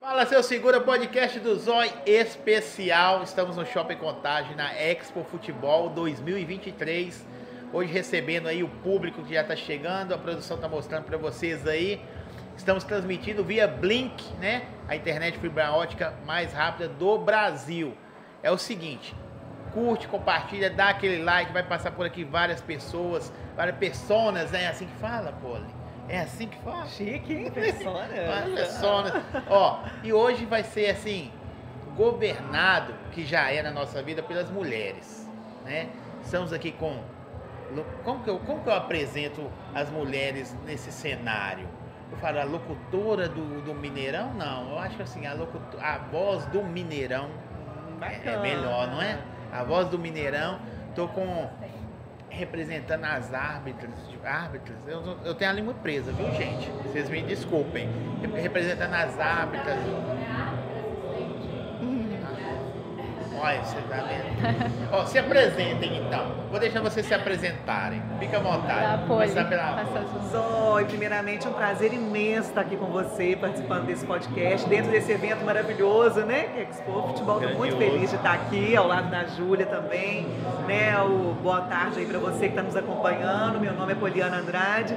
Fala seu segura podcast do Zói especial. Estamos no Shopping Contagem na Expo Futebol 2023. Hoje recebendo aí o público que já está chegando, a produção está mostrando para vocês aí. Estamos transmitindo via Blink, né? A internet fibra ótica mais rápida do Brasil. É o seguinte, curte, compartilha, dá aquele like, vai passar por aqui várias pessoas, várias personas, né? É assim que fala, Poli. É assim que fala? Chique, hein? Persona. Persona. Ó, e hoje vai ser assim, governado, que já é na nossa vida, pelas mulheres, né? Estamos aqui com... Como que eu, como que eu apresento as mulheres nesse cenário? Eu falo a locutora do, do Mineirão? Não, eu acho assim, a, locutora, a voz do Mineirão é, é melhor, não é? A voz do Mineirão. Tô com representando as árbitras, árbitras, eu, eu tenho a língua presa, viu gente? Vocês me desculpem. Representando as árbitras. Olha, você tá vendo? Ó, se apresentem então. Vou deixar vocês se apresentarem. Fica à vontade. Começar pela Zói, primeiramente um prazer imenso estar aqui com você, participando desse podcast, dentro desse evento maravilhoso, né? Que é Expo Futebol. Estou muito feliz de estar aqui, ao lado da Júlia também. Né? O, boa tarde aí para você que está nos acompanhando. Meu nome é Poliana Andrade.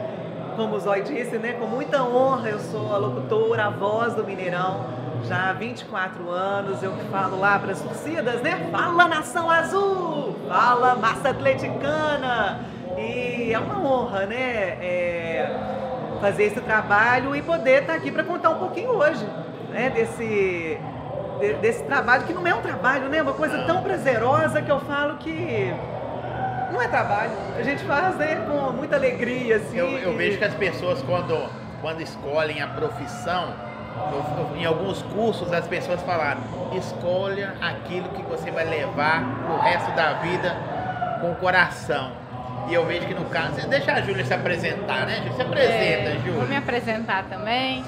Como o Zói disse, né? Com muita honra, eu sou a locutora, a voz do Mineirão já há 24 anos, eu que falo lá para as torcidas, né? Fala Nação Azul! Fala Massa Atleticana! E é uma honra, né? É, fazer esse trabalho e poder estar aqui para contar um pouquinho hoje, né? Desse, desse trabalho, que não é um trabalho, né? É uma coisa tão prazerosa que eu falo que não é trabalho. A gente faz né, com muita alegria, assim. Eu, eu vejo que as pessoas, quando, quando escolhem a profissão, em alguns cursos as pessoas falaram: escolha aquilo que você vai levar o resto da vida com o coração. E eu vejo que no caso, deixa a Júlia se apresentar, né? Se apresenta, é, Júlia. Vou me apresentar também.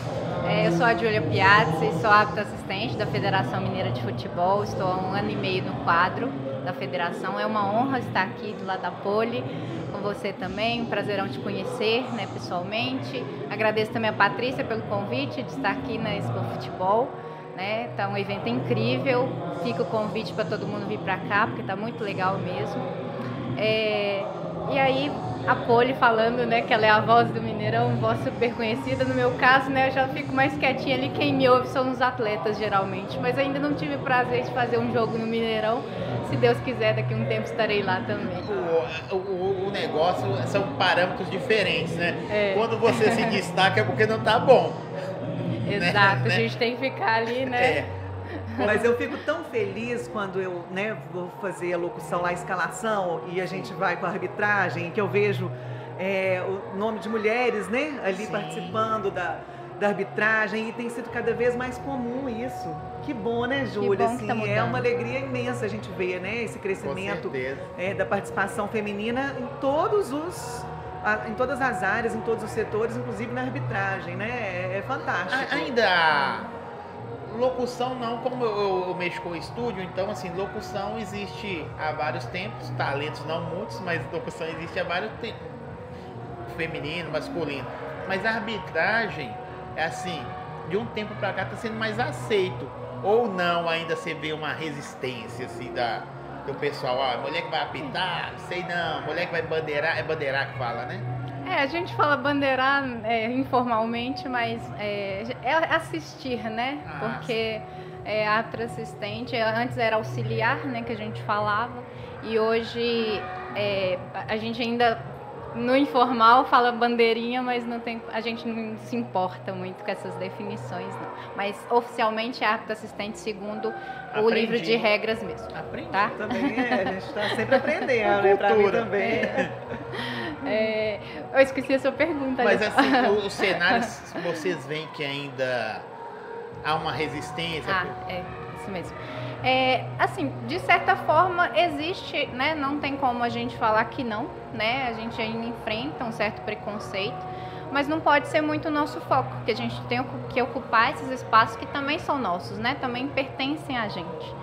É, eu sou a Júlia Piazzi, sou árbitra assistente da Federação Mineira de Futebol. Estou há um ano e meio no quadro da federação. É uma honra estar aqui do lado da Poli com você também. Um prazerão te conhecer né, pessoalmente. Agradeço também a Patrícia pelo convite de estar aqui na Expo Futebol. Né? Tá um evento incrível. Fica o convite para todo mundo vir para cá, porque tá muito legal mesmo. É... E aí, a Poli falando, né, que ela é a voz do Mineirão, voz super conhecida. No meu caso, né, eu já fico mais quietinha ali. Quem me ouve são os atletas, geralmente. Mas ainda não tive prazer de fazer um jogo no Mineirão. Se Deus quiser, daqui a um tempo estarei lá também. O, o, o negócio são parâmetros diferentes, né? É. Quando você se destaca é porque não tá bom. Exato, né? a gente tem que ficar ali, né? É. Mas eu fico tão feliz quando eu né, vou fazer a locução lá, a escalação, e a gente vai com a arbitragem, que eu vejo é, o nome de mulheres né, ali Sim. participando da, da arbitragem, e tem sido cada vez mais comum isso. Que bom, né, Júlia? Assim, tá é uma alegria imensa a gente ver né, esse crescimento é, da participação feminina em todos os em todas as áreas, em todos os setores, inclusive na arbitragem, né? É, é fantástico. Ainda locução não, como eu, eu, mexo com o estúdio, então assim, locução existe há vários tempos, talentos não muitos, mas locução existe há vários tempos. Feminino, masculino. Mas a arbitragem é assim, de um tempo para cá está sendo mais aceito. Ou não, ainda você vê uma resistência assim da, do pessoal, ó, mulher que vai apitar, sei não, mulher que vai bandeirar, é bandeirar que fala, né? É, a gente fala bandeirar é, informalmente, mas é, é assistir, né? Ah, Porque é atra assistente, antes era auxiliar, né, que a gente falava, e hoje é, a gente ainda no informal fala bandeirinha, mas não tem, a gente não se importa muito com essas definições, não. Mas oficialmente é árbitro assistente segundo Aprendi. o livro de regras mesmo. Aprendi. Tá? Também é, a gente está sempre aprendendo, né? Para mim também. É, eu esqueci a sua pergunta. Mas assim, os cenários vocês veem que ainda há uma resistência? Ah, é, isso mesmo. É, assim, de certa forma existe, né? Não tem como a gente falar que não, né? A gente ainda enfrenta um certo preconceito, mas não pode ser muito o nosso foco, porque a gente tem que ocupar esses espaços que também são nossos, né? Também pertencem a gente.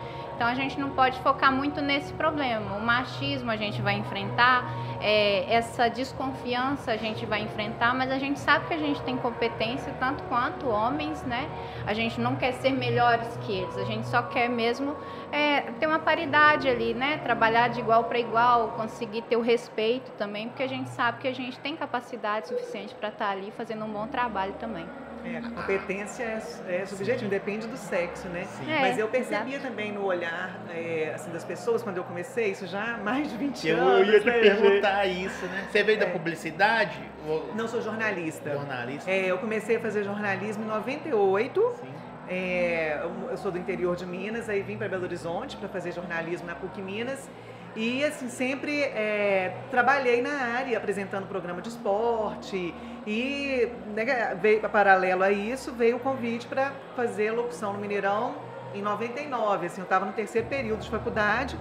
Então a gente não pode focar muito nesse problema. O machismo a gente vai enfrentar, é, essa desconfiança a gente vai enfrentar, mas a gente sabe que a gente tem competência tanto quanto homens, né? A gente não quer ser melhores que eles, a gente só quer mesmo é, ter uma paridade ali, né? Trabalhar de igual para igual, conseguir ter o respeito também, porque a gente sabe que a gente tem capacidade suficiente para estar tá ali fazendo um bom trabalho também. É, a competência é, é subjetiva, depende do sexo, né? É, Mas eu percebia exato. também no olhar é, assim, das pessoas quando eu comecei, isso já há mais de 20 eu anos. Eu ia te né, perguntar isso, né? Você veio da é. publicidade? Ou... Não, sou jornalista. Jornalista? É, eu comecei a fazer jornalismo em 98. Sim. É, eu sou do interior de Minas, aí vim para Belo Horizonte para fazer jornalismo na PUC Minas. E assim, sempre é, trabalhei na área, apresentando programa de esporte. E né, veio, paralelo a isso, veio o convite para fazer locução no Mineirão em 99. Assim, eu estava no terceiro período de faculdade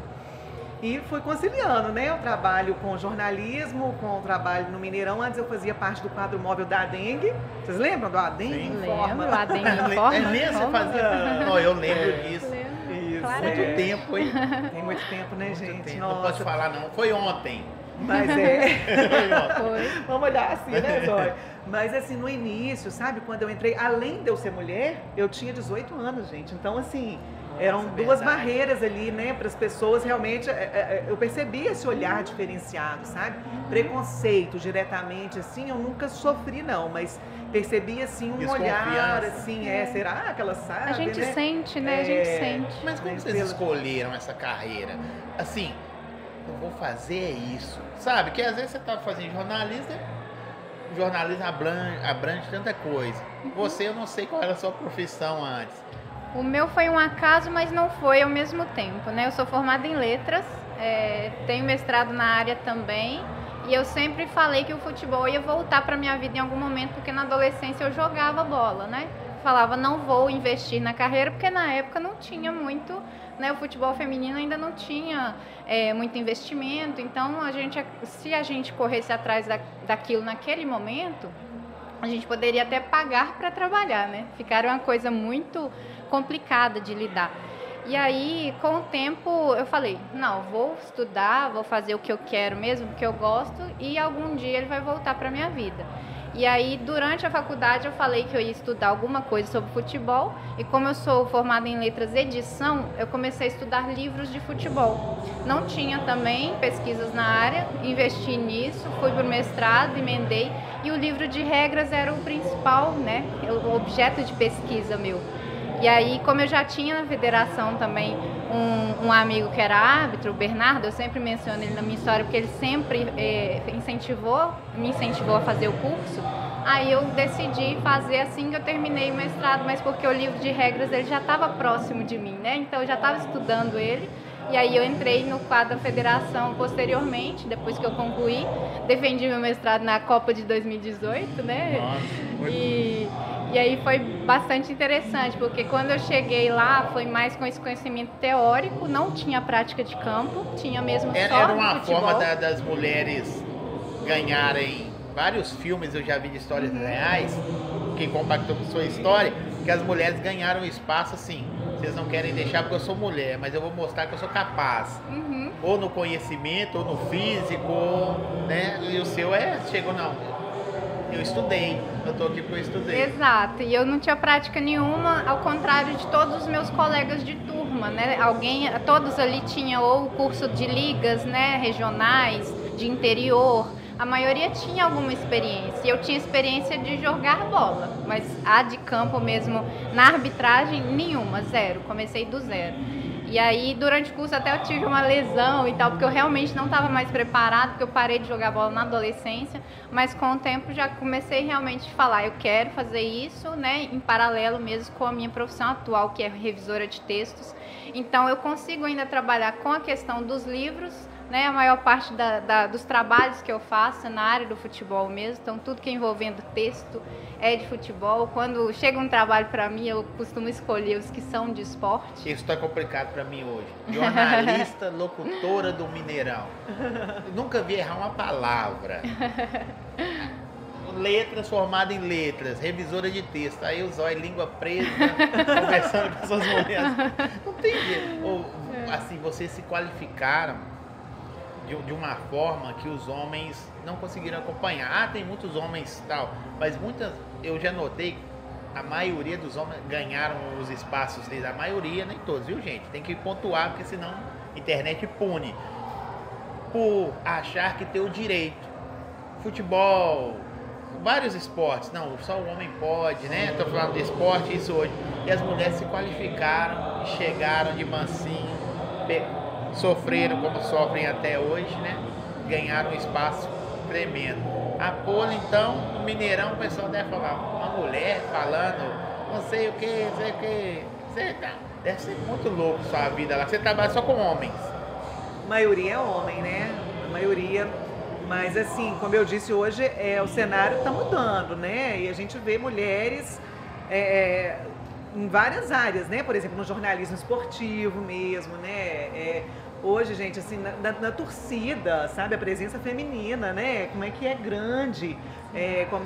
e fui conciliando, né? O trabalho com jornalismo, com o trabalho no Mineirão. Antes eu fazia parte do quadro móvel da Dengue. Vocês lembram do Adengue? Sim? Lembro, Adengue Informa. É mesmo? Você fazia? Não, eu lembro é. disso. Isso. Claro. Muito é. tempo, hein? Tem muito tempo, né, gente? Tempo. Não pode falar, não. Foi ontem. Mas é. Foi. Vamos olhar assim, né, Zóia? Mas assim, no início, sabe, quando eu entrei, além de eu ser mulher, eu tinha 18 anos, gente. Então, assim, eram duas verdade. barreiras ali, né, para as pessoas realmente. É, é, é, eu percebi esse olhar diferenciado, sabe? Preconceito diretamente, assim, eu nunca sofri, não, mas percebi assim um olhar assim, é, será que ela sabe? A gente né? sente, né? É, a gente sente. Mas como vocês escolheram essa carreira? Assim, eu vou fazer isso. Sabe? Que às vezes você tá fazendo jornalista, jornalismo abrange, abrange tanta coisa. Uhum. Você, eu não sei qual era a sua profissão antes. O meu foi um acaso, mas não foi ao mesmo tempo, né? Eu sou formada em letras, é, tenho mestrado na área também. E eu sempre falei que o futebol ia voltar para minha vida em algum momento, porque na adolescência eu jogava bola, né? Falava, não vou investir na carreira, porque na época não tinha muito, né? O futebol feminino ainda não tinha é, muito investimento. Então, a gente, se a gente corresse atrás da, daquilo naquele momento, a gente poderia até pagar para trabalhar, né? Ficaram uma coisa muito complicada de lidar. E aí, com o tempo, eu falei: não, vou estudar, vou fazer o que eu quero mesmo, o que eu gosto, e algum dia ele vai voltar para minha vida. E aí, durante a faculdade, eu falei que eu ia estudar alguma coisa sobre futebol. E como eu sou formada em letras edição, eu comecei a estudar livros de futebol. Não tinha também pesquisas na área, investi nisso, fui para o mestrado, emendei. E o livro de regras era o principal, né? O objeto de pesquisa meu. E aí, como eu já tinha na federação também um, um, amigo que era árbitro, o Bernardo, eu sempre menciono ele na minha história porque ele sempre é, incentivou, me incentivou a fazer o curso. Aí eu decidi fazer assim que eu terminei o mestrado, mas porque o livro de regras ele já estava próximo de mim, né? Então eu já estava estudando ele. E aí eu entrei no quadro da federação posteriormente, depois que eu concluí. Defendi meu mestrado na Copa de 2018, né? Nossa, e, e aí foi bastante interessante, porque quando eu cheguei lá foi mais com esse conhecimento teórico, não tinha prática de campo, tinha mesmo era, só Era uma futebol. forma da, das mulheres ganharem vários filmes, eu já vi de histórias reais, que compactou com sua história, que as mulheres ganharam espaço assim. Vocês não querem deixar porque eu sou mulher, mas eu vou mostrar que eu sou capaz. Uhum. Ou no conhecimento, ou no físico, né? E o seu é, chegou não eu estudei, eu tô aqui porque eu estudei. Exato, e eu não tinha prática nenhuma, ao contrário de todos os meus colegas de turma, né? Alguém, todos ali tinham ou o curso de ligas, né, regionais, de interior. A maioria tinha alguma experiência. Eu tinha experiência de jogar bola, mas a de campo mesmo, na arbitragem, nenhuma, zero. Comecei do zero. E aí, durante o curso, até eu tive uma lesão e tal, porque eu realmente não estava mais preparado, porque eu parei de jogar bola na adolescência, mas com o tempo já comecei realmente a falar, eu quero fazer isso, né, em paralelo mesmo com a minha profissão atual, que é revisora de textos. Então, eu consigo ainda trabalhar com a questão dos livros, né, a maior parte da, da, dos trabalhos que eu faço na área do futebol mesmo, então tudo que é envolvendo texto é de futebol. Quando chega um trabalho para mim, eu costumo escolher os que são de esporte. Isso está complicado para mim hoje. Jornalista, locutora do Mineirão. Eu nunca vi errar uma palavra. letras formada em letras, revisora de texto. Aí o zóio, língua presa, conversando com suas mulheres. Não tem jeito. assim, vocês se qualificaram de, de uma forma que os homens não conseguiram acompanhar. Ah, tem muitos homens tal, mas muitas, eu já notei, a maioria dos homens ganharam os espaços deles, a maioria, nem todos, viu gente? Tem que pontuar, porque senão a internet pune. Por achar que tem o direito. Futebol, vários esportes. Não, só o homem pode, né? Estou falando de esporte, isso hoje. E as mulheres se qualificaram e chegaram de mansinho, sofreram como sofrem até hoje, né? Ganharam um espaço tremendo. A Polo, então, no Mineirão, o pessoal deve falar, uma mulher falando, não sei o que, não sei o que. Você tá, deve ser muito louco sua vida lá. Você trabalha só com homens. A maioria é homem, né? A maioria mas assim, como eu disse hoje, é, o cenário está mudando, né? E a gente vê mulheres é, é, em várias áreas, né? Por exemplo, no jornalismo esportivo mesmo, né? É, hoje, gente, assim, na, na, na, torcida, sabe? A presença feminina, né? Como é que é grande. É, como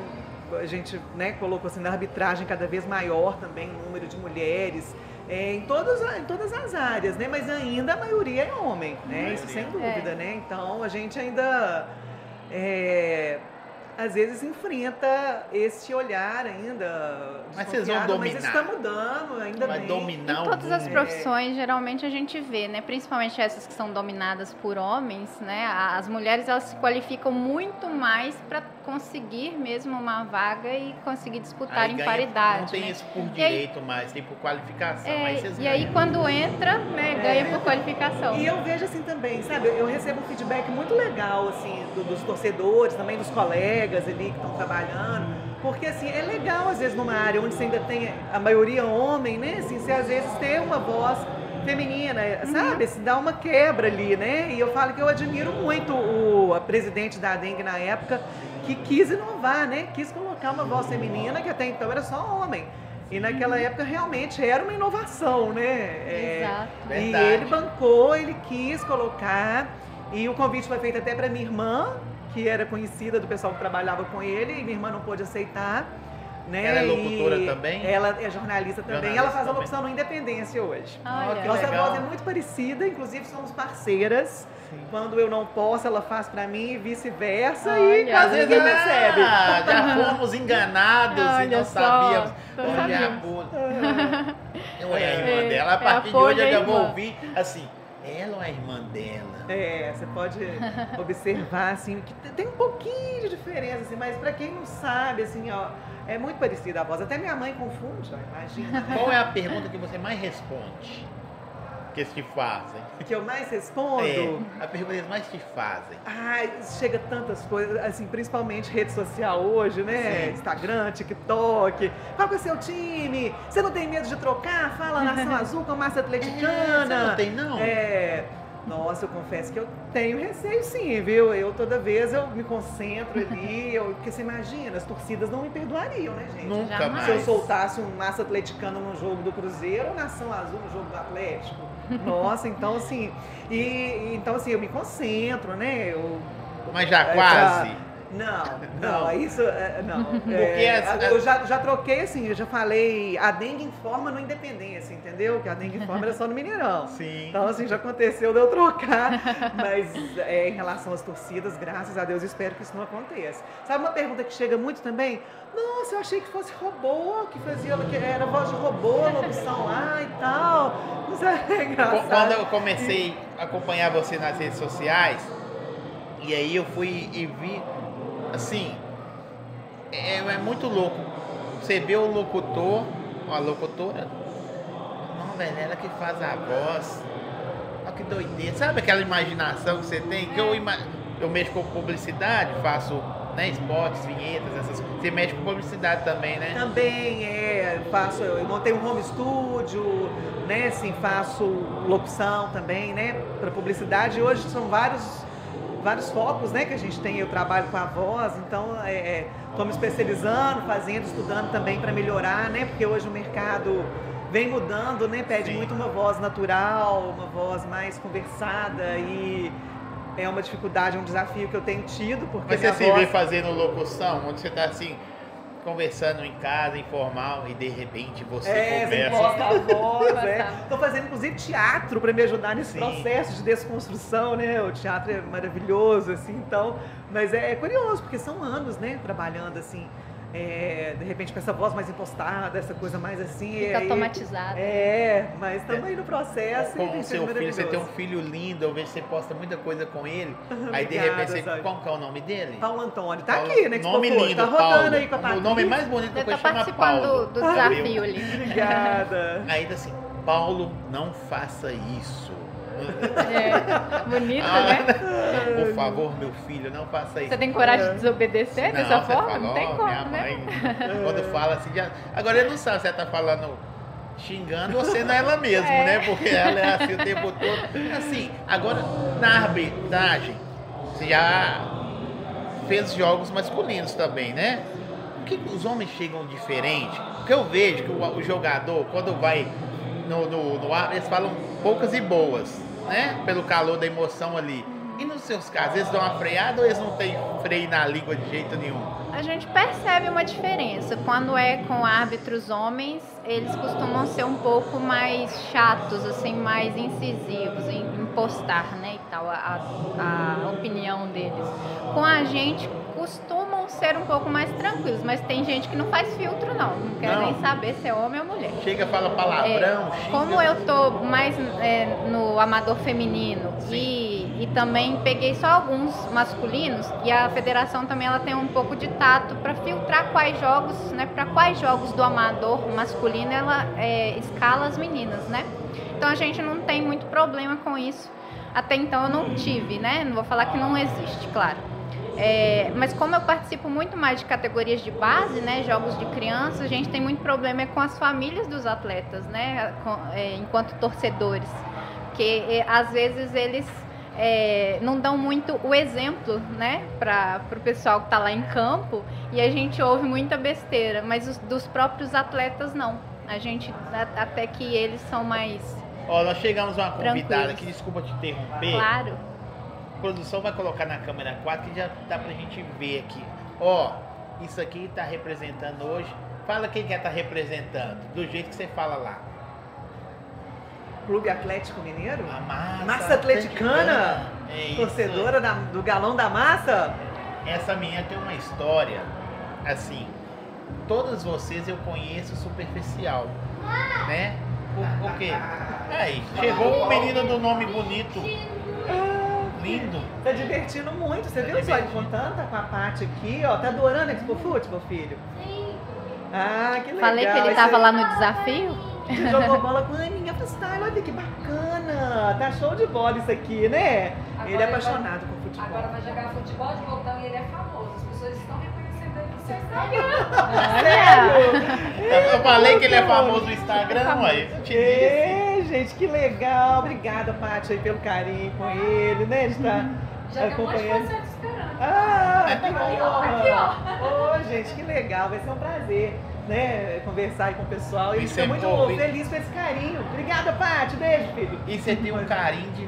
a gente né, colocou assim, na arbitragem cada vez maior também o número de mulheres. É, em, todas, em todas as áreas, né? Mas ainda a maioria é homem, né? Isso sem dúvida, é. né? Então a gente ainda é, às vezes enfrenta esse olhar ainda. Mas vocês vão dominar. Mas isso está mudando, ainda Vai bem. dominar em todas as profissões, geralmente a gente vê, né? Principalmente essas que são dominadas por homens, né? As mulheres elas se qualificam muito mais para conseguir mesmo uma vaga e conseguir disputar aí em ganha, paridade. Não tem né? isso por direito aí, mais, tem por qualificação. É, aí e aí quando entra, né, ganha é. por qualificação. E eu vejo assim também, sabe? Eu recebo um feedback muito legal assim do, dos torcedores, também dos colegas ali que estão trabalhando. Porque assim, é legal às vezes numa área onde você ainda tem a maioria homem, né? Assim, você às vezes ter uma voz feminina, uhum. sabe? Se dá uma quebra ali, né? E eu falo que eu admiro muito o a presidente da Dengue na época, que quis inovar, né? Quis colocar uma voz feminina que até então era só homem. E naquela época realmente era uma inovação, né? É, Exato. E Verdade. ele bancou, ele quis colocar. E o convite foi feito até para minha irmã, que era conhecida do pessoal que trabalhava com ele, e minha irmã não pôde aceitar. Né? Ela é locutora e também? Ela é jornalista também. Jornalista ela faz a locução no Independência hoje. Olha. Nossa legal. voz é muito parecida, inclusive somos parceiras. Quando eu não posso, ela faz para mim e vice-versa. E quase ninguém ah, percebe. Já fomos enganados Olha e não só, sabíamos. Não Olha a Bula. Eu é a irmã dela. A é partir a de hoje eu já vou ouvir assim. Ela ou é a irmã dela? É, você pode observar assim que tem um pouquinho de diferença, assim, mas para quem não sabe, assim, ó, é muito parecida a voz. Até minha mãe confunde, imagina. Qual é a pergunta que você mais responde? Que eles te fazem? Que eu mais respondo? É, a pergunta que eles mais te fazem. Ai, chega tantas coisas, assim, principalmente rede social hoje, né? Sim. Instagram, TikTok. Qual que é o seu time? Você não tem medo de trocar? Fala Nação Azul com a massa atleticana. Você não tem, não? É. Nossa, eu confesso que eu tenho receio sim, viu? Eu toda vez eu me concentro ali, eu, porque você imagina, as torcidas não me perdoariam, né, gente? Nunca mais. Se eu soltasse um massa atleticano no jogo do Cruzeiro ou Nação Azul no jogo do Atlético. Nossa, então assim, e e, então assim, eu me concentro, né? Eu, Mas já é, quase. pra- Não, Não. não, isso é, não. Porque É, as- eu já, já troquei assim, eu já falei, a dengue informa no Independência, entendeu? Que a dengue informa era só no Mineirão. Sim. Então, assim, já aconteceu de eu trocar. Mas é, em relação às torcidas, graças a Deus, espero que isso não aconteça. Sabe uma pergunta que chega muito também? Nossa, eu achei que fosse robô, que fazia, que era voz de robô, locução lá e tal. Isso é engraçado. Quando eu comecei a acompanhar você nas redes sociais, e aí eu fui e vi, assim, é, é muito louco. Você vê o locutor, a locutora, não, velho, ela que faz a voz. Olha que doideira. Sabe aquela imaginação que você tem? Que eu, eu mexo com publicidade, faço né, spots, vinhetas, essas coisas. Você mexe com publicidade também, né? Também é, faço, eu montei um home studio, né, assim, faço locução também, né, para publicidade. Hoje são vários vários focos, né, que a gente tem. Eu trabalho com a voz, então estou me especializando, fazendo, estudando também para melhorar, né, porque hoje o mercado vem mudando, né, pede Sim. muito uma voz natural, uma voz mais conversada e é uma dificuldade, um desafio que eu tenho tido, porque Mas você se voz... vê fazendo locução, onde você tá assim, conversando em casa, informal, e de repente você É, você conversa. a voz, é. Tô fazendo, inclusive, teatro para me ajudar nesse Sim. processo de desconstrução, né? O teatro é maravilhoso, assim, então... Mas é, curioso, porque são anos, né? Trabalhando, assim, é, de repente com essa voz mais impostada, essa coisa mais assim... Fica aí- automatizado. É, mas estamos aí no processo Com o seu filho, você tem um filho lindo, eu vejo que você posta muita coisa com ele. Aí de repente, você, Zóio. qual que é o nome dele? Paulo Antônio, tá Paulo- aqui, né? que Nome expôs, lindo, Tá rodando Paulo. aí com a O Patrícia. nome mais bonito que eu tá chama participando Paulo. do, do Ah, desafio ali. Obrigada. Ainda assim, Paulo, não faça isso. É, bonito, Ah, né? Por favor, meu filho, não faça isso. Você tem coragem de desobedecer dessa você forma? fala, não tem "Ó, como, minha né? mãe", Quando fala assim, já... agora ele não sabe se ela tá falando xingando ou sendo ela mesmo, É. né? Porque ela é assim o tempo todo. Assim, agora na arbitragem, você já fez jogos masculinos também, né? Por que os homens chegam diferente? Porque eu vejo que o jogador, quando vai no, no, no ar, eles falam poucas e boas, né? Pelo calor da emoção ali. E nos seus casos, eles dão uma freada ou eles não têm freio na língua de jeito nenhum? A gente percebe uma diferença. Quando é com árbitros homens, eles costumam ser um pouco mais chatos, assim, mais incisivos em, postar, né, e tal, a- a opinião deles. Com a gente, costumam ser um pouco mais tranquilos, mas tem gente que não faz filtro, não. Não quer Não. nem saber se é homem ou mulher. Chega, fala palavrão, É, como eu tô mais é, no amador feminino e, e também peguei só alguns masculinos e a federação também ela tem um pouco de tato para filtrar quais jogos, né, para quais jogos do amador masculino ela é, escala as meninas, né? Então a gente não tem muito problema com isso. Até então eu não tive, né? Não vou falar que não existe, claro. É, mas como eu participo muito mais de categorias de base, né, jogos de criança, a gente tem muito problema é com as famílias dos atletas, né, com- é, enquanto torcedores, porque é, às vezes eles é, não dão muito o exemplo, né, para o pessoal que está lá em campo e a gente ouve muita besteira, mas os, dos próprios atletas não. A gente a- até que eles são mais Ó, nós chegamos a uma convidada Tranquilos. aqui, desculpa te interromper. claro. A produção vai colocar na câmera 4 que já dá pra gente ver aqui. Ó, isso aqui tá representando hoje. Fala quem quer tá representando, do jeito que você fala lá. Clube Atlético Mineiro? A massa, Massa atleticana? É. Torcedora da- do galão da massa? Essa menina tem uma história, assim, todas vocês eu conheço superficial, né? Por, quê? Aí, chegou um menino do nome bonito, lindo. Tá divertindo muito. Você Tá viu divertindo. contando? Tá com a Paty aqui, ó. Tá adorando Expo Futebol, filho? Sim. Ah, que legal. Falei que ele tava você- lá no desafio. Você jogou bola com a Aninha Freestyle, olha que bacana. Tá show de bola isso aqui, né? Agora ele é ele vai- apaixonado com futebol. Agora vai jogar futebol de botão e ele é famoso. As pessoas estão reconhecendo ele no seu Instagram. Sério? Eu falei que ele é que famoso no Instagram, ué. Eu te disse. É, gente, que legal. Obrigada, Paty, aí, pelo carinho com ele, né? Ele está Já tem um de acompanhando. fã te esperando. Ah, que Aqui, ó, honra! Ô, gente, que legal, vai ser um prazer, né, conversar aí com o pessoal. E Isso fica é muito bom, feliz com esse carinho. Obrigada, Paty, beijo, filho. E você tem um carinho de,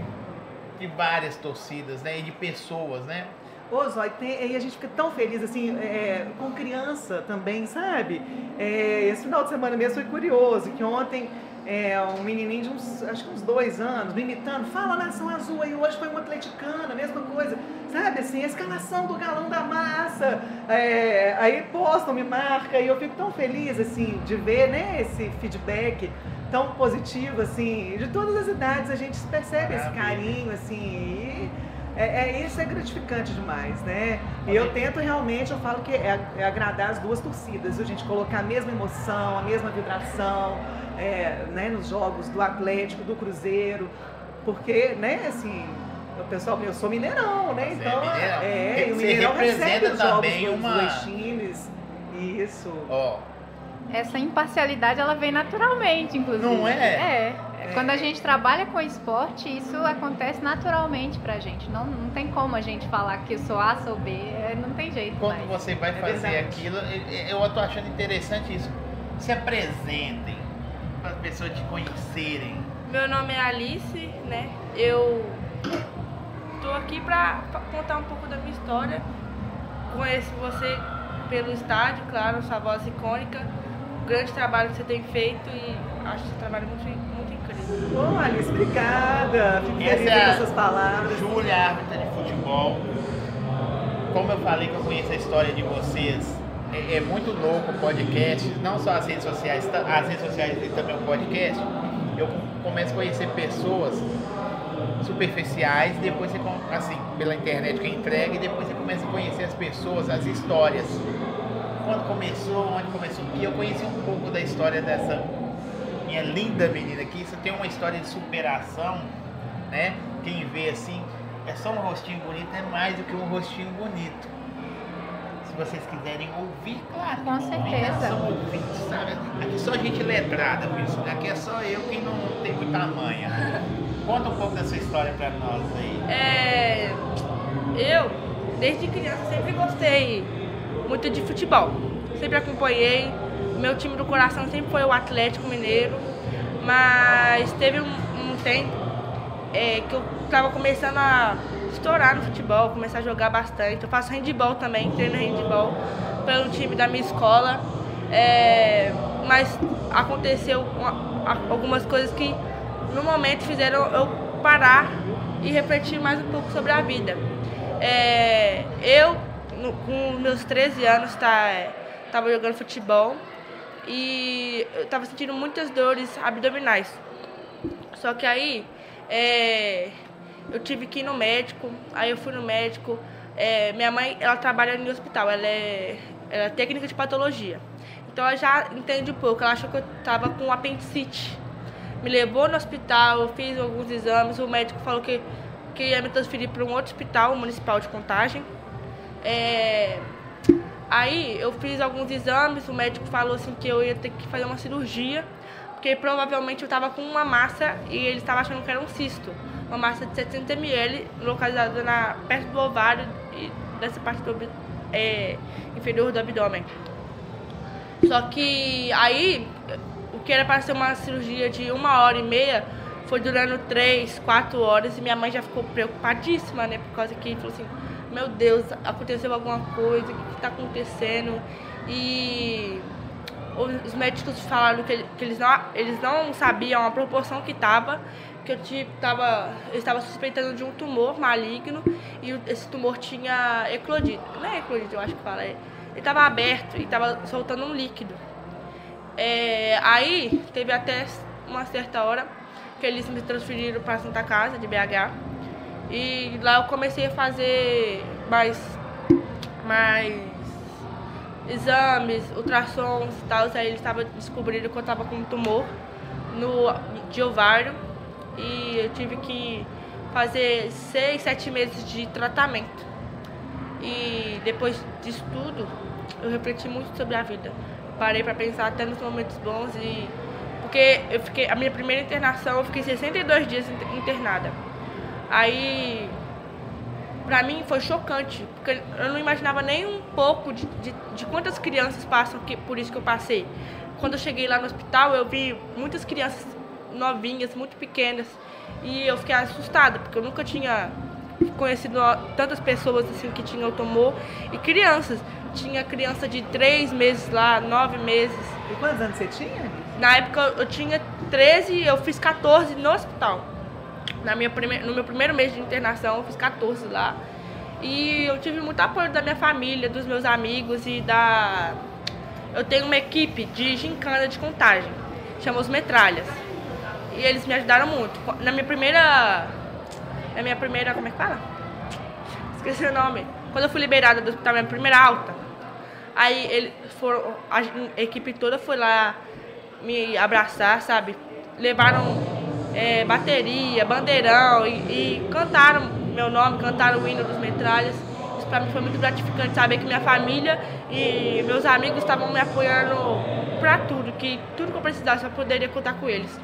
de várias torcidas, né? E de pessoas, né? Ô, Zói, tem- e a gente fica tão feliz, assim, é, com criança também, sabe? É, esse final de semana mesmo foi curioso, que ontem é, um menininho de uns, acho que uns dois anos, me imitando, fala nação azul, aí hoje foi um atleticano, a mesma coisa, sabe? Assim, a escalação do galão da massa, é, aí postam, me marca, e eu fico tão feliz, assim, de ver, né, esse feedback tão positivo, assim, de todas as idades a gente percebe esse carinho, assim, e é, é- isso é gratificante demais, né? E eu tento realmente, eu falo que é, é agradar as duas torcidas, viu, gente? Colocar a mesma emoção, a mesma vibração, é, né, nos jogos do Atlético, do Cruzeiro, porque, né, assim, o pessoal, eu sou mineirão, né? Você é Então, é, e o Mineirão recebe representa os jogos dos uma- dois times. Isso. Ó, Essa imparcialidade ela vem naturalmente, inclusive. Não é? É. Quando a gente trabalha com esporte, isso acontece naturalmente pra gente. Não, não tem como a gente falar que eu sou A, sou B, é, não tem jeito quando mais. você vai É fazer verdade. aquilo, eu, eu tô achando interessante isso. Se apresentem para as pessoas te conhecerem. Meu nome é Alice, né? Eu tô aqui pra, pra contar um pouco da minha história. Conheço você pelo estádio, claro, sua voz icônica, o grande trabalho que você tem feito e acho esse trabalho muito, Ô, Alice, obrigada. Essa feliz é com essas palavras. Júlia, árbitra de futebol. Como eu falei que eu conheço a história de vocês, é, é muito louco o podcast, não só as redes sociais, as redes sociais e também o podcast. Eu começo a conhecer pessoas superficiais, depois você, assim, pela internet que entrega, e depois você começa a conhecer as pessoas, as histórias. Quando começou, onde começou. E eu conheci um pouco da história dessa minha linda menina aqui. Isso tem uma história de superação, né? Quem vê assim, é só um rostinho bonito, é mais do que um rostinho bonito. Se vocês quiserem ouvir, claro. Com certeza. São ouvintes, sabe? Aqui só gente letrada isso. né? Aqui é só eu que não tem muita manha. Conta um pouco da sua história pra nós aí. É, eu, desde criança, sempre gostei muito de futebol. Sempre acompanhei. Meu time do coração sempre foi o Atlético Mineiro. Mas teve um, um tempo é, que eu tava começando a estourar no futebol, começar a jogar bastante. Eu faço handball também, treino handball pelo time da minha escola. É, mas aconteceu uma- algumas coisas que no momento fizeram eu parar e refletir mais um pouco sobre a vida. É, eu, no- com meus 13 anos, tá, tava jogando futebol e eu tava sentindo muitas dores abdominais. Só que aí é, eu tive que ir no médico, aí eu fui no médico. É, minha mãe, ela trabalha no hospital, ela é, ela é técnica de patologia. Então ela já entende um pouco, ela achou que eu tava com apendicite. Me levou no hospital, eu fiz alguns exames, o médico falou que, que ia me transferir para um outro hospital municipal de contagem. É, Aí eu fiz alguns exames, o médico falou assim que eu ia ter que fazer uma cirurgia, porque provavelmente eu estava com uma massa e ele estava achando que era um cisto. Uma massa de 700 ml, localizada na, perto do ovário e dessa parte do, é, inferior do abdômen. Só que aí, o que era para ser uma cirurgia de uma hora e meia, foi durando três, quatro horas e minha mãe já ficou preocupadíssima, né? Por causa que falou assim, meu Deus, aconteceu alguma coisa, o que está acontecendo? E os médicos falaram que, que eles, não, eles não sabiam a proporção que estava, que eu estava suspeitando de um tumor maligno e esse tumor tinha eclodido. Não é eclodido, eu acho que fala. é- Ele estava aberto e estava soltando um líquido. É, aí teve até uma certa hora que eles me transferiram para Santa Casa de BH. E lá eu comecei a fazer mais, mais exames, ultrassons e tal. Aí eles estavam descobrindo que eu estava com um tumor no, de ovário. E eu tive que fazer seis, sete meses de tratamento. E depois disso tudo, eu refleti muito sobre a vida. Parei para pensar até nos momentos bons e porque eu fiquei a minha primeira internação, eu fiquei 62 dias inter- internada. Aí pra mim foi chocante, porque eu não imaginava nem um pouco de, de, de quantas crianças passam que, por isso que eu passei. Quando eu cheguei lá no hospital, eu vi muitas crianças novinhas, muito pequenas, e eu fiquei assustada, porque eu nunca tinha conhecido tantas pessoas assim que tinham tumor e crianças. Tinha criança de três meses lá, nove meses. E quantos anos você tinha? Na época eu tinha 13, eu fiz 14 no hospital. Na minha prime... No meu primeiro mês de internação, eu fiz 14 lá. E eu tive muito apoio da minha família, dos meus amigos e da. Eu tenho uma equipe de gincana de contagem, chama os Metralhas. E eles me ajudaram muito. Na minha primeira. Na minha primeira. Como é que fala? Esqueci o nome. Quando eu fui liberada do hospital, minha primeira alta. Aí eles foram. A equipe toda foi lá me abraçar, sabe? Levaram é, bateria, bandeirão e, e cantaram meu nome, cantaram o hino dos metralhas. Isso pra mim foi muito gratificante saber que minha família e meus amigos estavam me apoiando pra tudo, que tudo que eu precisasse eu poderia contar com eles.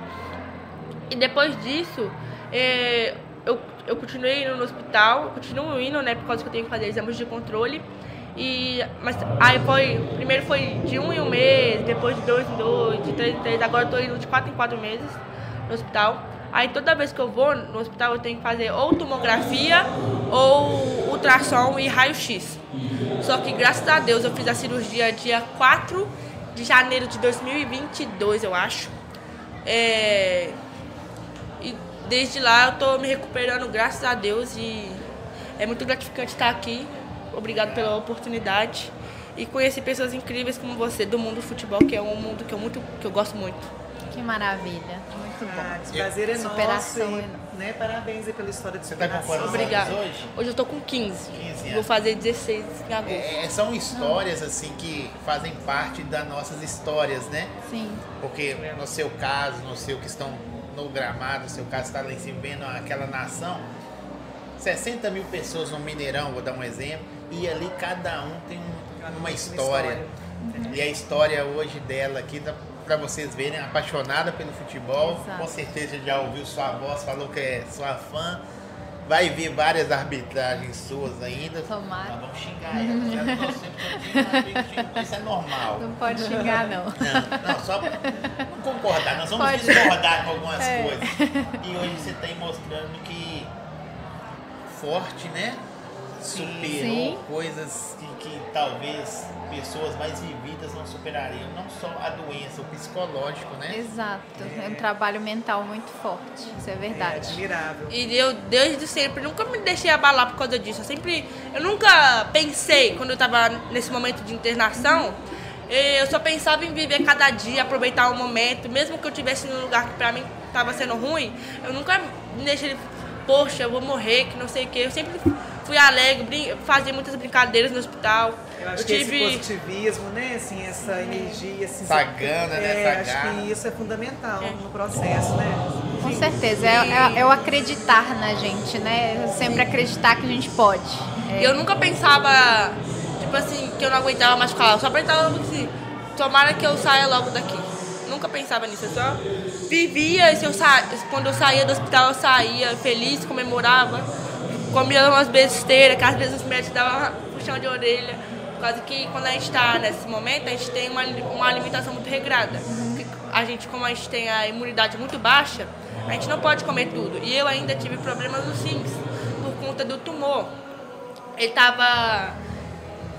E depois disso, é, eu, eu continuei indo no hospital, eu continuo indo, né, por causa que eu tenho que fazer exames de controle. E, mas aí foi, primeiro foi de um em um mês, depois de dois em dois, de três em três, agora eu tô indo de quatro em quatro meses no hospital. Aí toda vez que eu vou no hospital eu tenho que fazer ou tomografia ou ultrassom e raio-x. Só que graças a Deus eu fiz a cirurgia dia 4 de janeiro de 2022, eu acho. É... E desde lá eu tô me recuperando, graças a Deus, e é muito gratificante estar aqui. Obrigado pela oportunidade. E conhecer pessoas incríveis como você do mundo do futebol, que é um mundo que eu, muito, que eu gosto muito. Que maravilha. Muito bom. Ah, prazer é Superação, nosso. E, né? Parabéns aí pela história de Você tá com superação. Obrigada. anos hoje? Hoje eu tô com 15. 15 anos. Vou fazer 16 em agosto. É, são histórias assim que fazem parte das nossas histórias, né? Sim. Porque no seu caso, no seu que estão no gramado, no seu caso está lá em cima vendo aquela nação, 60 mil pessoas no Mineirão, vou dar um exemplo, e ali cada um tem um- uma história. E a história hoje dela aqui, dá pra vocês verem, apaixonada pelo futebol, Exato. com certeza já ouviu sua voz, falou que é sua fã. Vai ver várias arbitragens suas ainda. Tomara. Nós vamos xingar ela. Sempre Isso é normal. Não pode xingar, não. Não, não, só não concordar, nós vamos Pode. discordar com algumas É. coisas. E hoje você está aí mostrando que forte, né? Superou Sim. coisas que, que talvez pessoas mais vividas não superariam. Não só a doença, o psicológico, né? Exato. É um trabalho mental muito forte. Isso é É verdade. admirável. E eu, desde sempre, nunca me deixei abalar por causa disso. Eu sempre. Eu nunca pensei, quando eu tava nesse momento de internação, eh, eu só pensava em viver cada dia, aproveitar o momento. Mesmo que eu estivesse num lugar que pra mim tava sendo ruim, eu nunca me deixei, poxa, eu vou morrer, que não sei o quê. Eu sempre fui alegre, brin fazia muitas brincadeiras no hospital. Eu acho que esse positivismo, né? Assim, essa energia, assim, Essa gana, né? É, Essa acho que isso é fundamental no processo, né? Com certeza. É, é- é o acreditar na gente, né? Sempre acreditar que a gente pode. É, Eu nunca pensava, tipo assim, que eu não aguentava mais ficar lá. Eu só pensava assim, tomara que eu saia logo daqui. Nunca pensava nisso, eu só vivia, eu sa... quando eu saía do hospital eu saía feliz, comemorava, comia umas besteiras, que às vezes os médicos davam um puxão de orelha. Por causa que quando a gente está nesse momento, a gente tem uma, uma alimentação muito regrada. A gente, como a gente tem a imunidade muito baixa, a gente não pode comer tudo. E eu ainda tive problemas nos rins, por conta do tumor ele tava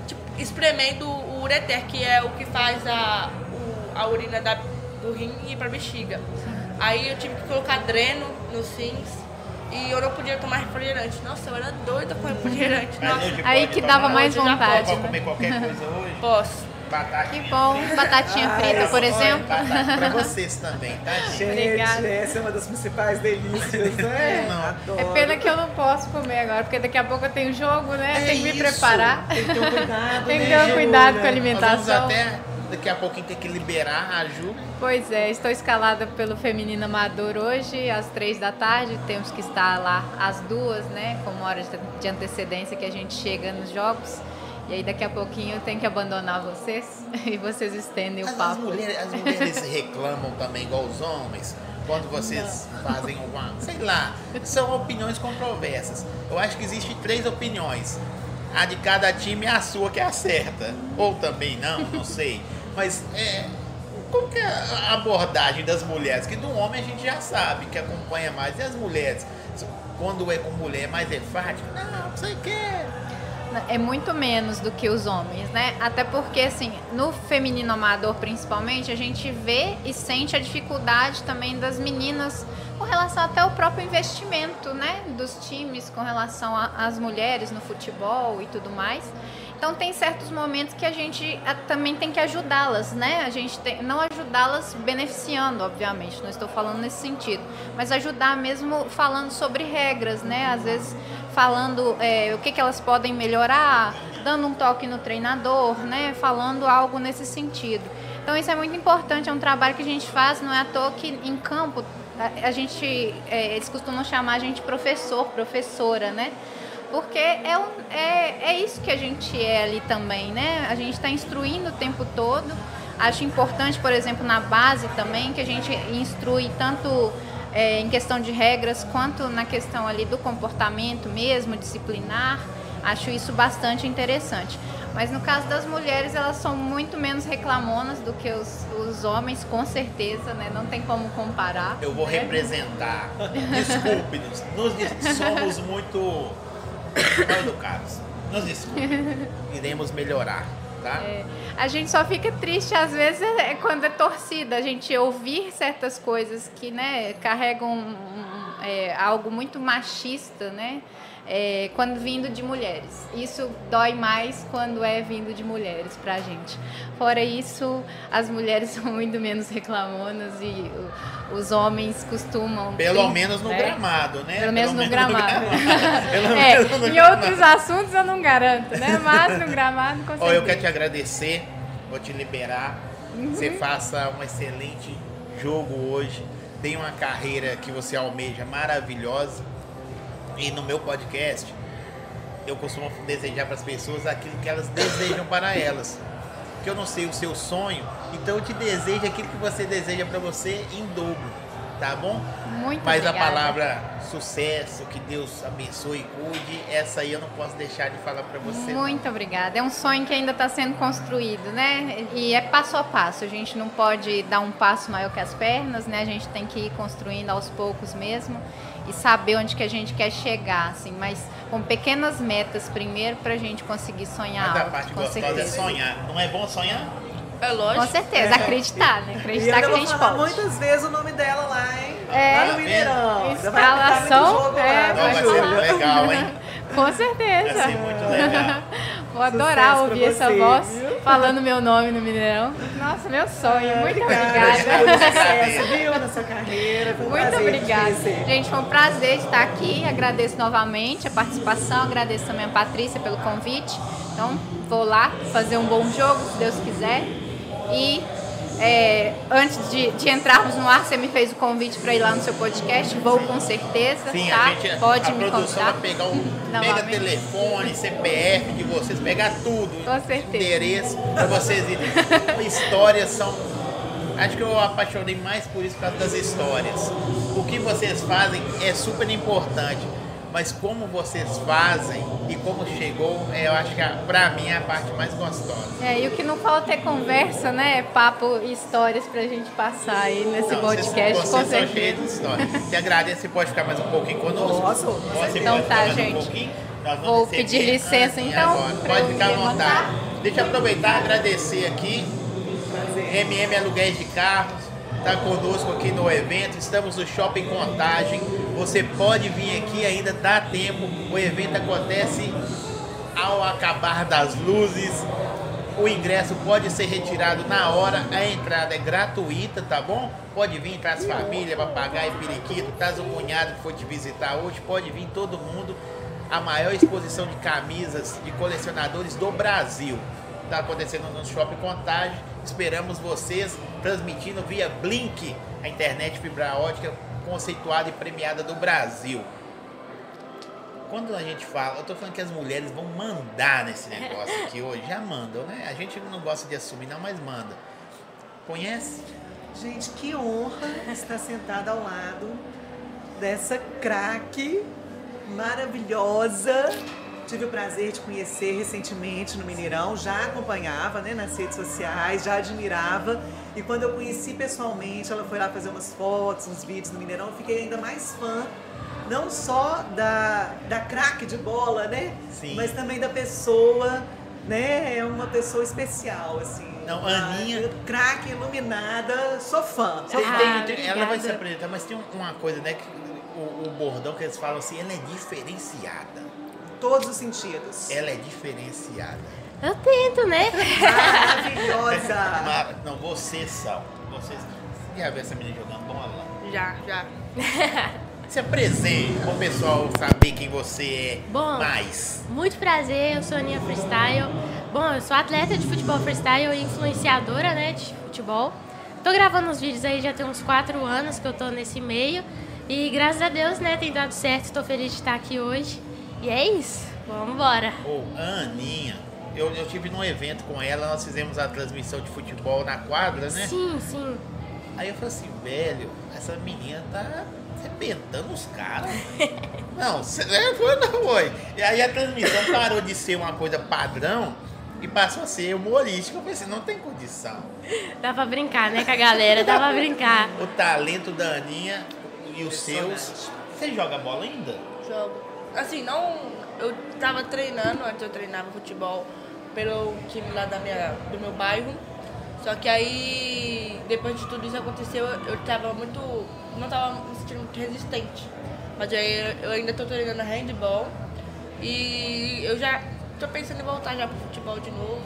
tipo, espremendo o ureter, que é o que faz a, o- a urina da, do rim ir pra bexiga. Aí eu tive que colocar dreno nos rins e eu não podia tomar refrigerante. Nossa, eu era doida com refrigerante. Nossa, Aí pode que tomar? dava mais vontade, Pode né? comer qualquer coisa hoje? posso. Batata. Que bom. Batatinha frita, por exemplo. Batata pra vocês também, tá, gente? Obrigada. essa é uma das principais delícias, né? Não. Adoro. É pena que eu não posso comer agora, porque daqui a pouco eu tenho jogo, né? É Tem que me isso. preparar. Tem que ter um cuidado, Tem que né, ter um cuidado Júlia? com a Nós vamos alimentação. até daqui a pouquinho ter que liberar a Ju. Pois é, estou escalada pelo Feminino Amador hoje, às três da tarde. Temos que estar lá às duas, né? Com hora de- antecedência que a gente chega nos jogos. E aí daqui a pouquinho eu tenho que abandonar vocês e vocês estendem o As, as papo. mulheres, as mulheres reclamam também, igual os homens, quando vocês fazem uma. Sei lá, são opiniões controversas. Eu acho que existe três opiniões. A de cada time é a sua que é a certa. Ou também não, não sei. Mas é. Como que é a abordagem das mulheres? Que do homem a gente já sabe, que acompanha mais. E as mulheres? Quando é com mulher, é mais enfático? Não, não sei o que. É muito menos do que os homens, né? Até porque, assim, no feminino amador, principalmente, a gente vê e sente a dificuldade também das meninas com relação até ao próprio investimento, né? Dos times com relação às mulheres no futebol e tudo mais. Então, tem certos momentos que a gente também tem que ajudá-las, né? A gente tem, não ajudá-las beneficiando, obviamente, não estou falando nesse sentido, mas ajudar mesmo falando sobre regras, né? Às vezes falando é, o que, que elas podem melhorar, dando um toque no treinador, né? Falando algo nesse sentido. Então isso é muito importante, é um trabalho que a gente faz, não é à toa que em campo a, a gente, é, eles costumam chamar a gente professor, professora, né? Porque é, um- é, é isso que a gente é ali também, né? A gente está instruindo o tempo todo. Acho importante, por exemplo, na base também, que a gente instrui tanto é, em questão de regras quanto na questão ali do comportamento mesmo, disciplinar. Acho isso bastante interessante. Mas no caso das mulheres, elas são muito menos reclamonas do que os, os homens, com certeza, né? Não tem como comparar. Eu vou né? representar. Desculpe-nos. Nos des- somos muito educados. Nos desculpe. Iremos melhorar, tá? É, a gente só fica triste às vezes é quando é torcida, a gente ouvir certas coisas que né, carregam é, algo muito machista, né? É, quando vindo de mulheres. Isso dói mais quando é vindo de mulheres pra gente. Fora isso, as mulheres são muito menos reclamonas e os homens costumam. Pelo sim, menos no né? gramado, né? Pelo menos no gramado. Pelo É, menos no em gramado. outros assuntos eu não garanto, né? Mas no gramado, com certeza. Ó, eu quero te agradecer, vou te liberar. Você Uhum. faça um excelente jogo hoje. Tem uma carreira que você almeja maravilhosa. E no meu podcast, eu costumo desejar para as pessoas aquilo que elas desejam para elas. Que eu não sei o seu sonho, então eu te desejo aquilo que você deseja para você em dobro, tá bom? Muito Mas a obrigada. palavra sucesso, que Deus abençoe e cuide, essa aí eu não posso deixar de falar para você. Muito obrigada. É um sonho que ainda está sendo construído, né? E é passo a passo. A gente não pode dar um passo maior que as pernas, né? A gente tem que ir construindo aos poucos mesmo e saber onde que a gente quer chegar, assim. Mas com pequenas metas primeiro para a gente conseguir sonhar Mas a alto, parte gostosa certeza. é sonhar. Não é bom sonhar? É lógico. Com certeza, É. acreditar, né? Acreditar que a gente falar pode. muitas vezes o nome dela lá, hein? É. Lá no Mineirão. Vai Escalação, jogo é, lá, Não, né, vai Júlia? ser legal, hein? Com certeza. Vai ser muito legal. Vou adorar Sucesso ouvir essa voz viu? falando meu nome no Mineirão. Nossa, meu sonho. Muito Obrigada. obrigada. Sucesso, viu, na sua carreira. Foi um Muito obrigada. Gente, foi um prazer estar aqui. Agradeço novamente a participação. Agradeço também a Patrícia pelo convite. Então, vou lá fazer um bom jogo, se Deus quiser. E é, antes de, de entrarmos no ar, você me fez o convite para ir lá no seu podcast. Vou com certeza, Sim, tá? a gente, Pode a me produção contar. vai pegar um, pega Novamente. telefone, CPF de vocês, pegar tudo, Com certeza. endereço para vocês irem. Histórias são, acho que eu apaixonei mais por isso por causa das histórias. O que vocês fazem é super importante, mas como vocês fazem e como chegou, é, eu acho que a- pra mim é a parte mais gostosa. É, e o que não falta é conversa, né? É Papo e histórias pra gente passar aí nesse Não, podcast, vocês, com vocês são certeza. cheios de história. Te agradeço, você pode ficar mais um pouquinho conosco. Posso? Você Então pode tá, ficar mais gente. Um Vou pedir licença, então, Pode ficar à vontade. Deixa eu aproveitar e agradecer aqui. MM Aluguéis de Carros está conosco aqui no evento. Estamos no Shopping Contagem. Você pode vir aqui, ainda dá tempo. O evento acontece ao acabar das luzes. O ingresso pode ser retirado na hora, a entrada é gratuita, tá bom? Pode vir, traz família, papagaio, periquito, traz o cunhado que foi te visitar hoje, pode vir todo mundo. A maior exposição de camisas de colecionadores do Brasil. Está acontecendo no Shopping Contagem. Esperamos vocês transmitindo via Blink, a internet fibra ótica conceituada e premiada do Brasil. Quando a gente fala, eu tô falando que as mulheres vão mandar nesse negócio aqui hoje, já mandam, né? A gente não gosta de assumir, não, mas manda. Conhece? Gente, que honra estar sentada ao lado dessa craque maravilhosa. Tive o prazer de conhecer recentemente no Mineirão, já acompanhava né, nas redes sociais, já admirava. E quando eu conheci pessoalmente, ela foi lá fazer umas fotos, uns vídeos no Mineirão, eu fiquei ainda mais fã, não só da, da craque de bola, né? Sim. Mas também da pessoa, né? É uma pessoa especial, assim. Não, uma Aninha- Craque, iluminada, sou fã. Sou fã. Ah, tem- tem- ela vai se apresentar, mas tem um- uma coisa, né? Que o, o bordão que eles falam assim, ela é diferenciada. Todos os sentidos. Ela é diferenciada. Eu tento, né? Maravilhosa. Não, vocês são. Vocês. Você já viu essa menina jogando bola? Já, já. Se apresente para o pessoal saber quem você é Bom. mais. Muito prazer, eu sou a Aninha Freestyle. Bom, eu sou atleta de futebol freestyle e influenciadora, né, de futebol. Tô gravando os vídeos aí já tem uns quatro anos que eu tô nesse meio. E graças a Deus, né, tem dado certo. Tô feliz de estar aqui hoje. E é isso. Vamos embora. Ô, a Aninha, eu, eu tive num evento com ela, nós fizemos a transmissão de futebol na quadra, né? Sim, sim. Aí eu falei assim, velho, essa menina tá arrebentando os caras. Não, é, foi, não foi. E aí a transmissão parou de ser uma coisa padrão e passou a ser humorística. Eu pensei, não tem condição. Dá pra brincar, né, com a galera? Dá pra brincar. O talento da Aninha e os seus. Você joga bola ainda? Jogo. Assim, não. Eu tava treinando, antes eu treinava futebol pelo time lá da minha, do meu bairro. Só que aí, depois de tudo isso aconteceu, eu tava muito. não tava me sentindo muito resistente. Mas aí eu ainda tô treinando handball e eu já tô pensando em voltar já pro futebol de novo.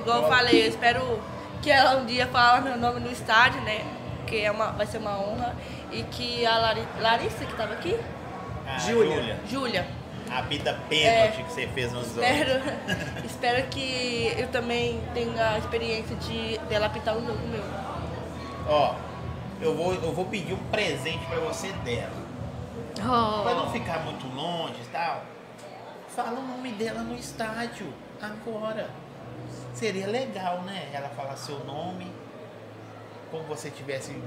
Igual eu falei, eu espero que ela um dia fale meu nome no estádio, né? Que é uma, vai ser uma honra. E que a Lari, Larissa, que tava aqui, Ah, Júlia. Júlia, A vida pênalti que você fez nos outros. espero, espero que eu também tenha a experiência de dela apitar um jogo meu. Ó, eu vou, eu vou pedir um presente pra você dela. Pra não Oh, ficar muito longe e tal, fala o nome dela no estádio, agora. Seria legal, né? Ela falar seu nome, como você estivesse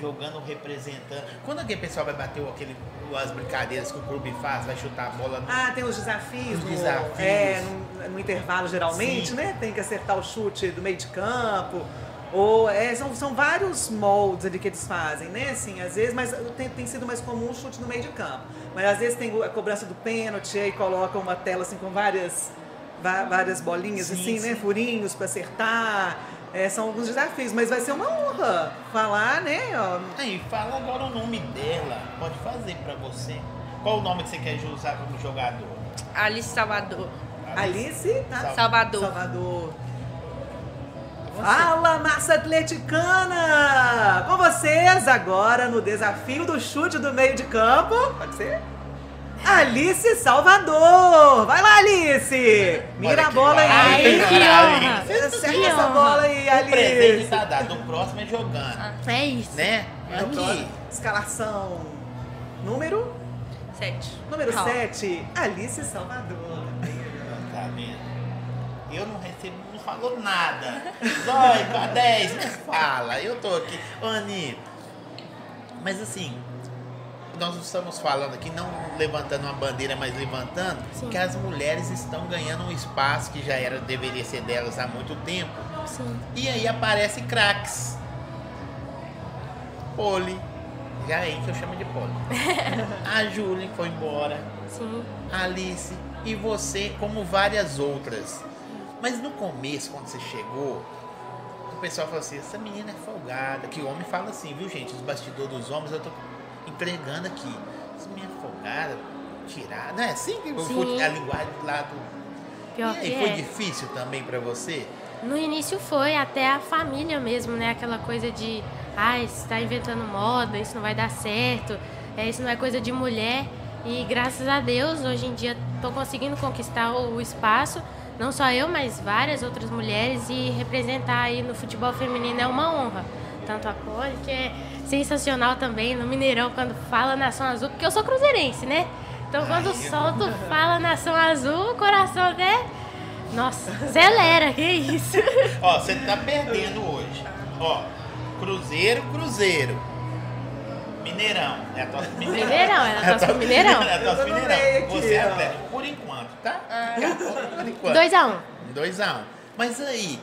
jogando, representando. Quando aquele pessoal vai bater aquele, as brincadeiras que o clube faz, vai chutar a bola no... Ah, tem os desafios. Os no- desafios. É, no, no intervalo geralmente, Sim. né? Tem que acertar o chute do meio de campo. Ou é, são, são vários moldes ali que eles fazem, né? Assim, às vezes, mas tem, tem sido mais comum o chute no meio de campo. Mas às vezes tem a cobrança do pênalti, aí colocam uma tela assim com várias, várias bolinhas, Sim, assim, né? sim. Furinhos para acertar. É, são alguns desafios, mas vai ser uma honra falar, né? Ó, Aí, fala agora o nome dela. Pode fazer pra você. Qual o nome que você quer usar como jogador? Alice Salvador. Alice, tá? Salvador. Salvador. Você. Fala, massa atleticana! Com vocês agora no desafio do chute do meio de campo. Pode ser? Alice Salvador! Vai lá, Alice! Mira a bola aí! Ai, que honra! Acerta Que essa honra. bola aí, O presente Alice! tá dado. O próximo é jogando. É isso. Né? Aqui. Escalação número? Sete. Número Qual? 7, Alice Salvador. Tá vendo? Eu não recebo, não falou nada. Zói, com a 10, não fala. Eu tô aqui. Ô, Ani, mas assim, nós estamos falando aqui, não levantando uma bandeira, mas levantando, Sim. que as mulheres estão ganhando um espaço que já era, deveria ser delas há muito tempo. Sim. E aí aparece craques. Poli. Já é aí que eu chamo de Poli. a Júlia foi embora. Sim. a Alice e você, como várias outras. Mas no começo, quando você chegou, o pessoal falou assim: essa menina é folgada. Que o homem fala assim, viu, gente? Os bastidores dos homens eu tô entregando aqui. Essa menina é folgada, tirada. Não é assim que eu Sim. a linguagem do lado. Pior e aí, foi é. difícil também pra você? No início foi até a família mesmo, né? Aquela coisa de, ah, você tá inventando moda, isso não vai dar certo, é, isso não é coisa de mulher. E graças a Deus, hoje em dia, tô conseguindo conquistar o espaço, não só eu, mas várias outras mulheres, e representar aí no futebol feminino é uma honra. Tanto a Poli, que é sensacional também, no Mineirão, quando fala Nação Azul, porque eu sou cruzeirense, né? Então quando Ai, solto fala Nação Azul, o coração até. Nossa, acelera, que isso? Ó, você tá perdendo hoje. Ó, Cruzeiro, Cruzeiro. Mineirão. É a tosse Mineirão. Mineirão, ela torce pro Mineirão. É a tosse Eu Mineirão. Você é. Atlético, por enquanto, tá? Por enquanto. 2x1. 2 a 1 Mas aí,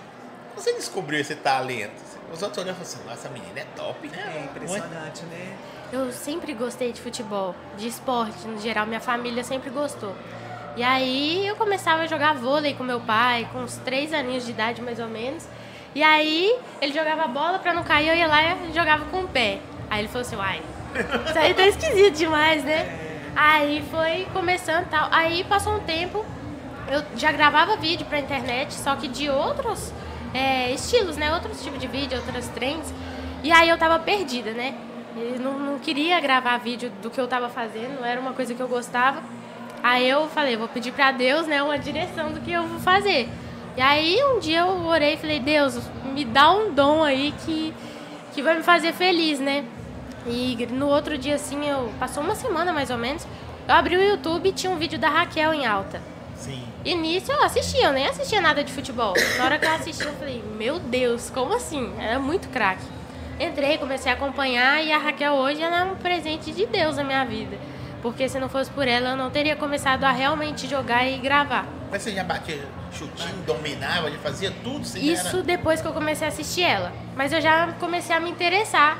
você descobriu esse talento. Os outros olham e falam assim, nossa, essa menina é top, né? É impressionante, né? Eu sempre gostei de futebol, de esporte no geral. Minha família sempre gostou. E aí eu começava a jogar vôlei com meu pai, com uns 3 aninhos de idade mais ou menos. E aí ele jogava bola pra não cair, eu ia lá e jogava com o pé. Aí ele falou assim, uai, isso aí tá esquisito demais, né? Aí foi começando e tal. Aí passou um tempo, eu já gravava vídeo pra internet, só que de outros é, estilos, né? Outros tipos de vídeo, outras trends. E aí eu tava perdida, né? Eu não, não queria gravar vídeo do que eu tava fazendo, não era uma coisa que eu gostava. Aí eu falei, vou pedir pra Deus, né, uma direção do que eu vou fazer. E aí um dia eu orei e falei, Deus, me dá um dom aí que, que vai me fazer feliz, né? E no outro dia, assim, eu passou uma semana mais ou menos, eu abri o YouTube e tinha um vídeo da Raquel em alta. E nisso eu assistia, eu nem assistia nada de futebol. Na hora que eu assisti, eu falei, meu Deus, como assim? Era muito craque. Entrei, comecei a acompanhar e a Raquel hoje ela é um presente de Deus na minha vida. Porque se não fosse por ela, eu não teria começado a realmente jogar e gravar. Mas você já batia chutinho, dominava, já fazia tudo? Você Isso era... depois que eu comecei a assistir ela. Mas eu já comecei a me interessar.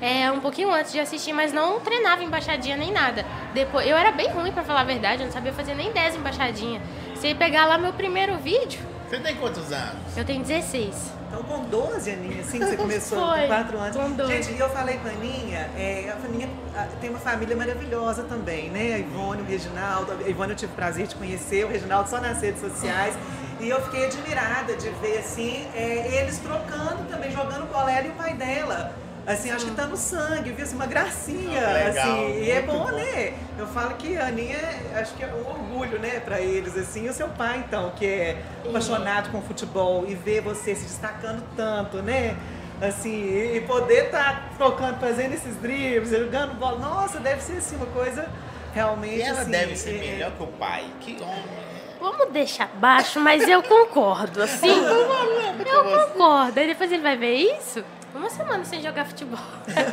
É, um pouquinho antes de assistir, mas não treinava embaixadinha nem nada. Depois, eu era bem ruim, pra falar a verdade, eu não sabia fazer nem 10 embaixadinha. Se pegar lá meu primeiro vídeo, Você tem quantos anos? eu tenho 16. Então, com 12 aninhas, assim, que você começou Foi, com 4 anos. com 12. Gente, e eu falei com a Aninha, é, a Aninha ah, tem uma família maravilhosa também, né? A Ivone, o Reginaldo. A Ivone eu tive o prazer de conhecer, o Reginaldo só nas redes sociais. E eu fiquei admirada de ver, assim, é, eles trocando também, jogando ela e o pai dela. Assim, acho que tá no sangue, viu? Assim, uma gracinha, Ah, legal, assim. E é bom, bom. né? Eu falo que a Aninha, acho que é um orgulho, né, pra eles, assim. E o seu pai, então, que é apaixonado com futebol e ver você se destacando tanto, né? Assim, e poder estar tocando, fazendo esses dribles, jogando bola. Nossa, deve ser, assim, uma coisa realmente, E ela assim, deve ser é- melhor que o pai. Que homem. Vamos deixar baixo, mas eu concordo, assim. Eu concordo. Aí depois ele vai ver isso. Uma semana sem jogar futebol.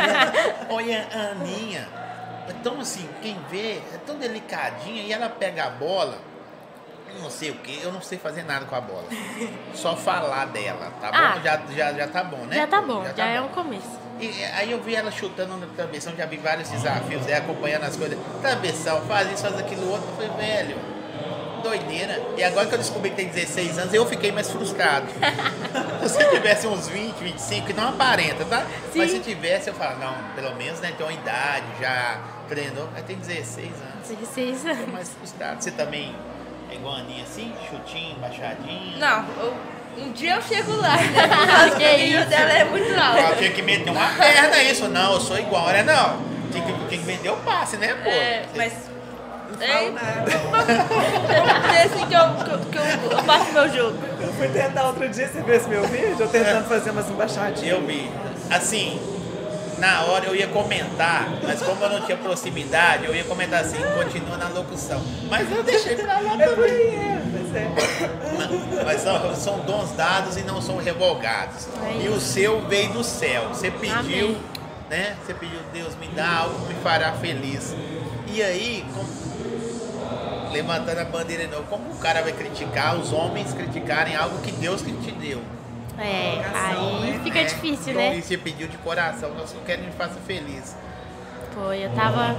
Olha, a Aninha, é tão assim, quem vê, é tão delicadinha e ela pega a bola. Não sei o que, eu não sei fazer nada com a bola. Só falar dela, tá bom? Ah. já, já, já tá bom, né? Já tá bom, já, tá é bom. um começo. E aí eu vi ela chutando no travessão, já vi vários desafios, é, acompanhando as coisas. Travessão, faz isso, faz aquilo outro. Eu falei, velho, doideira. E agora que eu descobri que tem 16 anos, eu fiquei mais frustrado. se você tivesse uns 20, 25, que não aparenta, tá? Mas se tivesse, eu falo, não, pelo menos né, tem uma idade, já treinou. Mas tem 16 anos. 16 Tô anos. mais frustrado. Você também é igual a Aninha assim? Chutinho, baixadinho? Não, eu- um dia eu chego lá, né? Porque Que isso? dela é muito alto. Eu tinha que meter uma perna isso, não, eu sou igual, né? Não. Tinha que, tinha que vender o passe, né, pô? É, mas. Não É, nada. é assim que eu, que eu, que eu, faço meu jogo. Eu fui tentar outro dia, você viu esse meu vídeo? Eu tentando fazer umas embaixadinhas. Eu vi. Assim, na hora eu ia comentar, mas como eu não tinha proximidade, eu ia comentar assim, continua na locução. Mas eu deixei pra lá É também. aí, é. Mas é. Mas são, são dons dados e não são revogados. É E o seu veio do céu. Você pediu, Amém. né? Você pediu, Deus, me dá algo que me fará feliz. E aí, como- levantando a bandeira de novo, como o cara vai criticar, os homens criticarem algo que Deus que te deu? É, aí fica É, difícil, né? Você pediu de coração, nós só queremos que me faça feliz. Foi, eu tava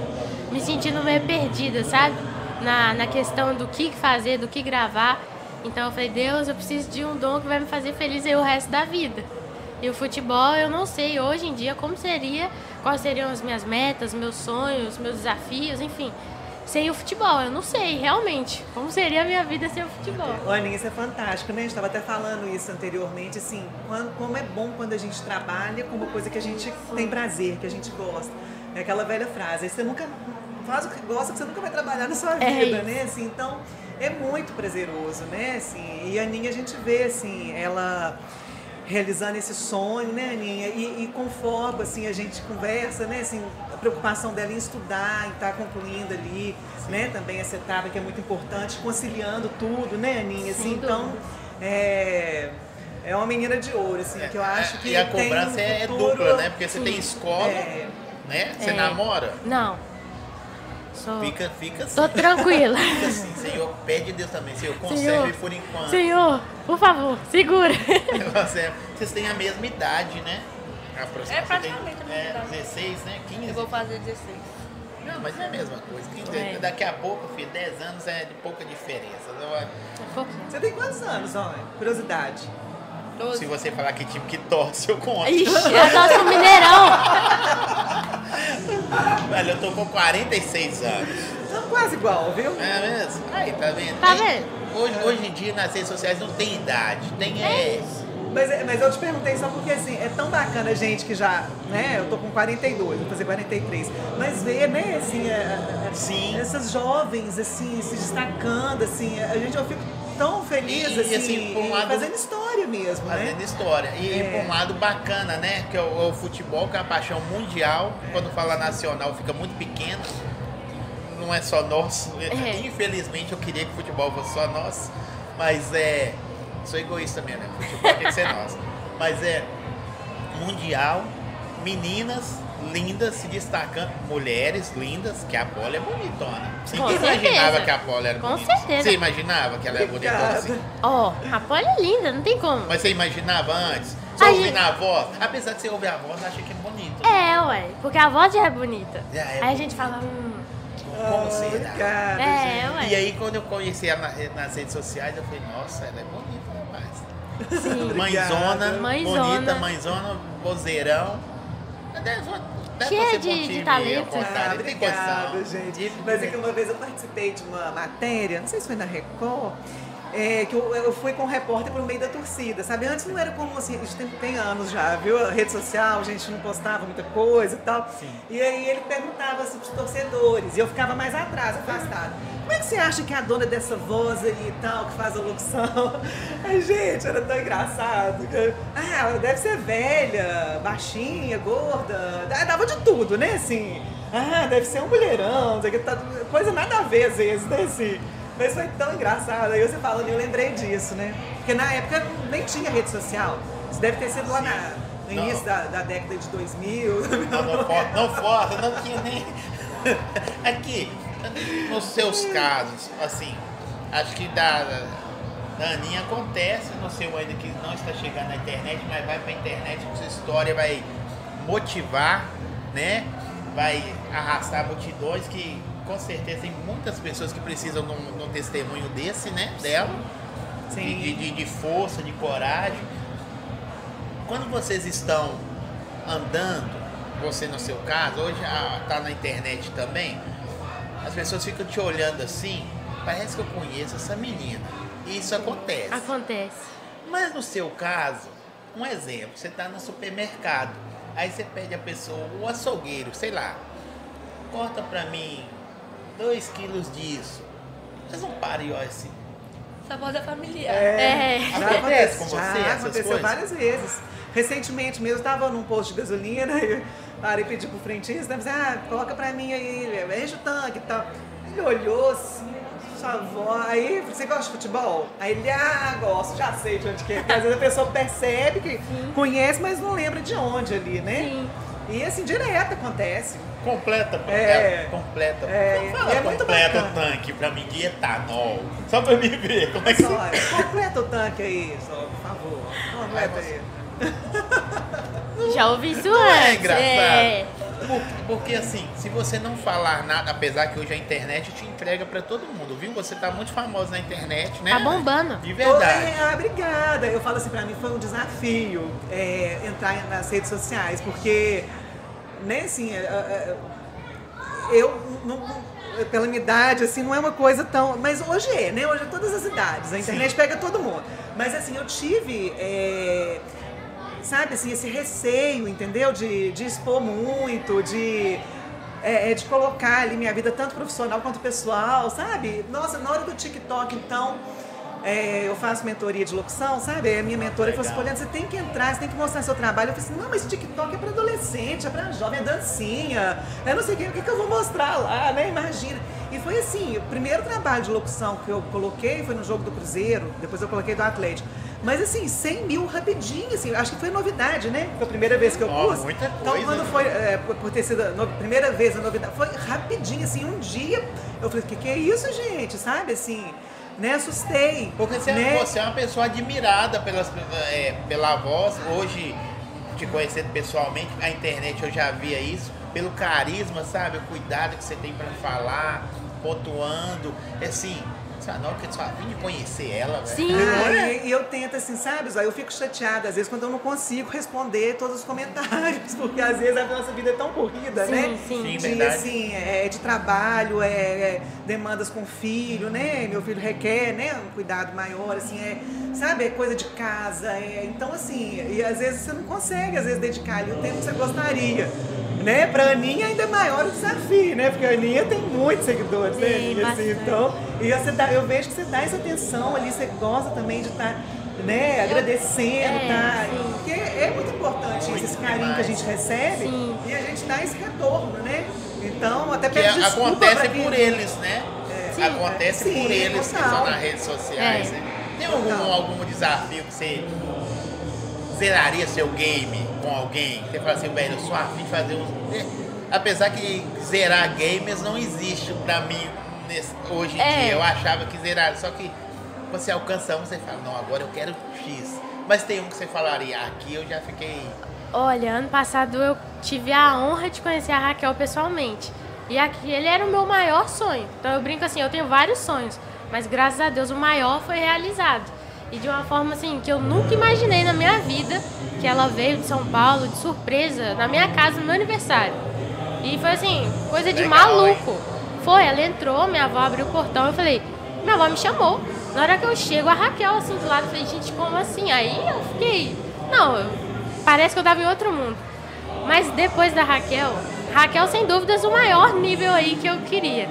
me sentindo meio perdida, sabe? Na, na questão do que fazer, do que gravar. Então eu falei, Deus, eu preciso de um dom que vai me fazer feliz aí o resto da vida. E o futebol, eu não sei hoje em dia como seria, quais seriam as minhas metas, meus sonhos, meus desafios, enfim. Sem o futebol, eu não sei realmente como seria a minha vida sem o futebol. Ô, Aninha, isso é fantástico, né? A gente estava até falando isso anteriormente, assim, quando- como é bom quando a gente trabalha com uma coisa que a gente tem prazer, que a gente gosta. É aquela velha frase, você nunca faz o que gosta, que você nunca vai trabalhar na sua É vida, isso. né? Assim, então, é muito prazeroso, né? Assim, e a Aninha a gente vê, assim, ela realizando esse sonho, né, Aninha? E, e conforme, assim, a gente conversa, né, assim, preocupação dela em estudar, em estar concluindo ali, né, também essa etapa que é muito importante, conciliando tudo, né, Aninha? Assim, então, é, é uma menina de ouro, assim, que eu acho que e a cobrança um é dupla, né? Porque você tem escola, É, né? Você É. namora, Não. Sou... fica, fica assim. Tô tranquila. Fica assim, Senhor, pede a Deus também, Senhor, conserve Senhor, por enquanto. Senhor, por favor, segura. Conserve. Vocês têm a mesma idade, né? Aproximadamente. É praticamente a mesma é, idade. 16, né? 15. Eu vou fazer 16. Não, mas é a mesma coisa. 15, É. Daqui a pouco, filho, 10 anos é de pouca diferença. Não vai- Você tem quantos anos, ó? Curiosidade. 12. Se você falar que time que torce, eu conto. Ixi, eu torço pro Mineirão. Velho, eu tô com 46 anos. São quase igual, viu? É mesmo? Aí, tá vendo? Tá Tem- vendo? Hoje, hoje em dia, nas redes sociais, não tem idade. Tem é. É- mas eu te perguntei só porque assim, é tão bacana a gente que já, né? Eu tô com 42, vou fazer 43. Mas ver, né, assim, é- é- Sim. essas jovens, assim, se destacando, assim, a gente, eu fico tão feliz, E- e, assim, assim, por um lado- fazendo história mesmo, Fazendo né? história. E, É. por um lado bacana, né? Que é o, é o futebol, que é uma paixão mundial. Quando fala nacional, fica muito pequeno. Não é só nosso. É. Infelizmente, eu queria que o futebol fosse só nosso. Mas é. Sou egoísta mesmo, né? Futebol tem que ser nosso. Mas é mundial, meninas lindas se destacando, mulheres lindas, que a Paula é bonitona. Com Ninguém imaginava certeza. que a Paula era Com bonita. certeza. Você imaginava que ela era bonitona assim? Ó, a Polly é linda, não tem como. Mas você imaginava antes? Só A ouvindo gente- a voz? Apesar de você ouvir a voz, acha que é bonito. É, ué, porque a voz já é bonita. Já é Aí a bonita. gente fala, hum, Como Ah, será? Obrigada, é, ué. E aí, quando eu conheci ela na- nas redes sociais, eu falei, nossa, ela é bonita. Sim. Mãezona, Mãezona. bonita, mãezona, vozeirão. Cheia de- de talento. Ah, obrigada, gente. Mas é que uma vez eu participei de uma matéria, não sei se foi na Record, é, que eu, eu fui com um repórter por meio da torcida, sabe? Antes não era como assim, isso tem, tem anos já, viu? A rede social, a gente não postava muita coisa e tal. Sim. E aí ele perguntava assim pros torcedores, e eu ficava mais atrás, afastada. Como é que você acha que é a dona dessa voz aí e tal, que faz a locução? Ai, gente, era tão engraçado. Ah, ela deve ser velha, baixinha, gorda. Dava de tudo, né? Assim, ah, deve ser um mulherão, o tá- coisa nada a ver às vezes, né? Assim. Mas foi tão engraçado. Aí você falando, eu lembrei disso, né? Porque na época nem tinha rede social. Isso deve ter sido lá na- no Não. início da, da década de 2000. Não, não foto, não foto, não tinha nem. Aqui, nos seus casos, assim, acho que da, da Aninha acontece no seu ainda que não está chegando na internet, mas vai pra internet, sua história vai motivar, né? Vai arrastar multidões que com certeza tem muitas pessoas que precisam de um, de um testemunho desse, né? Dela. Sim. De, de, de força, de coragem. Quando vocês estão andando, você no seu caso, hoje ah, tá na internet também, as pessoas ficam te olhando assim, parece que eu conheço essa menina. E isso acontece. Acontece. Mas no seu caso, um exemplo, você está no supermercado, aí você pede a pessoa, o açougueiro, sei lá, corta pra mim dois quilos disso. Eles não e olham assim. Essa voz é familiar. É. Já Acontece com já você essas aconteceu coisas? várias vezes. Recentemente mesmo, estava num posto de gasolina e parei e pedi pro frentista, disse, ah, coloca pra mim aí, enche o tanque e tal. Ele olhou assim, sua avó, aí, você gosta de futebol? Aí ele, ah, gosto, já sei de onde que é. Porque às vezes a pessoa percebe que conhece, mas não lembra de onde ali, né? Sim. E assim, direto acontece. Completa. É. É, completa. É, Fala é muito completa o tanque pra mim de etanol. Só pra me ver como é que Só, completa o tanque aí, só, por favor. Completa aí. Já ouvi isso Não é antes. engraçado? É. Por- Porque assim, se você não falar nada, apesar que hoje a internet te entrega pra todo mundo, viu? Você tá muito famoso na internet, né? Tá bombando. De verdade. Ah, obrigada. Eu falo assim, pra mim foi um desafio é, entrar nas redes sociais, porque, né, assim, é, é, eu, não- pela minha idade, assim, não é uma coisa tão... Mas hoje é, né? Hoje é todas as idades. A internet pega todo mundo. Mas, assim, eu tive... é, sabe, assim, esse receio, entendeu? De, de expor muito, de, é, é, de colocar ali minha vida, tanto profissional quanto pessoal, sabe? Nossa, na hora do TikTok, então, é, eu faço mentoria de locução, sabe? A minha mentora falou assim, você tem que entrar, você tem que mostrar seu trabalho. Eu falei assim, não, mas TikTok é pra adolescente, é pra jovem, é dancinha, é não sei o que, o que, que eu vou mostrar lá, né? Imagina. E foi assim, o primeiro trabalho de locução que eu coloquei foi no jogo do Cruzeiro, depois eu coloquei do Atlético. Mas assim, 100 mil rapidinho, assim, acho que foi novidade, né? Foi a primeira vez que eu pus. muita Então, coisa, quando né? foi, é, por ter sido a primeira vez a novidade, foi rapidinho, assim, um dia. Eu falei, o que, que é isso, gente? Sabe, assim, né? Assustei. Porque você, né? você é uma pessoa admirada pelas, é, pela voz. Hoje, te conhecendo pessoalmente, a internet eu já via isso. Pelo carisma, sabe? O cuidado que você tem pra falar, pontuando. É assim, na hora que eu só vim de conhecer ela, velho. Sim. Ah, e, e eu tento assim, sabe? Eu fico chateada, às vezes, quando eu não consigo responder todos os comentários, porque às vezes a nossa vida é tão corrida, Sim, né? sim. Sim, de, verdade. assim, é, de trabalho, é, é demandas com o filho, né? Meu filho requer, né? Um cuidado maior, assim, é, sabe? É coisa de casa, é, então assim, e às vezes você não consegue, às vezes, dedicar ali o tempo que você gostaria. Né? Pra Aninha ainda é maior o desafio, né? Porque a Aninha tem muitos seguidores, né? Aninha, assim, então, e você dá, eu vejo que você dá essa atenção ali, você gosta também de estar né, agradecendo, é, tá? sim. Porque é muito importante Muito esse carinho que a gente recebe Sim. e a gente dá esse retorno, né? Então, até Que pede desculpa acontece por eles, né? Sim. Acontece Sim, por eles que total. estão nas redes sociais. É. né? Tem algum, algum desafio que você zeraria seu game com alguém? Você fala assim, velho, eu sou afim de fazer uns. É, Apesar que zerar games não existe pra mim nesse- hoje em É. dia. Eu achava que zerar, só que você alcança um, você fala, não, agora eu quero X. Mas tem um que você falaria, aqui eu já fiquei. Olha, ano passado eu tive a honra de conhecer a Raquel pessoalmente. E aquele era o meu maior sonho. Então eu brinco assim, eu tenho vários sonhos, mas graças a Deus o maior foi realizado. E de uma forma assim que eu nunca imaginei na minha vida, que ela veio de São Paulo de surpresa na minha casa no meu aniversário. E foi assim, coisa de Legal, maluco. Foi, ela entrou, minha avó abriu o portão, eu falei, minha avó me chamou. Na hora que eu chego, a Raquel assim do lado, eu falei, gente, como assim? Aí eu fiquei, não, eu- parece que eu tava em outro mundo. Mas depois da Raquel, Raquel sem dúvidas o maior nível aí que eu queria.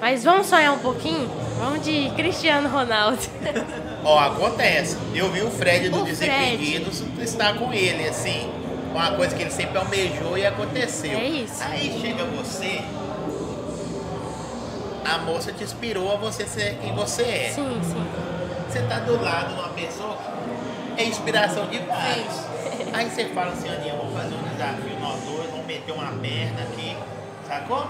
Mas vamos sonhar um pouquinho? Vamos de Cristiano Ronaldo. Ó, acontece. Eu vi o Fred do Desimpedidos estar com ele, assim. Uma coisa que ele sempre almejou e aconteceu. É isso. Aí chega você, a moça te inspirou a você ser quem você é. Sim, sim. Você tá do lado de uma pessoa que é inspiração de vários. Aí você fala assim, Aninha, vamos fazer um desafio nós dois, vamos meter uma perna aqui, sacou?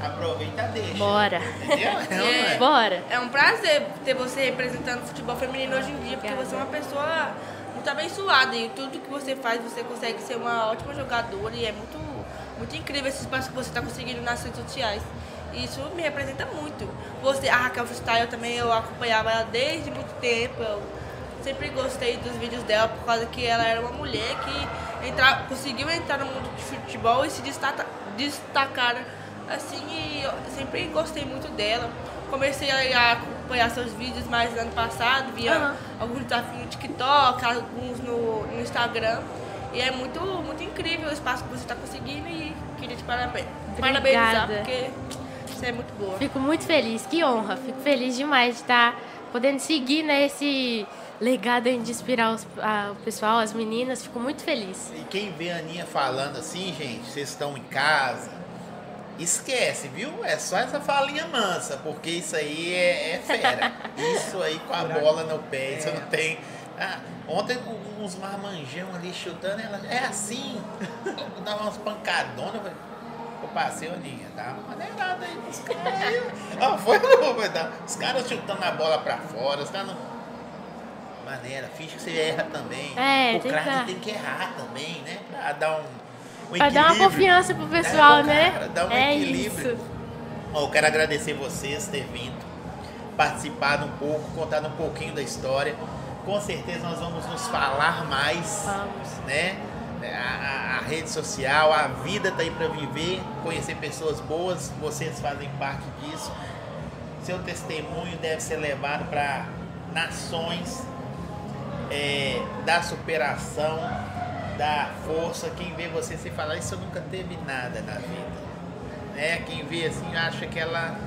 Aproveita deixa. Bora. Não, É. é? Bora. É um prazer ter você representando o futebol feminino hoje em dia, porque você é uma pessoa muito abençoada e tudo que você faz, você consegue ser uma ótima jogadora e é muito, muito incrível esse espaço que você está conseguindo nas redes sociais. E isso me representa muito. Você, a Raquel Freestyle também, eu acompanhava ela desde muito tempo. Eu sempre gostei dos vídeos dela por causa que ela era uma mulher que entra, conseguiu entrar no mundo de futebol e se destaca, destacar assim e eu sempre gostei muito dela. Comecei a acompanhar seus vídeos mais no ano passado, via Aham. alguns desafios no TikTok, alguns no, no Instagram. E é muito, muito incrível o espaço que você está conseguindo e queria te parabéns. parabenizar Obrigada. porque você é muito boa. Fico muito feliz, que honra. Fico feliz demais de estar podendo seguir né, esse legado de inspirar os- a- o pessoal, as meninas. Fico muito feliz. E quem vê a Aninha falando assim, gente, vocês estão em casa, esquece, viu? É só essa falinha mansa, porque isso aí é, é fera. Isso aí com a bola no pé, isso não tem. Ah, ontem uns marmanjão ali chutando, ela é assim, dava umas pancadonas. eu passei, Aninha, dá uma maneirada aí nos caras aí. Ah, foi, não, foi, tá. Os caras chutando a bola pra fora, os caras não. Maneira, finge que você erra também. É, o craque que- tem que errar também, né? Pra dar um, um Pra dar uma confiança pro pessoal, É, né? cara, dá um é equilíbrio. isso. Ó, eu quero agradecer vocês ter vindo, participado um pouco, contado um pouquinho da história. Com certeza nós vamos nos falar mais, Vamos. né? A, a- a rede social, a vida tá aí para viver, conhecer pessoas boas, vocês fazem parte disso. Seu testemunho deve ser levado para nações é, da superação, da força. Quem vê você se falar isso nunca teve nada na vida. Né? Quem vê assim acha que ela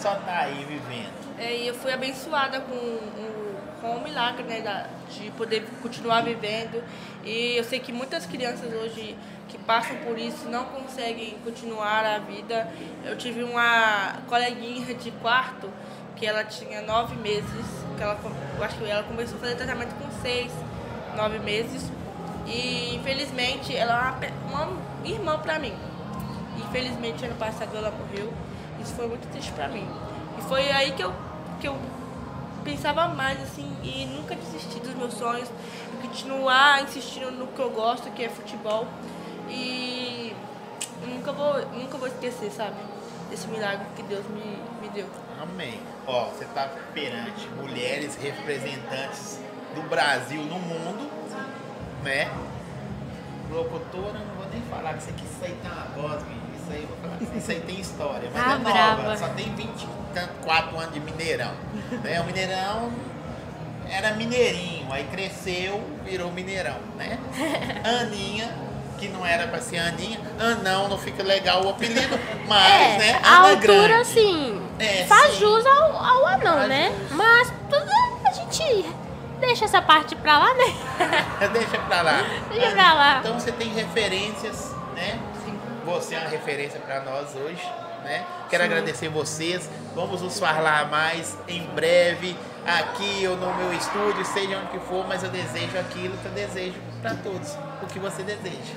só tá aí vivendo. É, e eu fui abençoada com, um- com o milagre, né, da- de poder continuar vivendo. E eu sei que muitas crianças hoje que passam por isso não conseguem continuar a vida. Eu tive uma coleguinha de quarto que ela tinha nove meses, que ela, acho que ela começou a fazer tratamento com seis, nove meses. E infelizmente ela é uma, uma irmã pra mim. Infelizmente ano passado ela morreu. Isso foi muito triste pra mim. E foi aí que eu, que eu pensava mais assim e nunca desistir dos meus sonhos, continuar insistindo no que eu gosto, que é futebol. E nunca vou, nunca vou esquecer, sabe? Desse milagre que Deus me, me deu. Amém. Ó, você tá perante mulheres representantes do Brasil no mundo, né? Locutora, não vou nem falar que isso aqui isso aí tem uma voz, menino. Isso aí, eu vou falar isso aí tem história. Mas Ah, é nova, brava. só tem 24 anos de Mineirão. Né? O Mineirão era Mineirinho, aí cresceu, virou Mineirão, né? Aninha, que não era pra ser Aninha, Anão não fica legal o apelido, mas, é, né? a Ana altura, Grande. assim, É, faz sim. jus ao, ao anão, Faz né? jus. Mas tudo a gente deixa essa parte pra lá, né? Deixa pra lá. Deixa pra lá. Então você tem referências, né? Sim. você é uma referência para nós hoje, né? Quero agradecer vocês. Vamos nos falar mais em breve aqui ou no meu estúdio, seja onde que for, mas eu desejo aquilo que eu desejo para todos, o que você deseja.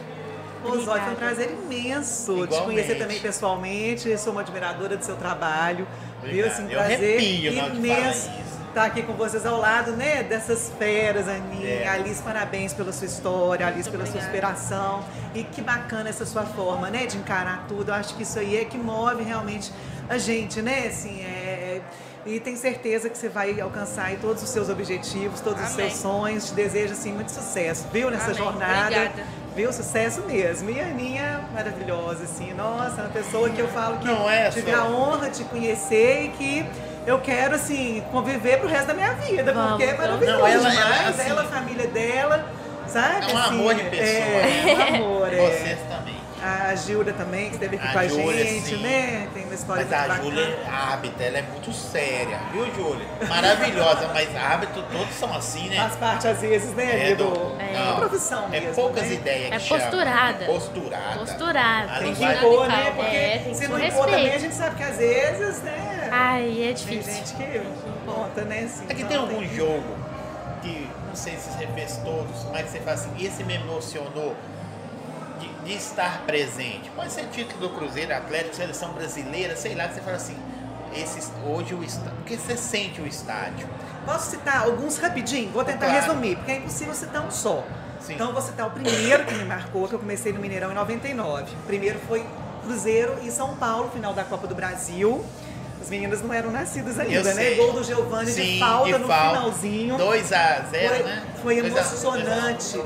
Zói, foi um prazer imenso te Igualmente. conhecer também pessoalmente. Sou uma admiradora do seu trabalho. Viu? Obrigado. Assim, Eu prazer arrepio na hora que fala imenso isso. Estar aqui com vocês ao lado, né? Dessas feras, Aninha. É. Alice, parabéns pela sua história, Alice, Muito pela sua obrigada. inspiração. E que bacana essa sua forma, né? De encarar tudo. Eu acho que isso aí é que move realmente a gente, né? Assim, é... E tenho certeza que você vai alcançar aí todos os seus objetivos, todos os Amém. seus sonhos. Te desejo, assim, muito sucesso, viu? Nessa Amém. jornada. Obrigada. Viu? Sucesso mesmo. E a Aninha, maravilhosa, assim. Nossa, é uma pessoa que eu falo que Não é tive só- a honra de conhecer e que eu quero, assim, conviver pro resto da minha vida, Vamos, porque é maravilhoso Não, ela- demais. ela, assim, ela, a família dela, sabe? É um assim, amor de pessoa, É, né? um amor, é. Vocês também. A Gilda também, que esteve aqui A com a Júlia, gente, sim. né? Tem uma história Mas a Júlia, bacana. a hábito, ela é muito séria, viu, Júlia? Maravilhosa, mas hábito todos são assim, né? Faz parte, às vezes, né, ali do... É. profissão É mesmo, poucas né? ideias É que chama. posturada. Posturada. Posturada. A Tem que impor, né? Radical. Porque É, se não impor também, a gente sabe que às vezes, né? Ai, é Tem difícil. gente que conta, né? Assim, É que tem algum jogo que, não sei se você fez todos, mas você fala assim, esse me emocionou de, de estar presente. Pode ser título do Cruzeiro, Atlético, Seleção Brasileira, sei lá, que você fala assim, esse, hoje o estádio, porque você sente o estádio. Posso citar alguns rapidinho? Vou tentar Claro. resumir, porque é impossível citar um só. Sim. Então vou citar o primeiro que me marcou, que eu comecei no Mineirão em 99. O primeiro foi Cruzeiro e São Paulo, final da Copa do Brasil. As meninas não eram nascidas ainda, né? Gol do Giovanni Sim, de falta de no falta. finalzinho. 2 a 0 Foi, né? foi 2 a 0. emocionante.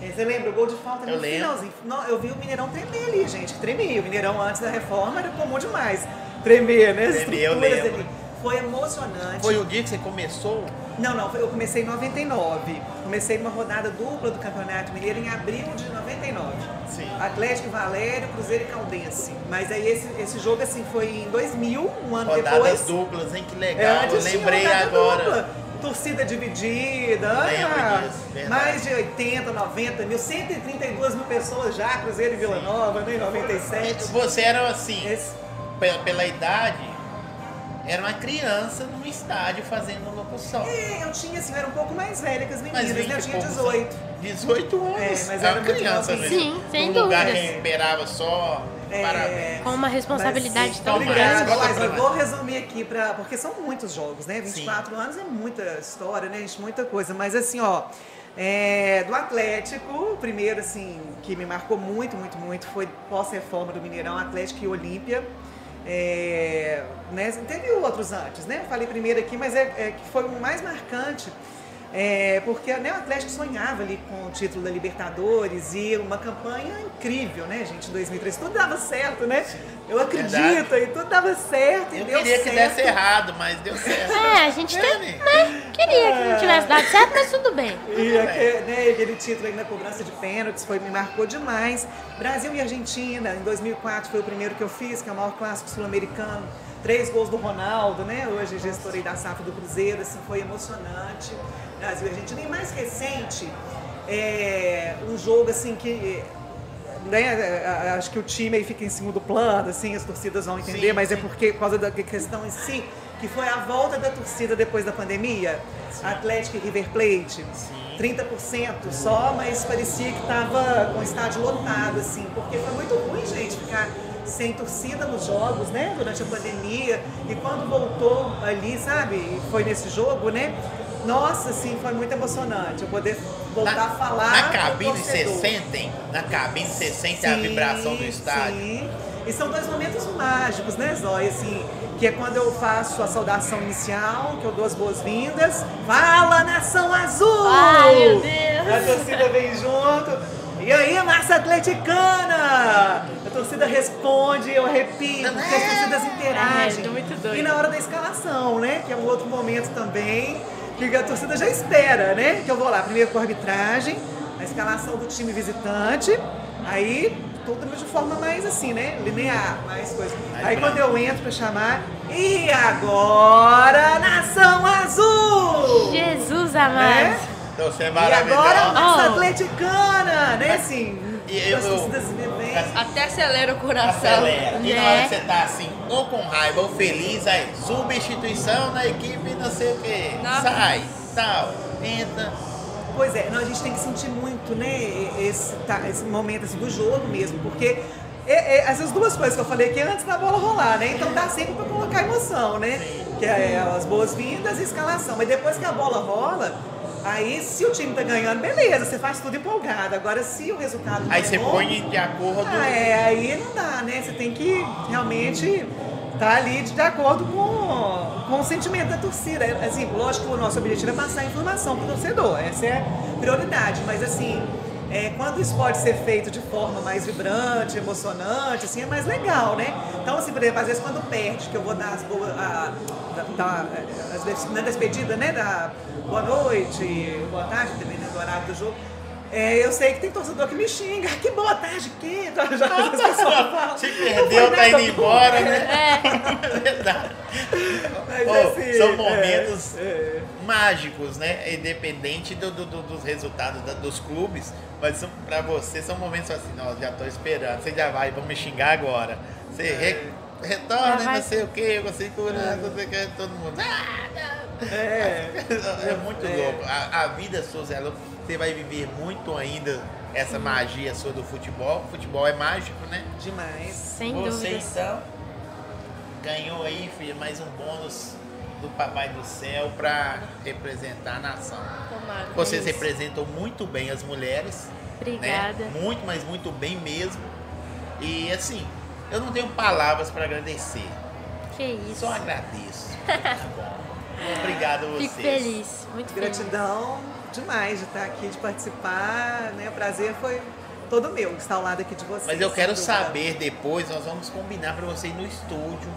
É, Você lembra? O gol de falta Eu no lembro. finalzinho. Não, eu vi o Mineirão tremer ali, gente. Tremia. O Mineirão antes da reforma era comum demais. Tremer, né? Tremer, eu lembro. ali. Foi emocionante. Foi o dia que você começou? Não, não, eu comecei em 99. Comecei numa rodada dupla do Campeonato Mineiro em abril de 99. Sim. Atlético Valério, Cruzeiro e Caldense. Mas aí esse, esse jogo assim foi em 2000, um ano Rodadas depois. duplas, hein? Que É, legal. eu antes tinha lembrei agora. dupla. Torcida dividida, ah, disso, mais de 80, 90 mil, 132 mil pessoas já, Cruzeiro e Vila Nova, né, em 97. Você era assim, Esse- pela, pela idade, era uma criança num estádio fazendo locução. É, eu tinha assim, eu era um pouco mais velha que as Mas meninas, 20 né? Eu tinha poucos 18. anos. 18 anos. É, mas era era criança mesmo. Sim, sem Num lugar que esperava só. É, Parabéns. Com uma responsabilidade Mas, tão grande. Mas eu vou resumir aqui, pra, porque são muitos jogos, né? 24 anos é muita história, né, gente? Muita coisa. Mas assim, ó, é, do Atlético, o primeiro, assim, que me marcou muito, muito, muito foi pós-reforma do Mineirão, Atlético e Olímpia. É, né, teve outros antes, né? Eu falei primeiro aqui, mas é, é que foi o mais marcante. É, porque né, o Atlético sonhava ali com o título da Libertadores e uma campanha incrível, né, gente, em 2003. Tudo dava certo, né? Eu acredito, Verdade. e tudo dava certo, e Eu deu queria que certo. desse errado, mas deu certo. É, a gente tem, Né? queria que não tivesse dado certo, mas tudo bem. E aquele, né, aquele título aí na cobrança de pênaltis foi, me marcou demais. Brasil e Argentina, em 2004 foi o primeiro que eu fiz, que é o maior clássico sul-americano. Três gols do Ronaldo, né? Hoje gestor aí da SAF do Cruzeiro, assim, foi emocionante. Brasil e Argentina. E mais recente, é, um jogo assim que. Né, acho que o time aí fica em segundo plano, assim, as torcidas vão entender, Sim, mas é sim. porque por causa da questão em si, que foi a volta da torcida depois da pandemia, Atlético e River Plate. 30% só, mas parecia que estava com o estádio lotado, assim, porque foi muito ruim, gente, ficar sem torcida nos jogos, né, durante a pandemia. E quando voltou ali, sabe, foi nesse jogo, né, nossa, assim, foi muito emocionante eu poder voltar Na, a falar. na cabine você sentem? Na cabine você sente a vibração do estádio? Sim. E são dois momentos mágicos, né, Zóia? Assim, que é quando eu faço a saudação inicial, que eu dou as boas-vindas. Fala, Nação Azul! Ai, meu Deus! A torcida vem junto. E aí, massa atleticana! A torcida responde, eu arrepio, porque as torcidas interagem. É, muito doido. E na hora da escalação, né? Que é um outro momento também, que a torcida já espera, né? Que eu vou lá, primeiro com a arbitragem, a escalação do time visitante, aí tudo de forma mais assim, né? Linear, mais coisa. Aí quando eu entro pra chamar, e agora, Nação Azul! Jesus É? amado. Então você é E agora, massa Oh. atleticana, né? Assim, E eu, eu. Até acelera o coração. acelera. E na É. hora que você tá assim, ou com raiva ou feliz, aí substituição na equipe, não sei o quê. Nossa. Sai, tal, entra. Pois é, não, a gente tem que sentir muito, né, esse, tá, esse momento assim, do jogo mesmo, porque é- é, essas duas coisas que eu falei aqui antes da bola rolar, né? Então dá sempre pra colocar emoção, né? Que é as boas-vindas e a escalação. Mas depois que a bola rola, aí se o time tá ganhando, beleza, você faz tudo empolgado. Agora se o resultado Aí é você bom, põe de acordo. ah, é, aí não dá, né? Você tem que realmente estar ali de acordo com, com o sentimento da torcida. Assim, lógico que o nosso objetivo é passar a informação para o torcedor, essa é a prioridade, mas assim. é, quando isso pode ser feito de forma mais vibrante, emocionante, assim, é mais legal, né? Então, assim, por exemplo, às vezes quando perde, que eu vou dar as boas. A, da, da, as des- na despedida, né? Da boa noite, boa tarde, dependendo do horário do jogo. É, eu sei que tem torcedor que me xinga. "Ah, Que boa tarde, que? Já, já, as pessoas falam. Se perdeu, tá indo embora, né? É verdade. Mas, Pô, assim, são é, momentos é. mágicos, né? Independente do, do- do- dos resultados da- dos clubes, mas são, pra você são momentos assim, não, já tô esperando, você já vai, vamos me xingar agora. Você re- retorna, vai- não sei o que, você curando, não sei o que, todo mundo. Ah, não. É. É muito É. louco. A, a vida sua, Zé, você vai viver muito ainda essa magia sua do futebol. Futebol é mágico, né? Demais. Sem Você dúvidas. então ganhou aí, filha, mais um bônus do Papai do Céu para representar a nação. Tomara. Vocês isso. representam muito bem as mulheres. Obrigada. Né? Muito, mas muito bem mesmo. E assim, eu não tenho palavras para agradecer. Que isso. Só agradeço. Tá bom. Obrigado a vocês. Fico feliz, muito feliz. Gratidão demais de estar aqui, de participar. Né? O prazer foi todo meu estar ao lado aqui de vocês. Mas eu quero saber depois, nós vamos combinar para você ir no estúdio,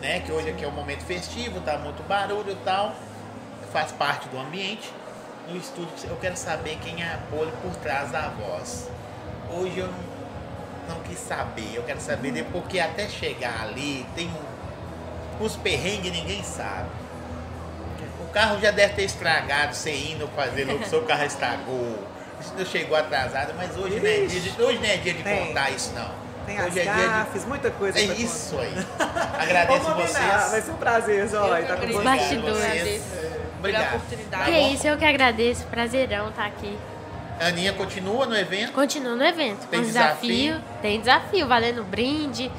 né? Que hoje aqui é um momento festivo, tá muito barulho e tal, faz parte do ambiente. No estúdio, eu quero saber quem é a Poli por trás da voz. Hoje eu não, não quis saber, eu quero saber de- porque até chegar ali tem um, os perrengues ninguém sabe. O carro já deve ter estragado, você indo fazer locução, o carro estragou. Isso não chegou atrasado, mas hoje não é dia de, hoje não é dia de Tem. contar isso não. Tem as hoje é dia de gafes, muita coisa é isso aí. contar. Agradeço Vamos combinar, vocês. Vai ser um prazer, Zói, estar com. Bastidores. Vocês. Obrigado. oportunidade. Tá Que bom? isso, eu que agradeço. Prazerão estar aqui. Aninha continua no evento. Continua no evento. Tem desafio? desafio. Tem desafio, valendo brinde,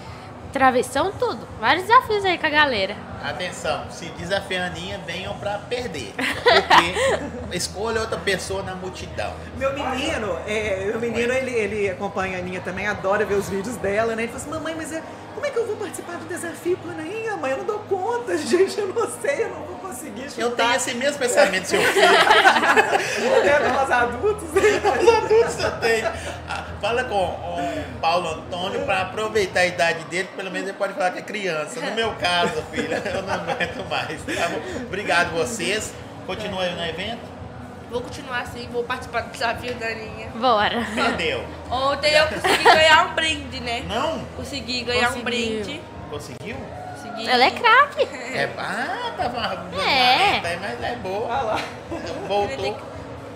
travessão, tudo. Vários desafios aí com a galera. Atenção, se desafia a Aninha, venham pra perder. Porque escolha outra pessoa na multidão. Meu menino, é, meu menino, ele, ele acompanha a Aninha também, adora ver os vídeos dela, né? Ele fala assim, mamãe, mas é, como é que eu vou participar do desafio com a Aninha? Mãe, eu não dou conta, gente, eu não sei, eu não vou conseguir chutar. Eu tenho esse mesmo pensamento, seu filho. É, nós adultos. Os adultos eu tenho. Ah, Fala com o Paulo Antônio para aproveitar a idade dele, pelo menos ele pode falar que é criança. No meu caso, filha, eu não aguento mais. Tá bom? Obrigado vocês. Continua aí no evento. Vou continuar assim, vou participar do desafio da Aninha. Bora. Perdeu. Ontem eu consegui ganhar um brinde, né? Não? Consegui ganhar um Conseguiu. brinde. Conseguiu? Ela é craque. É, ah, tava É. aí, mas é boa. Olha lá. Voltou.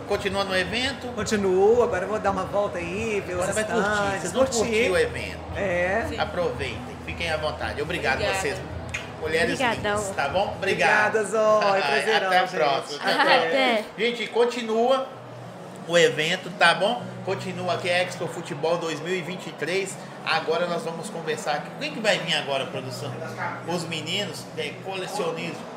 Continua no evento. Continuo, agora eu vou dar uma volta aí, ver os Agora vai curtir. Vocês vão curtir. curtir o evento. É. Sim. Aproveitem. Fiquem à vontade. Obrigado Obrigada. vocês. Mulheres Obrigadão. lindas, tá bom? Obrigado. Obrigada, Até a próxima. Até a próxima. Até. Gente, continua o evento, tá bom? Continua aqui Expo Futebol 2023. Agora nós vamos conversar aqui. Quem que vai vir agora, produção? Os meninos, é, colecionismo.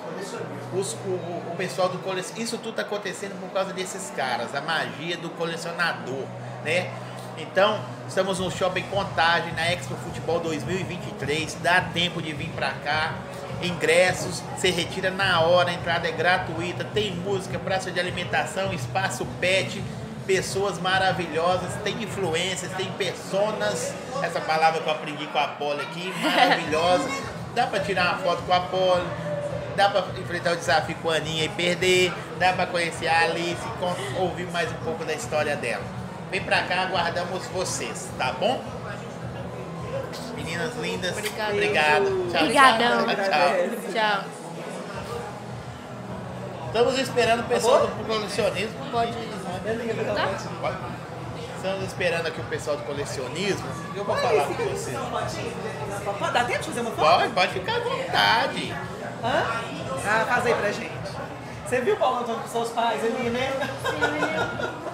Os- o, o- pessoal do colecionismo. Isso tudo está acontecendo por causa desses caras, a magia do colecionador, né? Então, estamos no Shopping Contagem, na Expo Futebol 2023. Dá tempo de vir pra cá. Ingressos, você retira na hora, a entrada é gratuita, tem música, praça de alimentação, espaço pet, pessoas maravilhosas, tem influências, tem personas, essa palavra que eu aprendi com a Poli aqui, maravilhosa. Dá pra tirar uma foto com a Poli, dá pra enfrentar o desafio com a Aninha e perder, dá pra conhecer a Alice, con- ouvir mais um pouco da história dela. Vem pra cá, aguardamos vocês, tá bom? Meninas lindas, Obrigada. obrigado. Tchau, Obrigadão. tchau. tchau. Estamos esperando o pessoal do colecionismo. Pode. Pode. Estamos esperando aqui o pessoal do colecionismo. Eu vou falar com fica você. aqui, uma fotinha. Pode- Dá tempo de fazer uma foto? Pode, pode ficar à vontade. Hã? Ah, faz aí pra gente. Você viu o Paulo Antônio com seus pais ali, né?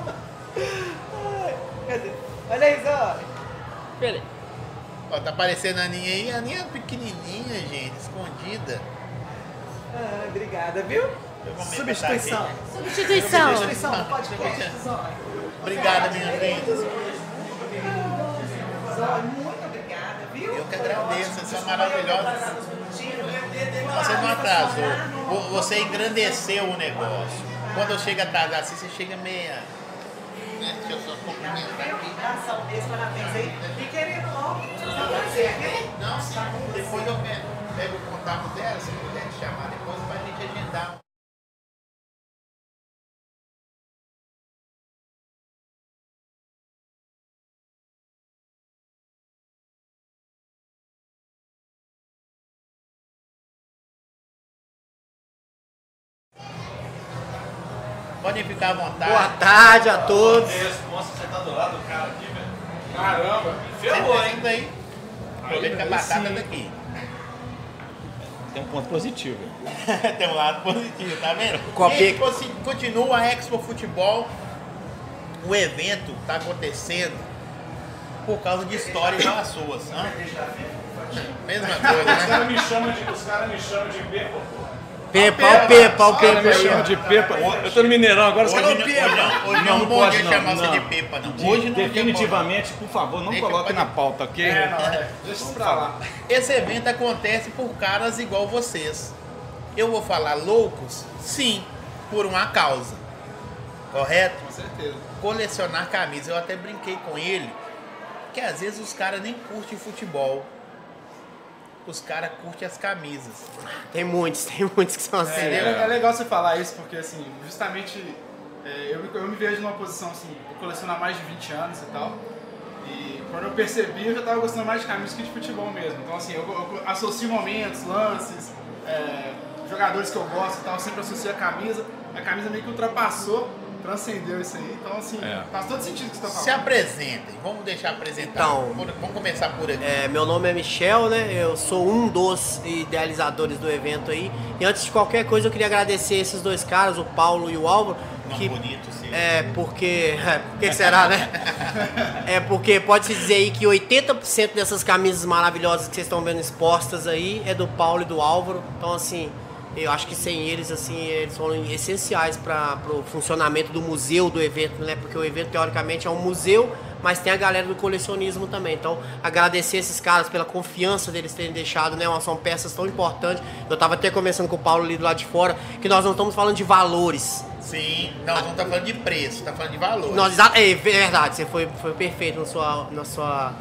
Cadê? Olha aí, Zó. Ó, tá aparecendo a Aninha aí. A Aninha é pequenininha, gente, escondida. Ah, obrigada, viu? Substituição. Substituição. Substituição do podcast, Zó. Obrigada, minha linda. Zó, muito obrigada, viu? Eu que agradeço, vocês são maravilhosos. Você Você não atrasou. Vo- Você engrandeceu o negócio. Quando eu chego atrasado assim, você chega meia. Parabéns aí. E querendo logo? Não, sim. Depois eu pego, pego o contato dela, se puder te chamar depois Podem ficar à vontade. Boa tarde a todos. Nossa, você tá do lado do cara aqui, velho. Caramba, Ferrou, hein? Daí. Aproveita que a batata daqui. Tem um ponto positivo. Tem um lado positivo, tá vendo? Copia- E continua a Expo Futebol. O evento tá acontecendo por causa de histórias igual as suas. Mesma coisa, Os né? caras me chamam de, os caras me chamam de Pepa. Pepa, o Pepa, o caras me Pepa. chamam de Pepa. Eu tô no Mineirão agora, os Hoje, caras não- "Ô, hoje, não, hoje não, é um bom dia chamar você de Pepa, não. De- Hoje não Definitivamente, por favor, não coloque pode- na pauta, ok? É, não, é. Deixa isso pra lá. Esse evento acontece por caras igual vocês. Eu vou falar loucos? Sim, por uma causa. Correto? Com certeza. colecionar camisas. Eu até brinquei com ele que às vezes os caras nem curtem futebol. Os caras curtem as camisas. Tem muitos, tem muitos que são assim. É, é- é legal você falar isso, porque assim, justamente é, eu, me, eu me vejo numa posição assim, eu coleciono há mais de 20 anos e tal. E quando eu percebi, eu já tava gostando mais de camisas que de futebol mesmo. Então assim, eu, eu associo momentos, lances, é, jogadores que eu gosto e tal, eu sempre associo a camisa. A camisa meio que ultrapassou, transcendeu isso aí. Então assim, É. faz todo sentido o que você tá Se falando. apresentem. Vamos deixar apresentar. Então. Vamos- começar por aqui. É, meu nome é Michel, né? Eu sou um dos idealizadores do evento aí. E antes de qualquer coisa, eu queria agradecer esses dois caras, o Paulo e o Álvaro. Que, bonito, sim. é, porque. É, por que será, né? É porque pode-se dizer aí que 80% dessas camisas maravilhosas que vocês estão vendo expostas aí é do Paulo e do Álvaro. Então, assim, eu acho que sem eles, assim, eles são essenciais para o funcionamento do museu, do evento, né? Porque o evento, teoricamente, é um museu, mas tem a galera do colecionismo também. Então, agradecer esses caras pela confiança deles terem deixado, né? São peças tão importantes. Eu tava até conversando com o Paulo ali do lado de fora, que nós não estamos falando de valores. Sim. Não, não tá falando de preço, tá falando de valor. Nós, exa- é verdade, você foi, foi perfeito na sua, na sua,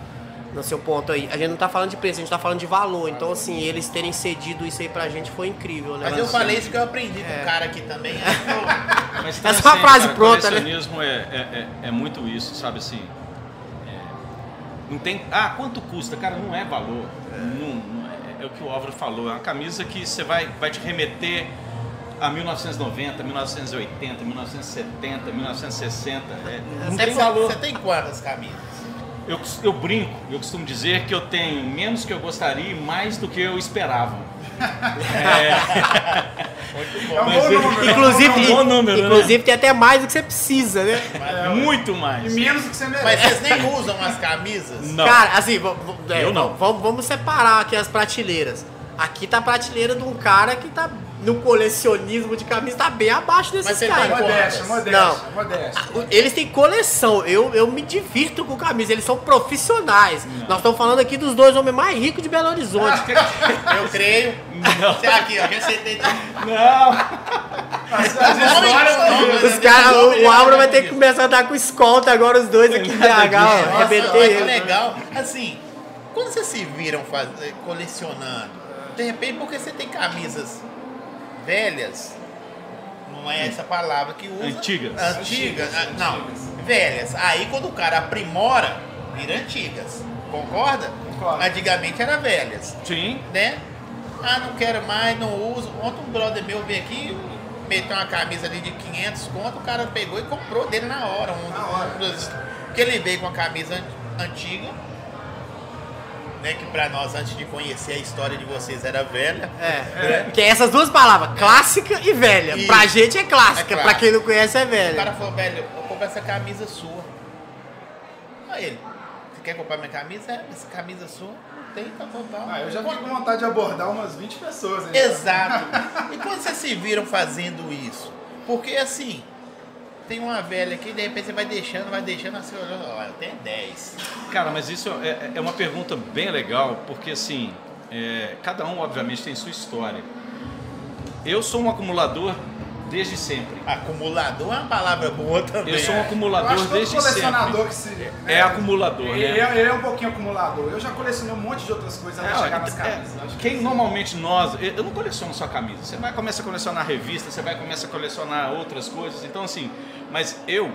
no seu ponto aí. A gente não tá falando de preço, a gente tá falando de valor. Então, assim, eles terem cedido isso aí pra gente foi incrível, né? Mas eu falei isso que eu aprendi com o cara aqui também. né? Mas Essa é uma frase cara, pronta, né? colecionismo é, é, é, é muito isso, sabe assim? é, não tem. Ah, quanto custa? Cara, não é valor. Não, não é, é o que o Álvaro falou. É uma camisa que você vai, vai te remeter a 1990, 1980, 1970, 1960. É, não Você tem valor. Você tem quantas camisas? Eu, eu brinco, eu costumo dizer que eu tenho menos que eu gostaria e mais do que eu esperava. Muito. É um Mas número. Inclusive, É um bom número, né? inclusive tem até mais do que você precisa, né? Muito E mais. menos do que você merece. Mas vocês nem usam as camisas? Não. Cara, assim, é, Eu não. Vamos, vamos separar aqui as prateleiras. Aqui tá a prateleira de um cara que tá no colecionismo de camisa, tá bem abaixo desses Mas você caras. tem Modéstia, Não. modéstia, modéstia. Eles têm coleção, eu, eu me divirto com camisa, eles são profissionais. Nós estamos falando aqui dos dois homens mais ricos de Belo Horizonte. Eu creio. Não. Você Aqui, ó, receitei. Não. As, as histórias Os caras, o, o Álvaro vai ter que começar a dar com escolta agora, os dois aqui em BH, ó. Nossa, olha que legal. Assim, quando vocês se viram faz- eh, colecionando, de repente, porque você tem camisas velhas, não é essa palavra que usa. Antigas. Antigas, ah, não, velhas. Aí quando o cara aprimora, vira antigas. Concorda? Concordo. Antigamente era velhas, Sim. né? Ah, não quero mais, não uso. Ontem um brother meu veio aqui, meteu uma camisa ali de 500 conto, o cara pegou e comprou dele na hora. Um, Na hora. um dos- Porque ele veio com a camisa an- antiga, né? Que pra nós, antes de conhecer a história de vocês, era velha. É, que é essas duas palavras, clássica e velha. Isso. Pra gente é clássica, É pra quem não conhece é O velha. cara falou, velho, eu compro essa camisa sua. Aí ele, você quer comprar minha camisa? É, essa camisa sua? Não tem, tá total. Ah, eu já fiquei com vontade de abordar umas 20 pessoas aí. Exato. E quando vocês se viram fazendo isso? Porque assim, tem uma velha aqui, de repente você vai deixando, vai deixando, assim, olhando, ó, eu tenho 10. Cara, mas isso é, é uma pergunta bem legal, porque assim, é, cada um obviamente tem sua história. Eu sou um acumulador desde sempre. Acumulador é uma palavra boa também. Eu sou um Eu acumulador acho que todo desde colecionador sempre. que se. né, É acumulador, Ele, né? é, ele é um pouquinho acumulador. Eu já colecionei um monte de outras coisas até É, chegar nas é, camisas. Acho que quem normalmente nós, eu eu não coleciono só camisa. Você vai começar a colecionar revista, você vai começar a colecionar outras coisas. Então assim, mas eu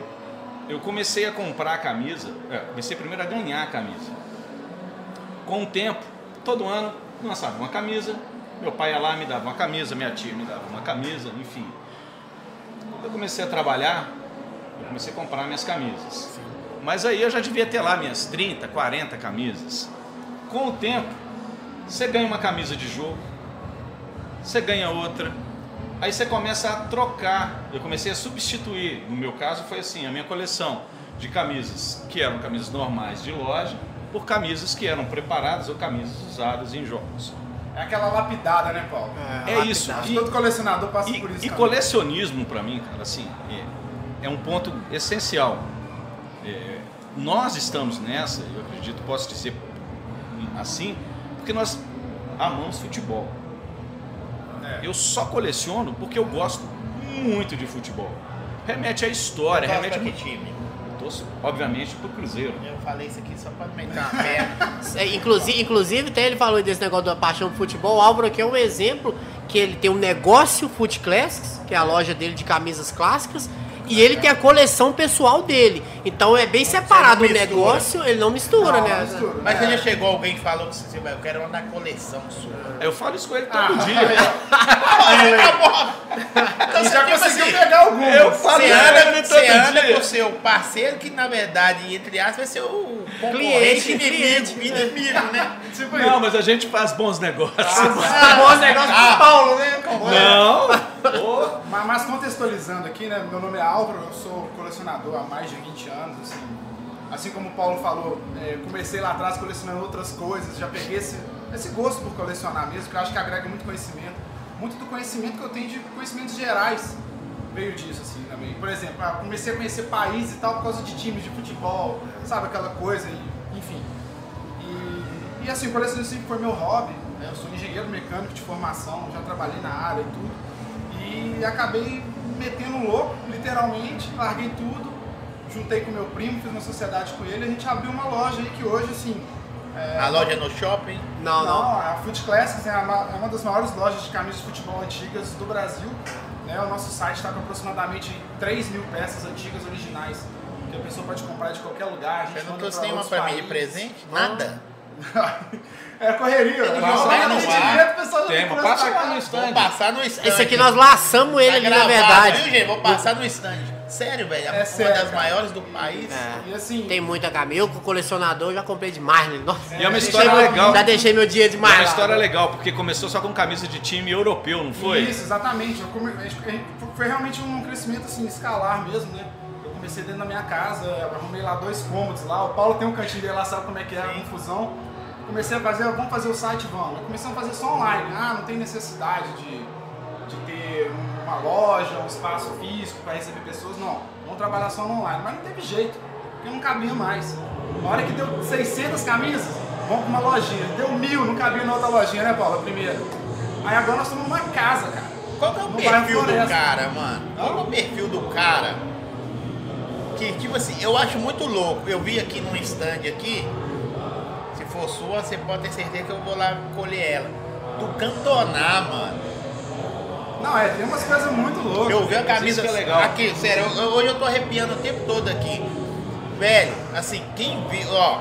eu comecei a comprar a camisa, é, comecei primeiro a ganhar a camisa. Com o tempo, todo ano lançava uma camisa, meu pai ia lá me dava uma camisa, minha tia me dava uma camisa, enfim. Quando eu comecei a trabalhar, eu comecei a comprar minhas camisas. Mas aí eu já devia ter lá minhas 30, 40 camisas. Com o tempo, você ganha uma camisa de jogo, você ganha outra, aí você começa a trocar. Eu comecei a substituir, no meu caso foi assim, a minha coleção de camisas que eram camisas normais de loja por camisas que eram preparadas ou camisas usadas em jogos. é aquela lapidada, né, Paulo? É isso. Acho que E- todo colecionador passa E, por isso. e também. colecionismo para mim, cara, assim, é, é um ponto essencial. É, nós estamos nessa, eu acredito, posso dizer assim, porque nós amamos futebol. Eu só coleciono porque eu gosto muito de futebol. Remete à história, remete pra que time? Eu torço, obviamente, pro Cruzeiro. Eu falei isso aqui só pra meter uma perna. É, Inclusive, inclusive, até ele falou desse negócio da paixão por futebol. O Álvaro aqui é um exemplo que ele tem um negócio Foot Classics, que é a loja dele de camisas clássicas, e ele tem a coleção pessoal dele. Então é bem separado o negócio, ele não mistura, Não, né? não mistura. Mas você já chegou alguém que falou que você vai, eu quero uma na coleção sua. Eu falo isso com ele todo Ah, dia. Então você, já tipo conseguiu assim, pegar algumas. Eu falo Você com anda, ele você anda dia. com o seu parceiro que, na verdade, entre aspas, vai ser o concorrente Cliente, inimigo, cliente. inimigo, né? Tipo Não, mas a gente faz bons negócios. Ah, bom negócio pro Paulo, né? Não. Mas, mas contextualizando aqui, né? Meu nome é Álvaro, eu sou colecionador há mais de 20 anos, assim. Assim como o Paulo falou, é, comecei lá atrás colecionando outras coisas, já peguei esse, esse gosto por colecionar mesmo, que eu acho que agrega muito conhecimento. Muito do conhecimento que eu tenho de conhecimentos gerais veio disso, assim, também. Por exemplo, ah, comecei a conhecer países e tal por causa de times de futebol, sabe, aquela coisa, e, enfim. E, e assim, o colecionismo sempre foi meu hobby. né? Eu sou engenheiro mecânico de formação, já trabalhei na área e tudo. E acabei metendo um louco, literalmente, larguei tudo, juntei com meu primo, fiz uma sociedade com ele, a gente abriu uma loja aí que hoje, assim. é, A loja no shopping. Não, não. a Foot Classics é uma, é uma das maiores lojas de camisas de futebol antigas do Brasil. Né? O nosso site está com aproximadamente 3 mil peças antigas originais que a pessoa pode comprar de qualquer lugar. A gente Você não trouxe nenhuma pra mim de presente? Nada? é correria. Não, joga não, no ar. vê, o pessoal já Tem, mas passa aqui no stand. Vou passar no stand. Esse aqui nós laçamos ele Tá ali, na gravado, verdade. Viu, gente? Vou passar no stand. Sério, velho. É uma sério, das cara. maiores do país. É. E assim, Tem muita camisa. Eu, com colecionador, já comprei demais, né? Nossa. E é uma história deixei- legal. Já deixei meu dia É demais. uma lá. história legal, porque começou só com camisa de time europeu, não foi? Isso, exatamente. Eu come- Foi realmente um crescimento assim, escalar mesmo, né? Eu comecei dentro da minha casa, arrumei lá dois cômodos lá. O Paulo tem um cantinho dele lá, sabe como é que é a confusão. Comecei a fazer, vamos fazer o site, vamos. Comecei a fazer só online. Ah, não tem necessidade de, de ter uma loja, um espaço físico para receber pessoas. Não, vamos trabalhar só no online. Mas não teve jeito, porque não cabia mais. Na hora que deu 600 camisas, vamos para uma lojinha. Deu mil, não cabia na outra lojinha, né, Paulo? A primeira. Aí agora nós estamos numa casa, cara. Qual que é o No perfil do cara, mano? Qual que é o perfil do cara? Que, tipo assim, eu acho muito louco. Eu vi aqui num stand aqui. For sua, você pode ter certeza que eu vou lá colher ela. Do Cantonar, mano. Não, é, tem umas coisas muito loucas. Eu vi a camisa. que é legal. Aqui, sério, eu- hoje eu tô arrepiando o tempo todo aqui. Velho, assim, quem viu, ó,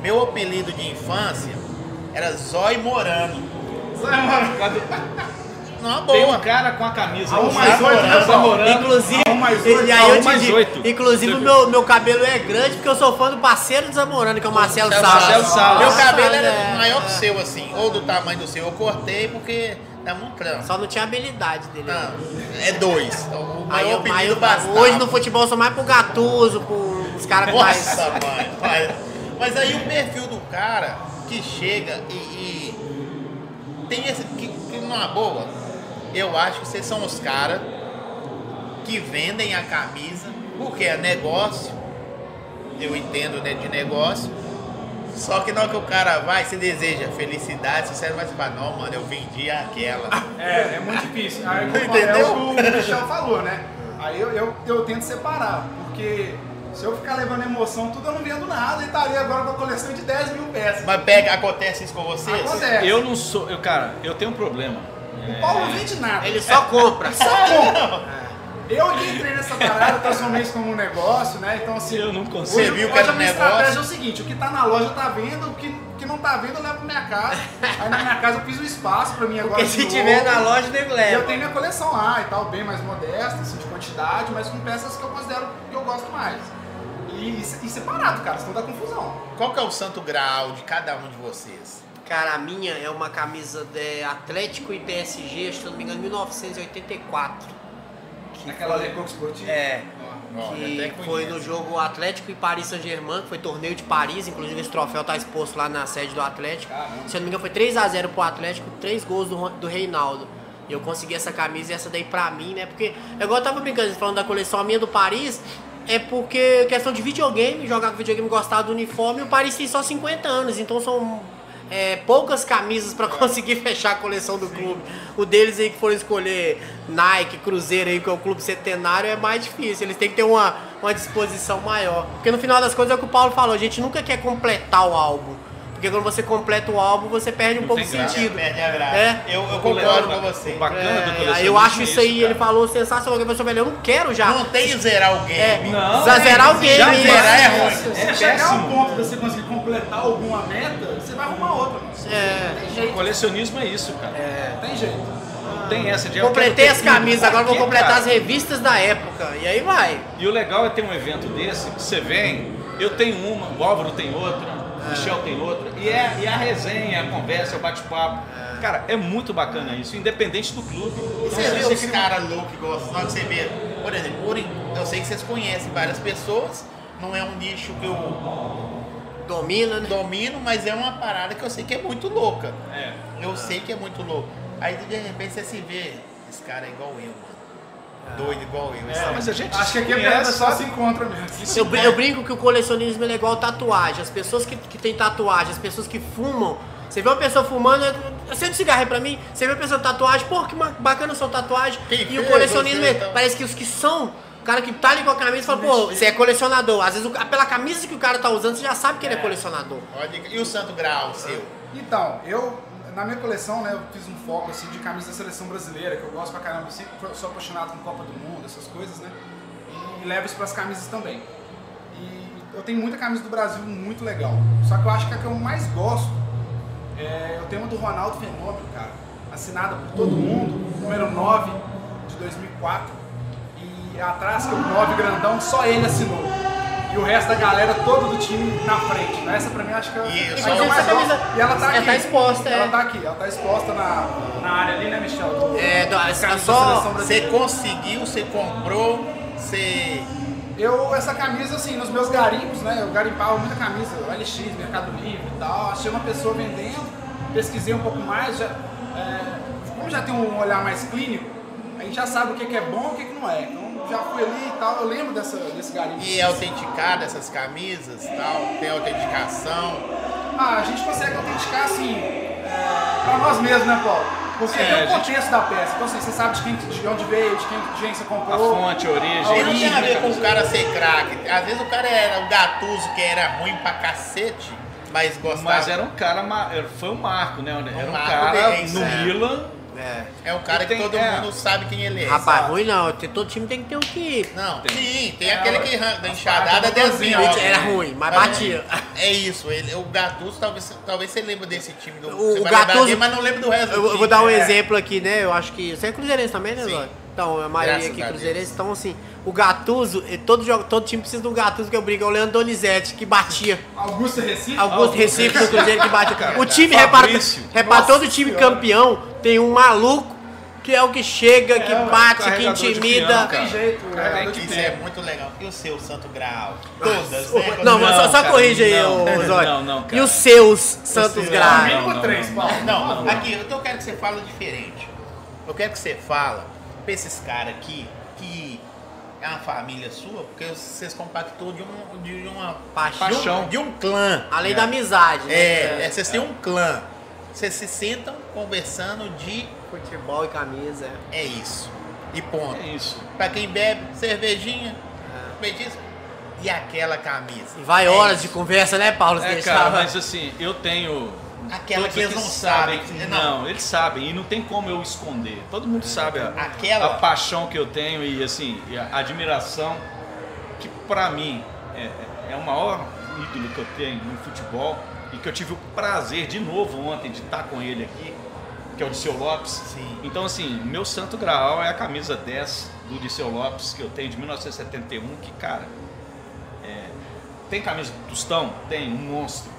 meu apelido de infância era Zói Morano. numa Tem boa. um cara com a camisa um mais oito, né. Inclusive, um mais e, oito, e aí eu te digo, oito. inclusive o meu, meu cabelo é grande porque eu sou fã do parceiro do Zamorano, que é o Marcelo Marcelo Salles. Marcelo Salles. Meu cabelo era é, maior que o é. seu, assim, ou do tamanho do seu. Eu cortei porque dá muito trampo. Só não tinha habilidade dele. Não, é dois. O Aí maior eu, aí bastava. hoje no futebol eu sou mais pro Gatuso, pro os caras mais. Nossa, mãe. Mas, mas aí o perfil do cara que chega e, e tem esse. Que, que numa boa, eu acho que vocês são os caras que vendem a camisa, porque é negócio. Eu entendo né, de negócio. Só que na hora que o cara vai, você deseja felicidade, você não vai falar, não, mano, eu vendi aquela. É, é muito difícil. Aí como Entendeu? é o que o Michel falou, né? Aí eu, eu, eu tento separar, porque se eu ficar levando emoção, tudo eu não vendo nada e estaria agora com a coleção de 10 mil peças. Mas pega, acontece isso com vocês? Acontece. Eu não sou. Eu, cara, eu tenho um problema. O Paulo não vende nada. Ele só compra. Só compra. Eu que entrei nessa parada, transformei isso como um negócio, né? Então assim. Eu não consigo. Você Hoje, viu que era a um minha negócio? estratégia é o seguinte, o que tá na loja tá vendo, o que, que não tá vendo eu levo pra minha casa. Aí na minha casa eu fiz um espaço pra mim agora. Porque se novo. tiver na loja, nego E eu leva. tenho minha coleção lá e tal, bem mais modesta, assim, de quantidade, mas com peças que eu considero que eu gosto mais. E, e separado, cara, senão dá confusão. Qual que é o santo grau de cada um de vocês? Cara, a minha é uma camisa de Atlético e PSG, se não me engano, 1984. Que Naquela foi- Lecoq Sportiva. É. Até Que conheço. foi no jogo Atlético e Paris Saint-Germain, que foi torneio de Paris, inclusive esse troféu tá exposto lá na sede do Atlético. Caramba. Se eu não me engano, foi 3x0 pro Atlético, 3 gols do, do Reinaldo. E eu consegui essa camisa e essa daí pra mim, né? Porque, é igual eu tava brincando, falando da coleção a minha do Paris, é porque questão de videogame, jogar com videogame, gostar do uniforme, o Paris tem só 50 anos, então são é, poucas camisas pra conseguir fechar a coleção do clube. O deles aí que foram escolher Nike, Cruzeiro aí, que é o clube centenário, é mais difícil. Eles têm que ter uma, uma disposição maior. Porque no final das contas é o que o Paulo falou, a gente nunca quer completar o álbum. Porque quando você completa o álbum, você perde um Não pouco graça. sentido. Perde a graça. É. Eu, eu O concordo com você. O bacana do É, colecionismo eu acho isso aí, cara. ele falou sensacional, que eu falei, velho, eu não quero já. Não tem zerar o game. É, Não, já zerar o game. já zerar é ruim. Se É chegar ao ponto de você conseguir completar alguma meta, você vai arrumar outra. mano. É. Tem O jeito. colecionismo é isso, cara. É. Tem jeito. Não tem essa de Completei as camisas, agora vou completar cara? as revistas da época. E aí vai. E o legal é ter um evento desse, que você vem, eu tenho uma, o Álvaro tem outra, o Michel tem outra, e é, e é a resenha, a conversa, o bate-papo. Cara, é muito bacana isso, independente do clube. E você vê os caras loucos que gostam, na hora que você vê, por exemplo, por, eu sei que vocês conhecem várias pessoas, não é um nicho que eu Domina, né? domino, mas é uma parada que eu sei que é muito louca. É. Eu sei que é muito louco. Aí de repente você se vê, esse cara é igual eu, mano. Doido igual eu. esse É, mas a gente Acho que aqui a conhece, pedra só se encontra mesmo. Eu, eu brinco que o colecionismo é igual tatuagem. As pessoas que, que têm tatuagem, as pessoas que fumam. Você vê uma pessoa fumando, acende cigarro aí pra mim. Você vê uma pessoa tatuagem, pô, que bacana sua tatuagem. Quem e o colecionismo, você, é- então? parece que os que são, o cara que tá ali com a camisa fala, pô, você é colecionador. Às vezes, pela camisa que o cara tá usando, você já sabe que ele é colecionador. E o Santo Grau, seu? Então, eu, na minha coleção, né, eu fiz um foco assim de camisa da seleção brasileira, que eu gosto pra caramba, eu sempre sou apaixonado com Copa do Mundo, essas coisas, né? E levo isso pras camisas também. E eu tenho muita camisa do Brasil muito legal. Só que eu acho que a que eu mais gosto é o tema do Ronaldo Fenômeno, cara. Assinada por todo mundo, número 9 de 2004. E atrás, que é o 9 grandão, só ele assinou. E o resto da galera, todo do time na frente. Essa pra mim acho que é a que eu inclusive mais gosto. camisa- E ela tá ela aqui. tá exposta, é. Ela tá aqui, ela tá exposta na, na área ali, né, Michel? Do- É, do- é só- Você conseguiu, você comprou, você. Eu, essa camisa, assim, nos meus garimpos, né? Eu garimpava muita camisa, LX, Mercado Livre e tal. Achei uma pessoa vendendo, pesquisei um pouco mais. Já, é, como já tem um olhar mais clínico, a gente já sabe o que, que é bom e o que, que não é. Então já fui ali e tal, eu lembro dessa, desse garimpo. E é autenticada essas camisas e tal? Tem autenticação? Ah, a gente consegue autenticar assim, é, pra nós mesmos, né, Paulo? Porque É, tem a o gente- contexto da peça. Então, assim, você sabe de, quem, de onde veio, de quem, de quem você A comprou. fonte, a origem. E não tem a ver com origem, o cara ser craque. Às vezes o cara era o gatuso que era ruim pra cacete, mas gostava. Mas era um cara, foi um marco, né? Era um marco cara no é. Milan, É. É um cara tem- que todo é. mundo sabe quem ele é. Rapaz, sabe? ruim não. Todo time tem que ter um que. Não, Tem. sim, tem É, aquele que da enxadada desenha. boazinhas, Era ruim, mas batia. É isso, ele, o Gattuso, talvez, talvez você lembre desse time do. O- o Gattuso- dele, mas não lembra do resto do Eu, vou dar um É. exemplo aqui, né? Eu acho que. Você é cruzeirense também, né, Sim. Zóio? Então, a maioria Graças aqui a é cruzeirense. Então, assim, o Gattuso, eh, todo, jogo, todo time precisa de um Gattuso que eu brigo. É o Leandro Donizete, que batia. Augusto Recife? Augusto Recife do Cruzeiro que bate. Cara, O time, repara, Fabrício. repara Nossa todo time Senhora. campeão tem um maluco que é o que chega, que É, bate, que carregador de intimida. Não tem jeito, Cara, é, do que Isso time. é muito legal. E o seu Santo Grau? Todas, né? Não, mas só, só cara, corrige aí, não. ô Zóio. Não, não, cara. E os seus Santos. Graus? Mínimo não, três, não, Paulo. Não, aqui, eu quero que você fale diferente. Eu quero que você fala pra esses caras aqui que é uma família sua, porque vocês compactou de, um, de uma Paixão. De um, de um clã. Além da amizade, né? É, é, vocês têm um clã. Vocês se sentam conversando de Futebol e camisa. é. é isso. E ponto. É isso. Pra quem bebe, cervejinha, petisco e aquela camisa. E vai É horas isso. de conversa, né, Paulo? É, cara, mas assim, eu tenho. Aquela que eles não sabem. Não. eles sabem e não tem como eu esconder. Todo mundo sabe a, Aquela- a paixão que eu tenho e assim, a admiração que pra mim é, é- é o maior ídolo que eu tenho no futebol e que eu tive o prazer de novo ontem de estar com ele aqui, que é o Disseu Lopes. Sim. Então assim, meu santo graal é a camisa 10 do Disseu Lopes que eu tenho de 1971, que cara, é, tem camisa do Tostão? Tem, um monstro.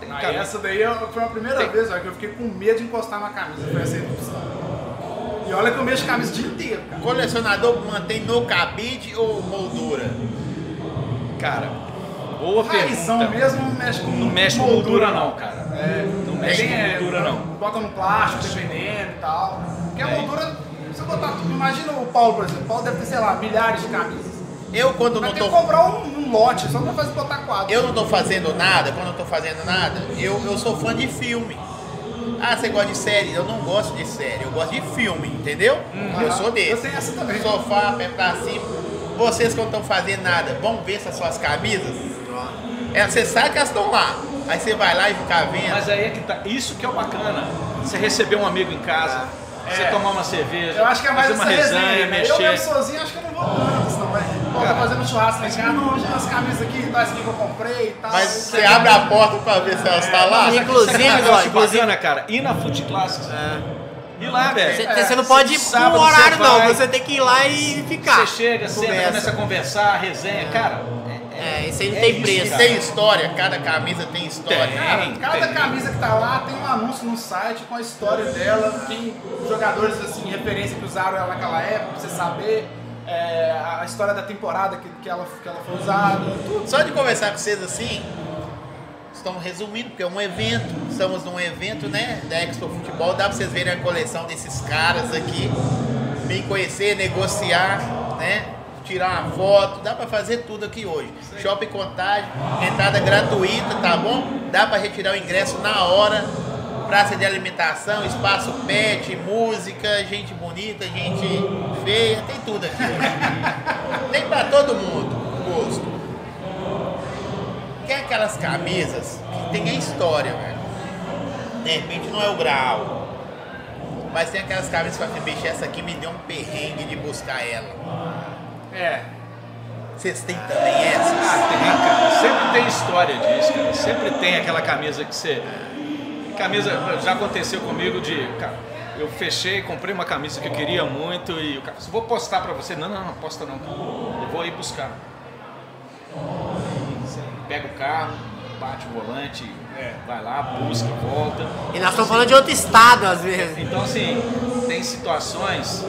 Tem Aí camisa- essa daí eu- foi a primeira Tem- vez ó, que eu fiquei com medo de encostar na camisa. Foi essa erupção. E olha que eu mexo camisa o dia inteiro, cara. Colecionador mantém no cabide ou moldura? Cara, boa Raizão pergunta. mesmo não mexe com Não mexe com moldura não, cara. É, Não mexe tem, com é, moldura não. Bota no plástico, dependendo e tal. Porque a É. moldura, se você botar tudo, imagina o Paulo, por exemplo. O Paulo deve ter, sei lá, milhares de camisas. Eu quando Vai não ter tô que comprar um, um lote só pra fazer botar quadro. eu não tô fazendo nada, quando eu tô fazendo nada, eu, eu sou fã de filme. Ah, você gosta de série? Eu não gosto de série, eu gosto de filme, entendeu? Eu sou desse. Eu tenho essa também. Sofá, pé pra cima. Vocês que não estão fazendo nada, vão ver essas suas camisas? É, você sabe que elas estão lá. Aí você vai lá e fica vendo. Mas aí é que tá. Isso que é o bacana. Você receber um amigo em casa, você É. tomar uma cerveja, Eu acho que é mais fazer uma resenha, resenha, né? Eu mesmo mexer. sozinho acho que eu não vou tanto também. Pô, tá fazendo churrasco lá em casa, não, hoje as camisas aqui, tá, essa aqui que eu comprei e tal. Mas você abre a porta pra ver se elas estão lá. Inclusive, um ó, negócio inclusive- bacana, cara? Ir na Foot Classics. Ir lá, velho. Você você não pode ir pro Sábado horário, você não. vai. Você tem que ir lá e ficar. Você chega, senta, Conversa. começa a conversar, resenha. Cara, É, isso aí não É tem isso, preço. E tem história, cada camisa tem história. Tem. Cara, cada tem. camisa que tá lá tem um anúncio no site com a história dela, quem, os jogadores assim, referência que usaram ela naquela época, pra você saber, é, a história da temporada que, que, ela, que ela foi usada, tudo. Só de conversar com vocês assim, estamos resumindo, porque é um evento. Estamos num evento, né? Da Expo Futebol. Dá pra vocês verem a coleção desses caras aqui. Me conhecer, negociar, né? Tirar uma foto, dá pra fazer tudo aqui hoje. Shopping Contagem, entrada gratuita, tá bom? Dá pra retirar o ingresso na hora. Praça de alimentação, espaço pet, música, gente bonita, gente feia, tem tudo aqui. tem pra todo mundo o gosto. Tem aquelas camisas que tem a história, velho. De repente não é o grau. Mas tem aquelas camisas que eu falei, bicho, essa aqui me deu um perrengue de buscar ela. É. Vocês têm também essas? Ah, tem, cara. Sempre tem história disso, cara. Sempre tem aquela camisa que você. Camisa. Já aconteceu comigo de. Cara, eu fechei, comprei uma camisa que eu queria muito e o cara falou, vou postar pra você. Não, não, não, posta não. Eu vou ir buscar. Você Pega o carro, bate o volante, vai lá, busca, volta. E nós estamos falando de outro estado, às vezes. Então, assim, tem situações.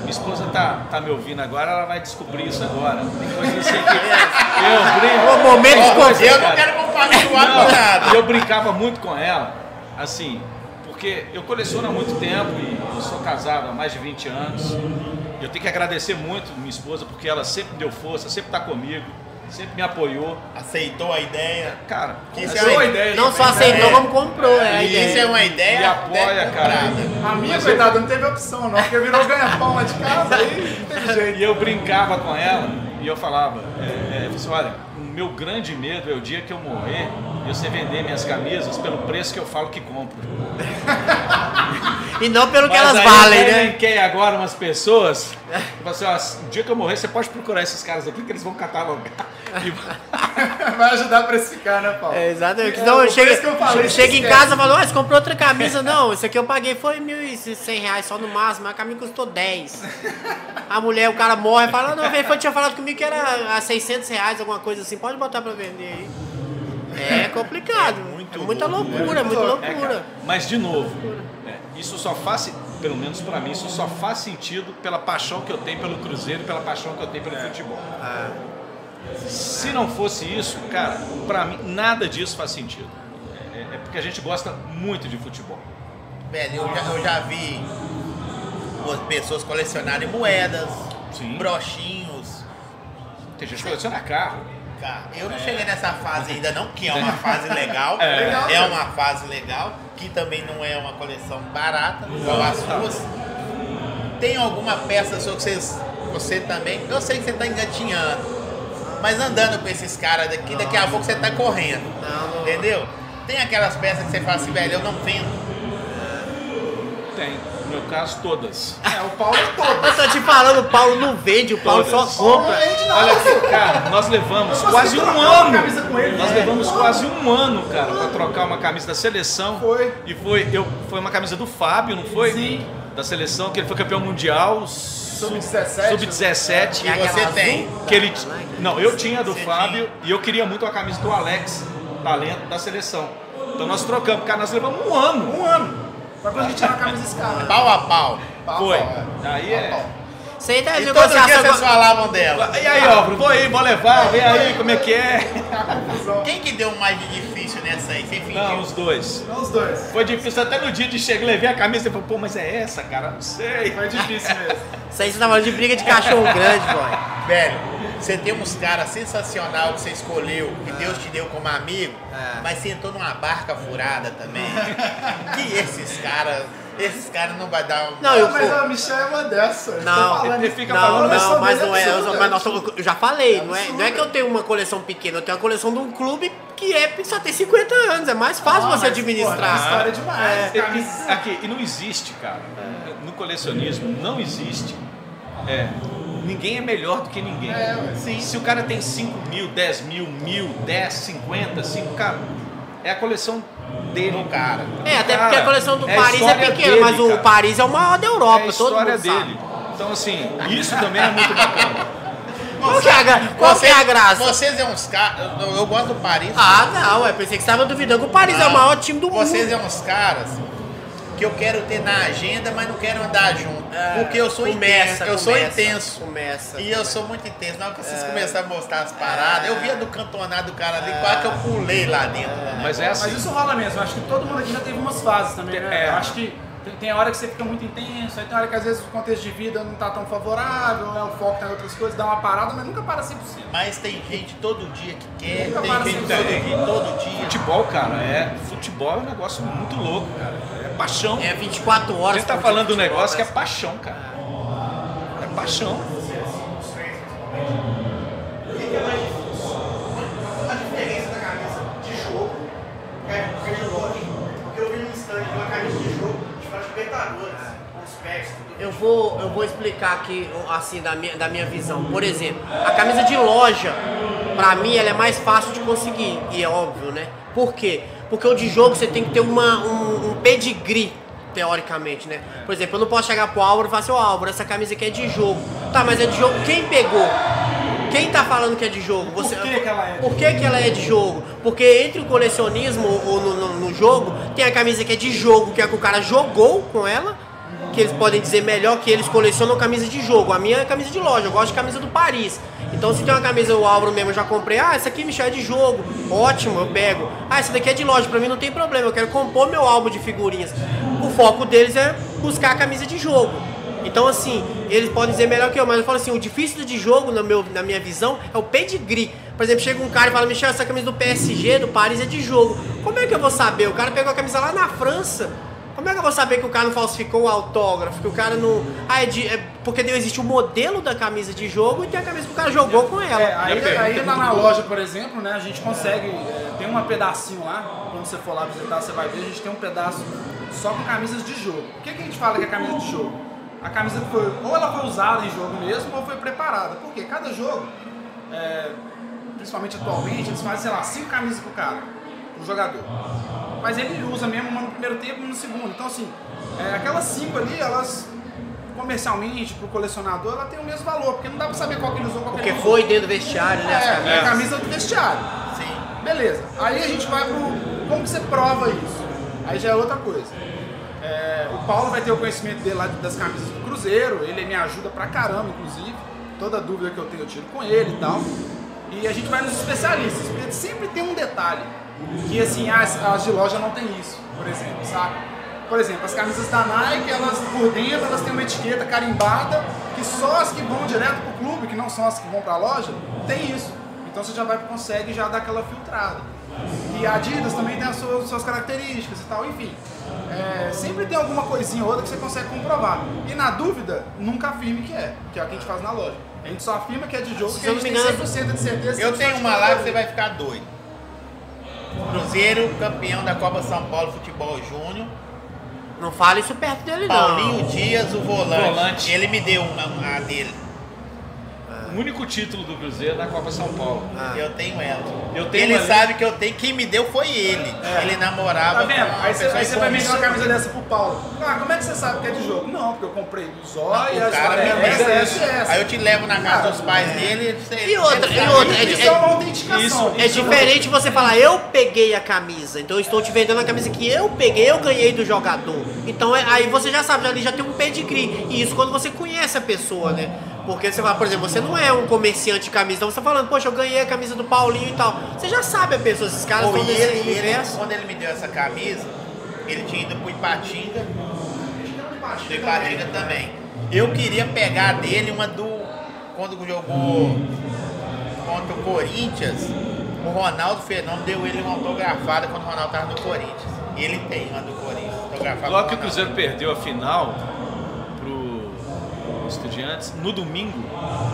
Minha esposa tá, tá me ouvindo agora, ela vai descobrir isso agora. Tem coisas assim que eu brinco. O momento de Ó, conversa. eu não quero compactuar com nada. e eu brincava muito com ela, assim, porque eu coleciono há muito tempo e eu sou casado há mais de 20 anos. Eu tenho que agradecer muito minha esposa, porque ela sempre deu força, sempre tá comigo, sempre me apoiou. Aceitou a ideia. Cara, Que isso assim, é uma ideia. Não só aceitou, como comprou. É, E isso ideia. é uma ideia. Me apoia, cara. A minha, Mas coitada, não teve opção não, porque virou ganha-pão lá de casa, aí não teve jeito. E eu brincava com ela e eu falava, é, é, eu falei assim, olha, meu grande medo é o dia que eu morrer e você vender minhas camisas pelo preço que eu falo que compro. E não pelo que Mas elas aí valem, eu né? elenquei agora umas pessoas. Tipo assim, ó, o dia que eu morrer, você pode procurar esses caras aqui que eles vão catalogar. E- Vai ajudar a precificar, né, Paulo? É, exatamente. É, Não, por eu chego, isso que eu falei, chego em casa e falo, ah, você comprou outra camisa? Não, isso aqui eu paguei foi 1.100 reais só no máximo, a camisa custou 10. A mulher, o cara morre e fala, não, velho, tinha falado comigo que era a 600 reais, alguma coisa assim, pode botar pra vender aí. É complicado. É muito é muita louco, loucura, é muita É, loucura. cara, mas de novo, é, isso só faz, pelo menos pra mim, isso só faz sentido pela paixão que eu tenho pelo Cruzeiro e pela paixão que eu tenho pelo futebol. Se não fosse isso, cara, pra mim nada disso faz sentido. É, é porque a gente gosta muito de futebol. Velho, eu já, eu já vi pessoas colecionarem moedas, Sim. brochinhos. Tem gente que coleciona carro. Eu não cheguei nessa fase ainda não, que é uma fase legal. É. É, uma fase legal, que também não é uma coleção barata, igual as suas. Tem alguma peça sua que vocês, você também, eu sei que você tá engatinhando, mas andando com esses caras daqui, daqui a pouco você tá correndo. Não. Entendeu? Tem aquelas peças que você fala assim, velho, eu não vendo. Tem. No meu caso, todas. É, o Paulo é todo. Eu tô te falando, o Paulo não vende, o Paulo Todas. só compra. Olha aqui, cara, nós levamos Eu quase um ano. camisa com ele, Nós né? levamos quase um ano, cara, pra trocar uma camisa da seleção. Foi. E foi, eu, foi uma camisa do Fábio, não foi? Sim. Da seleção, que ele foi campeão mundial. Sub-17. Sub-17. E você tem. Que ele, não, eu tinha a do Você Fábio e eu queria muito a camisa do Alex, talento da seleção. Então nós trocamos, cara, nós levamos um ano. Um ano. Pra conseguir tirar a camisa desse cara. Pau a pau. Pau, Foi. pau, é. Aí é. Pau, aí tá E todo dia negociação. vocês falavam dela. E aí, ó, vou aí, vou levar, vem aí, como é que é? Quem que deu mais de difícil nessa aí? Você fingiu? Não, os dois. Não os dois. Foi difícil até no dia de chegar, levei a camisa e falei, pô, mas é essa, cara? Não sei. Foi difícil mesmo. Isso aí você tá falando de briga de cachorro grande, boy. Velho, você tem uns caras sensacional que você escolheu, que Deus te deu como amigo, É. mas você entrou numa barca furada também. que esses caras, esses caras não vai dar um. Não, eu- Mas a Michelle é uma dessa. Não, falando, ele fica não, falando coleção não, mas não é. absurda. eu- Mas nós somos- eu já falei, não é, não é que eu tenho uma coleção pequena, eu tenho uma coleção de um clube que é só tem 50 anos, é mais fácil Ah, você mas, administrar. é história demais. E- Camisa- e- aqui, e não existe, cara. No colecionismo não existe. É, ninguém é melhor do que ninguém. É. Se o cara tem 5 mil, 10 mil, mil, 10, 50, 5, cara, é a coleção dele. Do cara. É, até Cara, porque a coleção do é Paris é pequena, dele, mas o cara. Paris é o maior da É Europa, a todo história mundo sabe. dele. Então, assim, isso também é muito bacana. Qual que é a, qual que é a graça? Vocês é uns caras. Eu, eu gosto do Paris. Ah, não, eu pensei que você estava duvidando que o Paris é o maior time do mundo. Vocês é uns caras que eu quero ter na agenda, mas não quero andar junto. porque eu sou Começa, intenso. Eu sou começa, intenso. Começa. E eu sou muito intenso. Na hora que vocês começaram a mostrar as paradas, eu via do cantonado do cara ali, quase que eu pulei lá dentro. né? Mas é assim. Mas isso rola mesmo. Acho que todo mundo aqui já teve umas fases também, né? É. Eu acho que tem, hora que você fica muito intenso, aí tem hora que às vezes o contexto de vida não tá tão favorável, né? o foco tá em outras coisas, dá uma parada, mas nunca para 100%. Mas tem gente todo dia que quer, Nunca tem para gente sem todo dia, todo dia. Futebol, cara, é. Futebol é um negócio muito louco, cara. É paixão. É 24 A horas. gente tá falando de negócio que é paixão, cara. É paixão. A diferença da camisa de jogo é porque de loja. Porque eu vi no instante uma camisa de jogo de faz Libertadores, com os pés. Eu vou, eu vou explicar aqui, assim, da minha, da minha visão. Por exemplo, a camisa de loja, pra mim, ela é mais fácil de conseguir. E é óbvio, né? Por quê? Porque o de jogo você tem que ter uma, um, um pedigree, teoricamente, né? Por exemplo, eu não posso chegar pro Álvaro e falar assim, ô Álvaro, essa camisa aqui é de jogo. Tá, mas é de jogo, quem pegou? Quem tá falando que é de jogo? Você, Por que que ela é de Por que, que ela é de jogo? Porque entre o colecionismo ou no, no- no jogo, tem a camisa que é de jogo, que é que o cara jogou com ela, que eles podem dizer melhor que eles colecionam camisa de jogo. A minha é camisa de loja, eu gosto de camisa do Paris. Então se tem uma camisa, o Álvaro mesmo eu já comprei, ah, essa aqui, Michel, é de jogo. Ótimo, eu pego. Ah, essa daqui é de loja, pra mim não tem problema, eu quero compor meu álbum de figurinhas. O foco deles é buscar a camisa de jogo. Então, assim, eles podem dizer melhor que eu, mas eu falo assim, o difícil de jogo, na, meu, na minha visão, é o pedigree. Por exemplo, chega um cara e fala, Michel, essa camisa do PSG, do Paris, é de jogo. Como é que eu vou saber? O cara pegou a camisa lá na França. Como é que eu vou saber que o cara não falsificou o autógrafo? Que o cara não. Ah, é de. É porque não existe o modelo da camisa de jogo e tem a camisa que o cara jogou com ela. É, aí, aí lá na loja, por exemplo, né, a gente consegue, é, tem um pedacinho lá, quando você for lá visitar, você vai ver, a gente tem um pedaço só com camisas de jogo. O que, que a gente fala que é camisa de jogo? A camisa que foi, ou ela foi usada em jogo mesmo, ou foi preparada. Porque cada jogo, é, principalmente atualmente, eles fazem, sei lá, cinco camisas pro cara, pro jogador. Mas ele usa mesmo uma no primeiro tempo e uma no segundo. Então, assim, é, aquelas cinco ali, elas comercialmente, pro colecionador, ela tem o mesmo valor, porque não dá pra saber qual que ele usou, qual que Porque ele não usou. foi dentro do vestiário, né? É, é a camisa do vestiário. Sim. Beleza. Aí a gente vai pro. Como que você prova isso? Aí já é outra coisa. É, o Paulo vai ter o conhecimento dele lá das camisas do Cruzeiro, ele me ajuda pra caramba, inclusive. Toda dúvida que eu tenho eu tiro com ele e tal. E a gente vai nos especialistas, porque sempre tem um detalhe. Que assim, as, as de loja não tem isso, por exemplo, saca? Por exemplo, as camisas da Nike, elas por dentro elas têm uma etiqueta carimbada, que só as que vão direto pro clube, que não são as que vão pra loja, tem isso. Então você já vai consegue já dar aquela filtrada. E a Adidas também tem as suas, suas características e tal, enfim. É, sempre tem alguma coisinha ou outra que você consegue comprovar. E na dúvida, nunca afirme que é, que é o que a gente faz na loja. A gente só afirma que é de jogo, Se que a eu gente tem me 100% de certeza. Eu que tenho só uma lá que você vai ficar doido. Cruzeiro, campeão da Copa São Paulo Futebol Júnior. Não fala isso perto dele, não. Paulinho Dias, o volante. Volante. Ele me deu uma, uma dele. O único título do Cruzeiro na Copa São Paulo. Ah. Eu tenho ela. Eu tenho ele uma sabe que eu tenho. Quem me deu foi ele. Ele namorava Tá vendo? Aí você, aí você vai vender uma camisa dessa pro Paulo. Ah, como é que você sabe que é de jogo? Não, porque eu comprei do O Zóia, a cara história me é essa, deu essa essa. Aí eu te levo na casa dos pais dele. Você, E outra, e sabe outra, é Isso é uma autenticação. Isso- É diferente você falar, eu peguei a camisa, então eu estou te vendendo a camisa que eu peguei, eu ganhei do jogador. Então é- aí você já sabe, ali já tem um pedigree. E isso quando você conhece a pessoa, né? Porque você fala, por exemplo, você não é um comerciante de camisa, então você tá falando, poxa, eu ganhei a camisa do Paulinho e tal. Você já sabe a pessoa, esses caras estão e nesse ele, ele, universo. quando ele me deu essa camisa, ele tinha ido pro Ipatinga. Do Ipatinga também. Eu queria pegar dele uma do. Quando jogou contra o Corinthians, o Ronaldo Fenômeno deu ele uma autografada quando o Ronaldo tava no Corinthians. E ele tem uma do Corinthians, Logo que o Cruzeiro perdeu a final Estudiantes, no domingo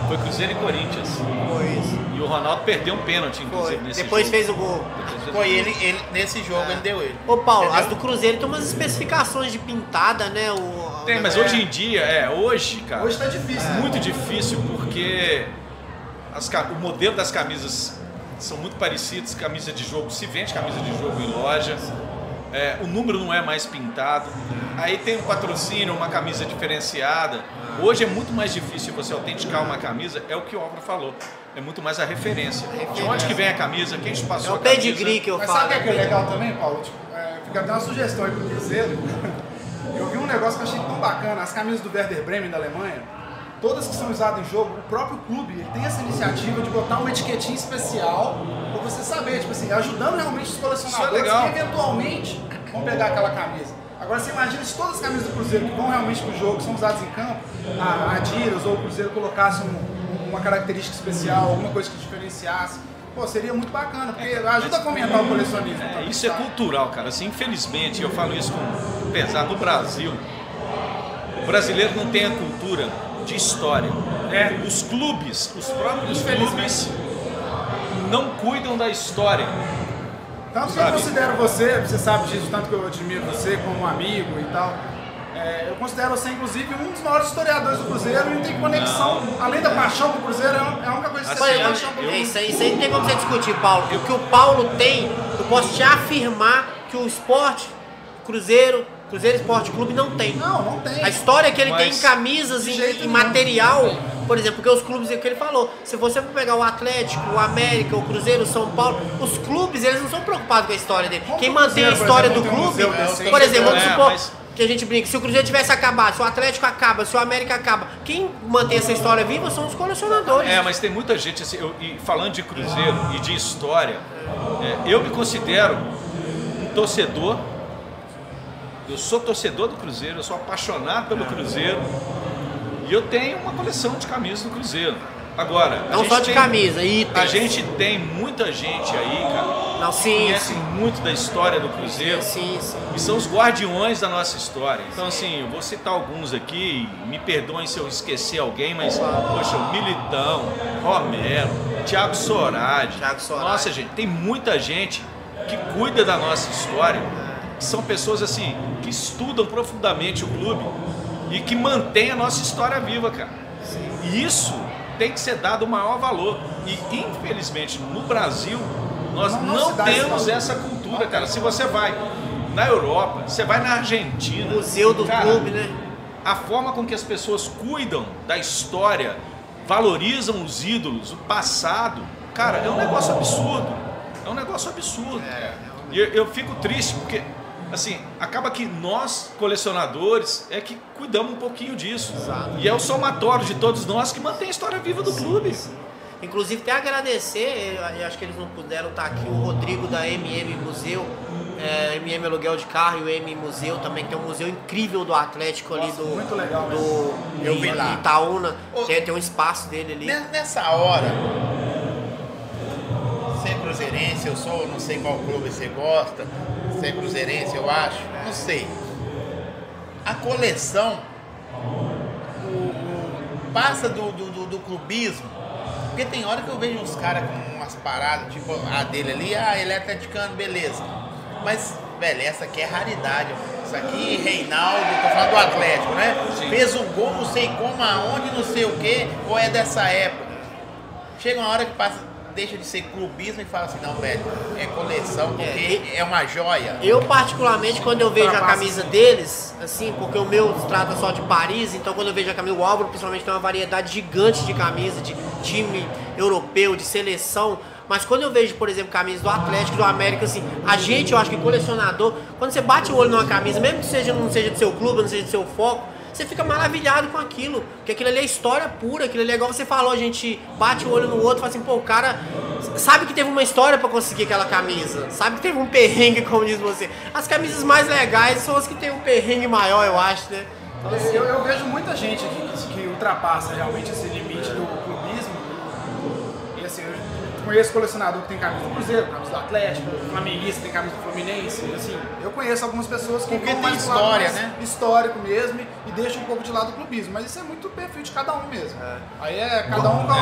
foi Cruzeiro e Corinthians. Foi isso. E o Ronaldo perdeu um pênalti, Foi. inclusive, nesse Depois jogo. fez o gol. Depois fez o Foi gol. ele, ele, nesse jogo ele deu ele. Ô Paulo, Entendeu? as do Cruzeiro tem umas especificações de pintada, né? O, Tem, mas hoje em dia, é, hoje, cara, Hoje tá difícil. né? muito difícil porque as o modelo das camisas são muito parecidos, camisa de jogo, se vende camisa de jogo em loja, é, o número não é mais pintado, aí tem um patrocínio, uma camisa diferenciada. Hoje é muito mais difícil você autenticar uma camisa, é o que o Álvaro falou, é muito mais a referência. De onde que vem a camisa, quem te É passou o a camisa. pedigree que eu Mas falo. sabe o que é, que é legal também, Paulo? Tipo, é, fica até uma sugestão aí pro Cruzeiro. Eu vi um negócio que eu achei tão bacana. As camisas do Werder Bremen da Alemanha, todas que são usadas em jogo, o próprio clube ele tem essa iniciativa de botar uma etiquetinha especial pra você saber, tipo assim, ajudando realmente os colecionadores Isso é legal. que eventualmente vão pegar aquela camisa. Agora você imagina se todas as camisas do Cruzeiro que vão realmente pro jogo, que são usadas em campo, a Adidas ou o Cruzeiro colocasse um- uma característica especial, alguma coisa que diferenciasse. Pô, seria muito bacana, porque ajuda a fomentar o colecionismo. É, também, isso é cultural, cara. Assim, infelizmente, eu falo isso com pesar no Brasil. O brasileiro não tem a cultura de história. É. Os clubes, os próprios clubes, não cuidam da história. Tanto que eu Sabe? considero você, você sabe disso, tanto que eu admiro você como um amigo e tal. é, eu considero você, inclusive, um dos maiores historiadores do Cruzeiro e tem conexão, além da paixão pro Cruzeiro, é a única coisa que você Assim, tem eu- paixão É, isso, aí, isso aí não tem como você discutir, Paulo. O que o Paulo tem, eu posso te afirmar que o esporte, Cruzeiro, Cruzeiro Esporte Clube não tem. Não, não tem. A história que ele Mas- tem em camisas, nenhum. material, por exemplo, porque os clubes, é o que ele falou, se você for pegar o Atlético, o América, o Cruzeiro, o São Paulo, os clubes, eles não são preocupados com a história dele. Quem mantém a história do clube, por exemplo, vamos É, supor que a gente brinca, se o Cruzeiro tivesse acabado, se o Atlético acaba, se o América acaba, quem mantém essa história viva são os colecionadores. É, mas tem muita gente assim, eu- e falando de Cruzeiro e de história, é, eu me considero um torcedor. Eu sou torcedor do Cruzeiro, eu sou apaixonado pelo Cruzeiro e eu tenho uma coleção de camisas do Cruzeiro. Agora, Não só de tem- camisa, itens. A gente tem muita gente aí, cara, Não, que sim, conhece sim, muito da história do Cruzeiro. sim, sim. E são os guardiões da nossa história. Então, assim, eu vou citar alguns aqui, me perdoem se eu esquecer alguém, mas, poxa, o Militão, Romero, Thiago Soradi. Thiago Soradi. Nossa, gente, tem muita gente que cuida da nossa história, que são pessoas assim que estudam profundamente o clube e que mantêm a nossa história viva, cara. E isso tem que ser dado o maior valor. E infelizmente no Brasil nós Não- não, temos essa cultura, cara. Se você vai na Europa, você vai na Argentina, Museu do cara, clube, né? a forma com que as pessoas cuidam da história, valorizam os ídolos, o passado, cara, é um negócio absurdo. É um negócio absurdo. E eu, eu fico triste porque, assim, acaba que nós, colecionadores, é que cuidamos um pouquinho disso. E é o somatório de todos nós que mantém a história viva do clube. Inclusive, até agradecer, acho que eles não puderam estar aqui, o Rodrigo da MM Museu, é, MM Aluguel de Carro e o M Museu também, que tem um museu incrível do Atlético ali Nossa, do, muito legal do Eu vi em- lá. em Itaúna. Ô. Tem, tem um espaço dele ali. Ne- Nessa hora, é cruzeirense, eu sou, não sei qual clube você gosta, você é cruzeirense, eu acho, não sei. A coleção o- o- passa do, do, do- do clubismo, porque tem hora que eu vejo uns caras com umas paradas, tipo a dele ali, ah, ele é atleticano, beleza. Mas, velho, essa aqui é raridade. Isso aqui, Reinaldo, tô falando do Atlético, né? Sim. Fez um gol, não sei como, aonde, não sei o quê, ou é dessa época. Chega uma hora que passa, deixa de ser clubismo e fala assim, não, velho, é coleção, porque é, uma joia. Eu, particularmente, quando eu vejo a camisa deles, assim, porque o meu se trata só de Paris, então quando eu vejo a camisa, o Álvaro principalmente tem uma variedade gigante de camisa, de time europeu, de seleção. Mas quando eu vejo, por exemplo, camisa do Atlético, do América, assim, a gente, eu acho que colecionador, quando você bate o olho numa camisa, mesmo que seja, não seja do seu clube, não seja do seu foco, você fica maravilhado com aquilo. Porque aquilo ali é história pura, aquilo ali é igual você falou, a gente bate o olho no outro e fala assim, pô, o cara sabe que teve uma história pra conseguir aquela camisa. Sabe que teve um perrengue, como diz você. As camisas mais legais são as que tem um perrengue maior, eu acho, né? Então, assim, Eu, eu vejo muita gente aqui que, que ultrapassa realmente esse limite do clubismo. E assim, eu conheço colecionador que tem camisa do Cruzeiro, camisa do Atlético, flamenguista tem camisa do Fluminense. Assim, eu conheço algumas pessoas que Porque vão tem mais história, mais né? Histórico mesmo e deixam um pouco de lado o clubismo. Mas isso é muito perfil de cada um mesmo. Aí é cada um com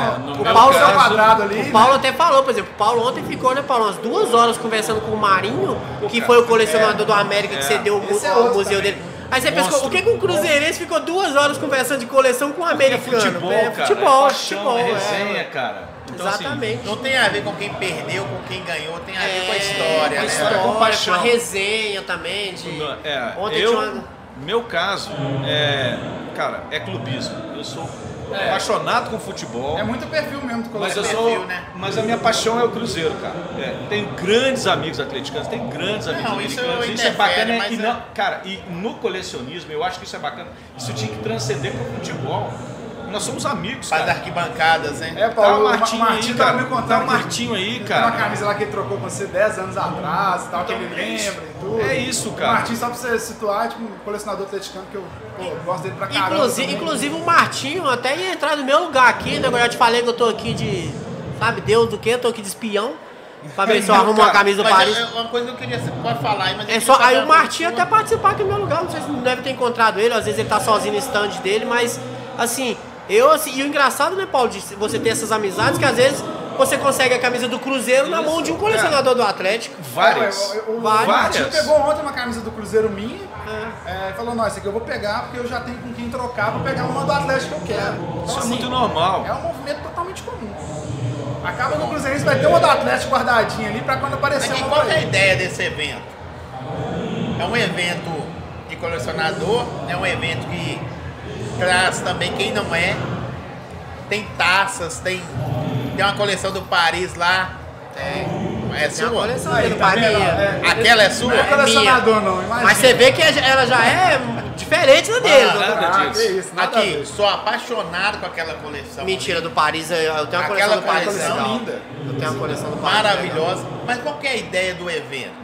É, o Paulo seu caso, quadrado ali. O né? Paulo até falou, por exemplo, o Paulo ontem ficou, né, Paulo, umas duas horas conversando com o Marinho, que foi o colecionador do América que É. cedeu o, mu- Esse é o museu também. dele. Aí você Monstro. o que, que um cruzeirense ficou duas horas conversando de coleção com um Porque é americano? futebol, é cara. futebol, é é paixão, futebol. é é. resenha, cara. Então, assim, Exatamente. Não tem a ver com quem perdeu, com quem ganhou, tem a ver com a É, história, com a né? história, Com com, paixão. a resenha também. De... É, Ontem eu, uma- meu caso, é, cara, é clubismo. Eu sou apaixonado com futebol. É muito perfil mesmo do Mas eu sou, perfil, né? mas a minha paixão é o Cruzeiro, cara. É, tenho grandes amigos atleticanos, tenho grandes amigos Não, isso. Isso, é bacana mas e é- não, cara, e no colecionismo eu acho que isso é bacana. Isso tinha que transcender pro futebol. Nós somos amigos, Para as cara. arquibancadas, né? É, Tá Paulo, o Martinho, o Martinho aí, cara. me contando Tá o Martinho aí, Tem cara. uma camisa lá que ele trocou com você 10 anos atrás e tal, que ele é lembra e tudo. É isso, O cara. Martinho, só pra você situar, é tipo um colecionador atleticano que eu pô, gosto dele pra caramba. Inclusive, inclusive o Martinho até ia entrar no meu lugar aqui, né? Eu já te falei que eu tô aqui de. Sabe, Deus do que? Eu tô aqui de espião. Pra ver se eu arrumo uma camisa do Paris. é uma coisa que eu queria, você pode falar aí, mas eu É só, aí o Martinho até participar aqui no meu lugar, não sei se não deve ter encontrado ele, às vezes ele tá sozinho no stand dele, mas assim, eu assim, e o engraçado, né, Paulo, de você ter essas amizades que às vezes você consegue a camisa do Cruzeiro na mão de um colecionador do Atlético. Várias. É, o, o, o Várias. Martinho pegou ontem uma camisa do Cruzeiro minha é, e falou, não, essa aqui eu vou pegar porque eu já tenho com quem trocar pra pegar uma do Atlético que eu quero. Então, Isso é assim, muito normal. É um movimento totalmente comum. Acaba no Cruzeirense, vai ter uma do Atlético guardadinha ali pra quando aparecer Aqui, uma qual é a ideia desse evento? É um evento de colecionador, é um evento que traz também quem não é. Tem taças, tem, tem uma coleção do Paris lá. É, é Tem uma sua? coleção Aí, dele, tá vendo? Paris. É, Aquela é sua? Não é colecionador não, imagina. Mas você vê que ela já é diferente da dele. Ah, nada Ah, disso. isso, nada Aqui, ver. sou apaixonado com aquela coleção. Mentira, do Paris, eu tenho uma coleção Aquela do Paris. coleção legal. linda. Eu tenho uma coleção do Paris. Maravilhosa. Mas qual que é a ideia do evento?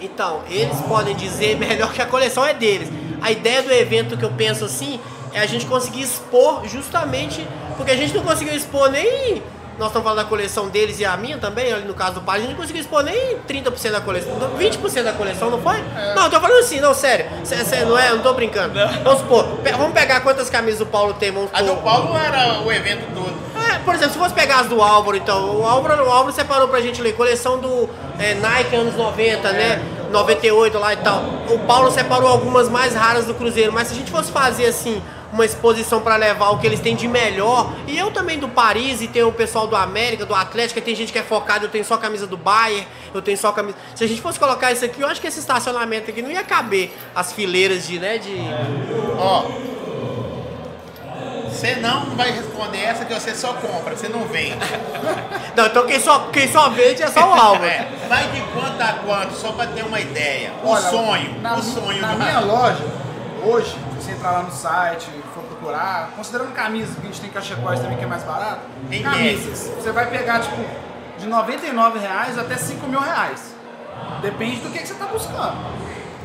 Então, eles podem dizer melhor que a coleção é deles. A ideia do evento que eu penso assim é a gente conseguir expor justamente porque a gente não conseguiu expor nem. Nós estamos falando da coleção deles e a minha também, ali no caso do Paris, a gente não conseguiu expor nem 30% da coleção, 20% da coleção, não foi? Não, eu tô falando assim, não, sério. Cê, cê não é, não tô brincando. Vamos supor, pe- vamos pegar quantas camisas o Paulo tem, vamos A do supor. Paulo era o evento todo. É, por exemplo, se fosse pegar as do Álvaro, então, o Álvaro, o Álvaro separou pra gente ler coleção do é, Nike anos 90, né? 98 lá e tal. O Paulo separou algumas mais raras do Cruzeiro, mas se a gente fosse fazer assim uma exposição pra levar o que eles têm de melhor, e eu também do Paris, e tem o pessoal do América, do Atlético, tem gente que é focado, eu tenho só camisa do Bayern, eu tenho só camisa. Se a gente fosse colocar isso aqui, eu acho que esse estacionamento aqui não ia caber as fileiras de, né, de. Ó, você não vai responder essa que você só compra, você não vende. Não, então quem só, quem só vende é só o Álvaro. É, vai de quanto a quanto, só pra ter uma ideia. O Olha, sonho, na, o sonho Na do minha loja, hoje, se você entrar lá no site e for procurar, considerando camisas, que a gente tem cachecóis também que é mais barato, Em camisas, você vai pegar tipo de 99 reais até 5 mil reais. Depende do que, que você está buscando.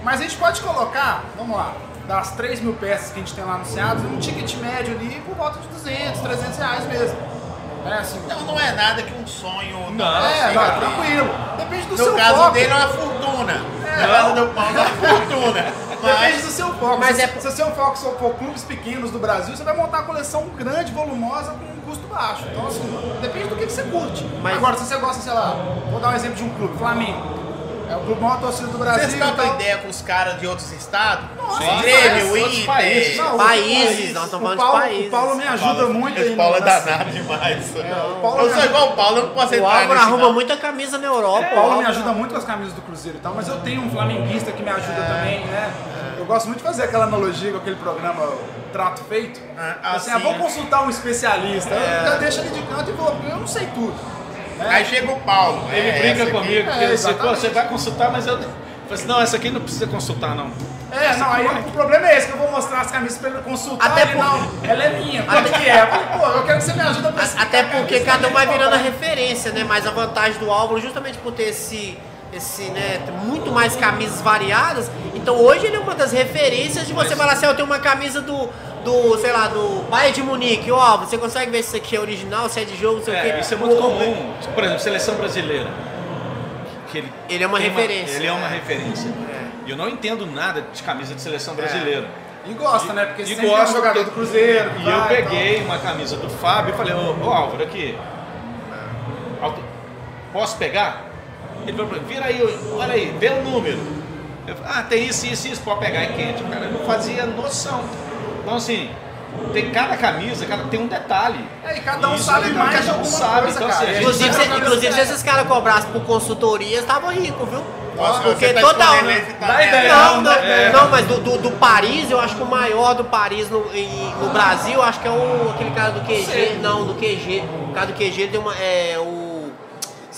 Mas a gente pode colocar, vamos lá, das 3 mil peças que a gente tem lá anunciadas, um ticket médio ali por volta de 200, 300 reais mesmo. É assim. Então não é nada que um sonho. Não, é, não, tranquilo. Depende do No seu caso foco. dele é uma fortuna. É, no caso não. do Paulo é uma fortuna. Depende Mas do seu foco. Mas se, é- se o seu foco só for clubes pequenos do Brasil, você vai montar uma coleção grande, volumosa, com um custo baixo. Então, assim, depende do que, que você curte. Mas- Agora, se você gosta, sei lá, vou dar um exemplo de um clube, Flamengo. É o clube maior torcida do Brasil. vocês trocam então- ideia com os caras de outros estados? Nossa, Grêmio, Inter. países. Não, Países, nós estamos o falando de Paulo, países. O Paulo me ajuda muito aí. Esse Paulo é danado demais. o Paulo eu sou igual o Paulo, eu não posso O entrar Álvaro nesse, arruma não. muita camisa na Europa. O Paulo me Álvaro- ajuda muito com as camisas do Cruzeiro e tal, mas eu tenho um flamenguista que me ajuda também, né? Eu gosto muito de fazer aquela analogia com aquele programa Trato Feito. Ah, assim, assim, ah, vou consultar um especialista. Eu já deixo ele de canto e vou, porque eu não sei tudo. Aí chega o Paulo. Ele é, brinca essa aqui- comigo, é, porque ele disse, pô, você vai consultar, mas eu. Eu falei assim, não, essa aqui não precisa consultar, não. É, não, aí o problema é esse, que eu vou mostrar as camisas pra ele consultar. Até ele, por- não, ela é minha, que é? Eu falei, pô, eu quero que você me ajude a A- Até porque cada um vai virando a referência. né? Mas a vantagem do Álvaro, justamente por ter esse, esse, né, ter muito mais camisas variadas, então hoje ele é uma das referências de você falar assim, ó, eu tenho uma camisa do, do, sei lá, do Bayern de Munique, ó, você consegue ver se isso aqui é original, se é de jogo, não sei o É, quê. isso é muito O- comum. Por exemplo, seleção brasileira. Que ele, Ele é uma referência. ele é uma É. referência. E eu não entendo nada de camisa de seleção brasileira. E gosta, né? Porque E sempre é um jogador porque- do Cruzeiro. E vai, eu peguei uma camisa do Fábio e falei, ô, ô Álvaro, aqui. Posso pegar? Ele falou, vira aí, olha aí, vê o número. Eu falei, ah, tem isso, isso, isso, pode pegar, é quente. O cara não fazia noção. Então assim, tem cada camisa, cada tem um detalhe. É, e cada um Isso sabe é mais cada de um alguma sabe, coisa, então, cara. assim, Inclusive, se, inclusive se esses caras cobrassem por consultorias, estavam ricos, viu? Nossa, Porque tá toda hora-. Não, não, É. não, mas do, do, do Paris, eu acho que o maior do Paris no, em- no Brasil, eu acho que é o, aquele cara do QG. Não, do QG. O cara do QG tem uma. É o.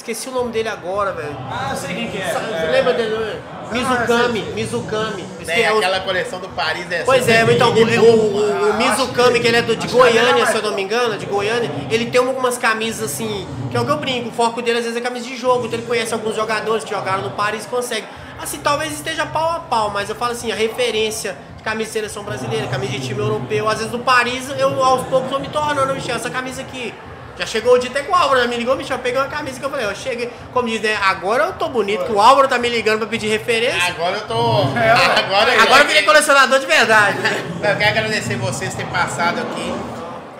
Esqueci o nome dele agora, velho. Ah, eu sei quem que é. Você lembra dele? né? Mizukami, Mizukami. Tem é o- aquela coleção do Paris é Pois é, então o, linda. o, o, o Mizukami, que ele é do, de é Goiânia, se eu não me engano, de Goiânia, ele tem algumas camisas assim, que é o que eu brinco, o foco dele às vezes é camisa de jogo, então ele conhece alguns jogadores que jogaram no Paris e consegue. Assim, talvez esteja pau a pau, mas eu falo assim, a referência de camisa de seleção brasileira, camisa de time europeu, às vezes do Paris, eu aos poucos vou me tornando, Michel, essa camisa aqui. Já chegou o dia até com o Álvaro, né? me ligou, Michel, eu peguei uma camisa que eu falei, eu cheguei, como diz, né? Agora eu tô bonito, que o Álvaro tá me ligando pra pedir referência. Agora eu tô. Agora, Agora eu virei colecionador de verdade. né? Eu quero agradecer vocês por terem passado aqui,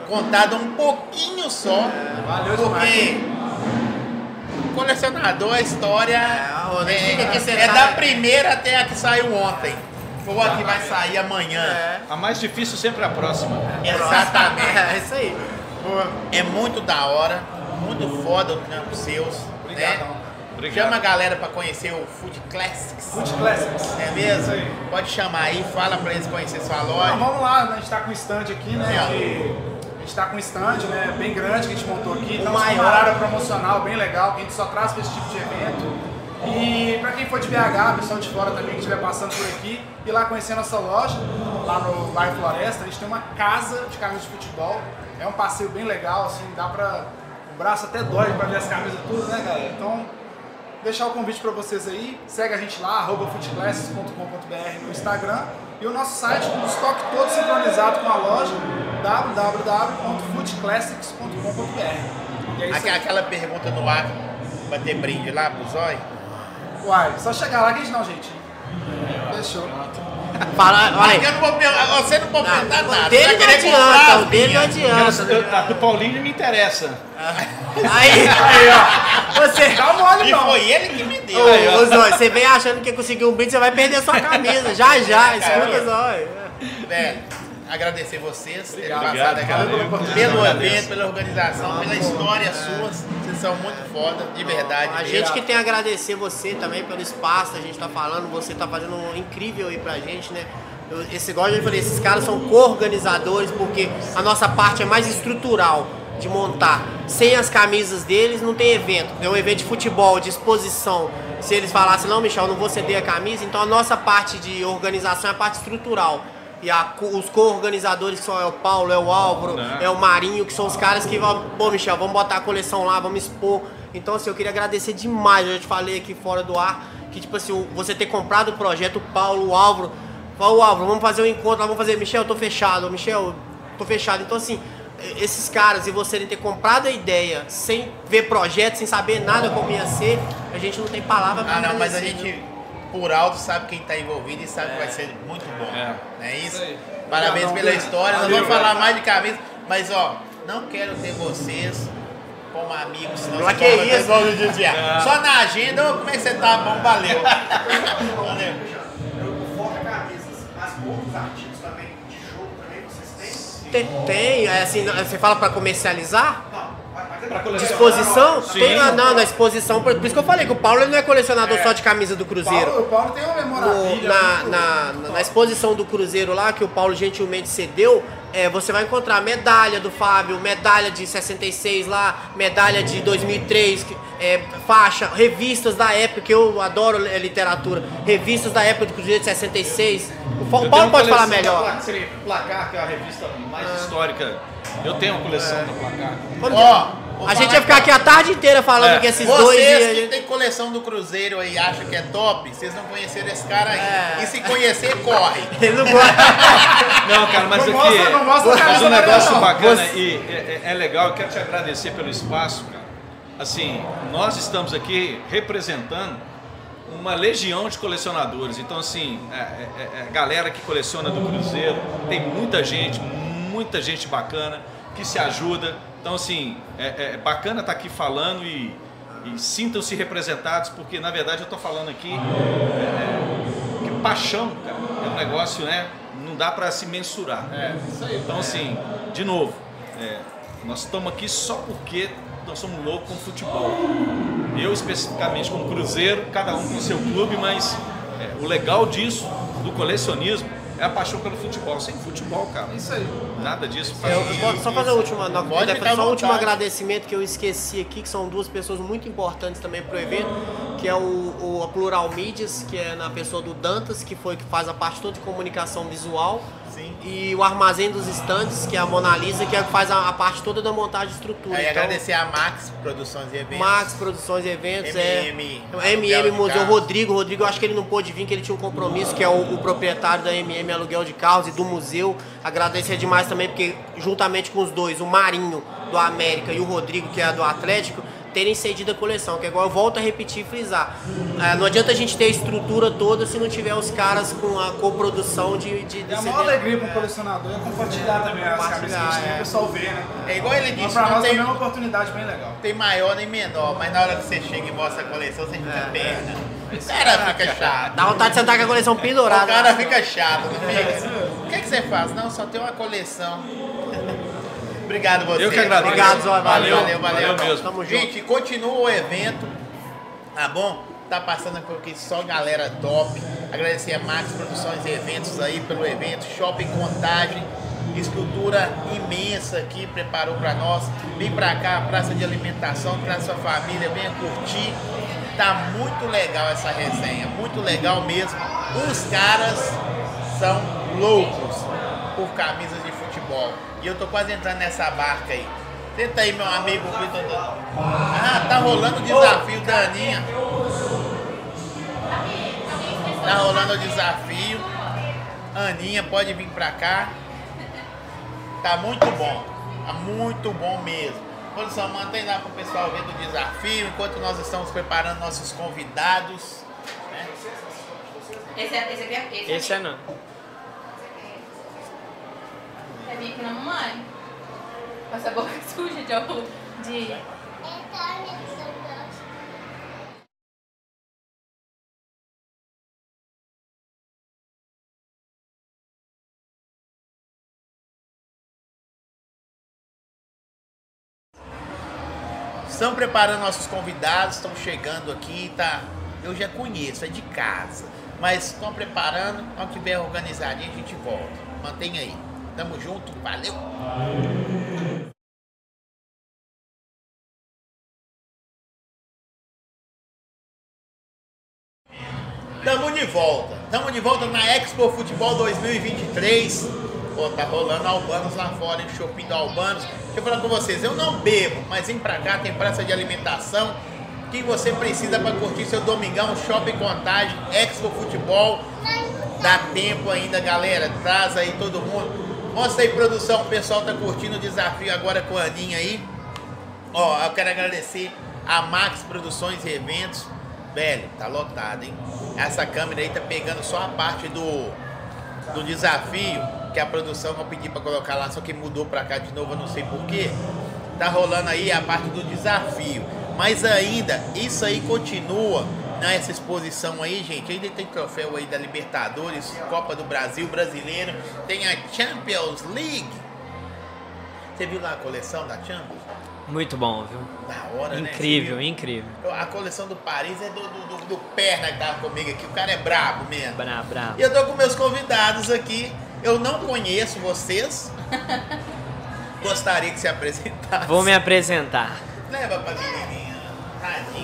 contado um pouquinho só. Valeu porque colecionador, a história É, ô, é, é sentado. da primeira até a que saiu ontem. Ou a que vai sair amanhã. É. A mais difícil sempre é a próxima. Exatamente. É isso aí. É muito da hora, muito foda o trampo seus. Obrigadão. Né? Obrigado. Chama a galera pra conhecer o Food Classics. Food Classics. É mesmo? Pode chamar aí, fala pra eles conhecer sua Então loja. vamos lá, a gente tá com um stand aqui, né? De- a gente tá com um stand, né? Bem grande que a gente montou aqui. O Estamos com maior. uma área promocional bem legal, que a gente só traz pra esse tipo de evento. E pra quem for de BH, pessoal de fora também que estiver passando por aqui, ir lá conhecer nossa loja, lá no bairro Floresta, a gente tem uma casa de camisas de futebol. É um passeio bem legal, assim, dá pra. O braço até dói pra ver as camisas tudo, né, galera? Então, deixar o convite para vocês aí. Segue a gente lá, arroba foodclasses.com.br no Instagram. E o nosso site com o estoque todo sincronizado com a loja, www.foodclassics.com.br. E é. Aquela pergunta no ar pra ter brinde lá pro Zói. Uai, só chegar lá que a gente dá um jeitinho. Fechou. Fala, olha aí. você não pode perguntar nada. O dele não adianta, o dele não adianta. A do Paulinho me interessa. Aí, aí, ó. Você. Dá mole E não. foi ele que me deu. Ô, Zóio, você vem achando que conseguiu um brinde, você vai perder sua camisa. Já, já. Escuta, Zóio. Velho, agradecer vocês terem Obrigado. passado aqui pelo evento, pela organização, pela história suas. Vocês são muito foda, de verdade. A gente que tem a agradecer você também pelo espaço, a gente tá falando, você tá fazendo um incrível aí pra gente, né? Esse, igual eu falei, esses caras são co-organizadores porque a nossa parte é mais estrutural de montar. Sem as camisas deles não tem evento. É um evento de futebol, de exposição. Se eles falassem, não, Michel, não vou ceder a camisa, então a nossa parte de organização é a parte estrutural. E a os co-organizadores que são é o Paulo, é o Álvaro, Não. é o Marinho, que são os caras que vão, pô, Michel, vamos botar a coleção lá, vamos expor. Então, assim, eu queria agradecer demais. Eu já te falei aqui fora do ar que, tipo assim, o- você ter comprado o projeto, o Paulo, o Álvaro. Falou, Álvaro, vamos fazer um encontro lá, vamos fazer. Michel, eu tô fechado. Michel, tô fechado. Então, assim, esses caras e você ter comprado a ideia sem ver projeto, sem saber nada como ia ser, a gente não tem palavra pra Ah, não, mas a gente, viu? Por alto, sabe quem tá envolvido e sabe que vai ser muito bom. É. Não é isso? Isso. Parabéns pela história. Nós vamos falar mais de camisa, mas ó, não quero ter vocês como amigos, senão Pra vocês que vão- isso? vocês vão me desviar. Só na agenda, ô, como é que você tá? Bom, valeu. valeu. O Foca Camisas, mas outros artigos também de jogo também vocês têm? Tem, tem, é assim, você fala pra comercializar? Colecionar. Disposição? Sim. Tem, ah, não, na exposição, por, isso que eu falei que o Paulo ele não é colecionador só de camisa do Cruzeiro. Paulo, o Paulo tem uma na, muito- na, na- na exposição do Cruzeiro lá, que o Paulo gentilmente cedeu, é, você vai encontrar medalha do Fábio, medalha de 66 lá, medalha de 2003, que- é, faixa, revistas da época, que eu adoro é, literatura, revistas da época do Cruzeiro de 66. O Fa- Eu o Paulo pode falar melhor. Placar, que é a revista mais histórica. Eu tenho uma coleção da Placar. Ó, vou a gente ia ficar aqui a tarde inteira falando É. que esses dois... Vocês e a que gente- tem coleção do Cruzeiro aí acham que é top, vocês não conheceram esse cara aí. É. E se conhecer, corre. Ele não gosta. Não, cara, mas Não aqui mostra- não mostra mas um negócio bacana Você- e é, é- é legal, eu quero te agradecer pelo espaço, cara. Assim, nós estamos aqui representando uma legião de colecionadores. Então, assim, é, é- é a galera que coleciona do Cruzeiro, tem muita gente, muita gente bacana que se ajuda. Então, assim, é, é bacana estar aqui falando e, e sintam-se representados, porque na verdade eu estou falando aqui é, que paixão, cara, é um negócio, né? Não dá para se mensurar. É, isso aí. Então, assim, de novo, é, nós estamos aqui só porque nós somos loucos com futebol. Eu, especificamente, com Cruzeiro, cada um com o seu clube, mas é, o legal disso, do colecionismo, é a paixão pelo futebol. Sem futebol, cara, Isso aí. nada disso faz Eu, eu posso só fazer a última, Pode ficar só um último agradecimento que eu esqueci aqui, que são duas pessoas muito importantes também pro evento, que é o, o a Plural Mídias, que é na pessoa do Dantas, que foi que faz a parte toda de comunicação visual, Sim. e o Armazém dos Estantes, que é a Mona Lisa, que é que faz a, a parte toda da montagem de estrutura. Aí Então, agradecer a Max Produções e Eventos. Max Produções e Eventos, MM, é. MM Museu. Rodrigo. Rodrigo, eu acho que ele não pôde vir, que ele tinha um compromisso, que é o, o proprietário da MM Aluguel de Carros e do museu. Agradecer demais também, porque juntamente com os dois, o Marinho do América e o Rodrigo, que é do Atlético, terem cedido a coleção, que é igual eu volto a repetir e frisar. Ah, não adianta a gente ter a estrutura toda se não tiver os caras com a coprodução de, de, E a desse maior evento. alegria para um colecionador é compartilhar também as camisas que a gente tem, é. o pessoal vê, né? É igual ele disse, pra não nós tem, também é uma oportunidade bem legal. tem maior nem menor, mas na hora que você chega e mostra a coleção, você fica perna. O cara fica chato. Dá vontade de sentar com a coleção O pendurada. cara fica chato, não fica? O que, que você faz? Não, só tem uma coleção. Obrigado você. Eu que agradeço. Obrigado. Valeu, Valeu. valeu, valeu. Mesmo. Tamo junto. Gente, continua o evento, tá bom? Tá passando por aqui só galera top. Agradecer a Max Produções e Eventos aí pelo evento. Shopping Contagem, estrutura imensa aqui, preparou pra nós. Vem pra cá, praça de alimentação, traz sua família, venha curtir. Tá muito legal essa resenha, muito legal mesmo. Os caras são loucos por camisas de futebol. E eu tô quase entrando nessa barca aí. Senta aí, meu amigo Vitor. Ah, tá rolando o desafio da Aninha. Tá rolando o desafio. Aninha, pode vir pra cá. Tá muito bom. Tá muito bom mesmo. Produção, mantém lá pro pessoal ver do desafio, enquanto nós estamos preparando nossos convidados. né? Esse, é, esse aqui é esse. Esse é não. Pique na mamãe. Com essa boca suja de, de Estão preparando nossos convidados, estão chegando aqui, tá? Eu já conheço, é de casa. Mas estão preparando, quando tiver organizadinho a gente volta. Mantenha aí. Tamo junto, valeu! Tamo de volta. Tamo de volta na Expo Futebol 2023. Pô, tá rolando Albanos lá fora, hein? Shopping do Albanos. Deixa eu falar com vocês, eu não bebo, mas vem pra cá, tem praça de alimentação. O que você precisa pra curtir seu domingão, Shopping Contagem, Expo Futebol. Dá tempo ainda, galera. Traz aí todo mundo. Mostra aí, produção. O pessoal tá curtindo o desafio agora com a Aninha aí. Ó, eu quero agradecer a Max Produções e Eventos. Velho, tá lotado, hein? Essa câmera aí tá pegando só a parte do, do desafio que a produção eu pedi pra colocar lá, só que mudou pra cá de novo, eu não sei porquê. Tá rolando aí a parte do desafio. Mas ainda, isso aí continua nessa exposição aí, gente. Ainda tem troféu aí da Libertadores, Copa do Brasil, Brasileiro. Tem a Champions League. Você viu lá a coleção da Champions? Muito bom, viu? Da hora, né? Incrível, Você viu? incrível. A coleção do Paris é do, do, do, do Perna que tava comigo aqui. O cara é brabo mesmo. Bra, bravo. E eu tô com meus convidados aqui. Eu não conheço vocês. Gostaria que se apresentasse. Vou me apresentar. Leva pra menininha.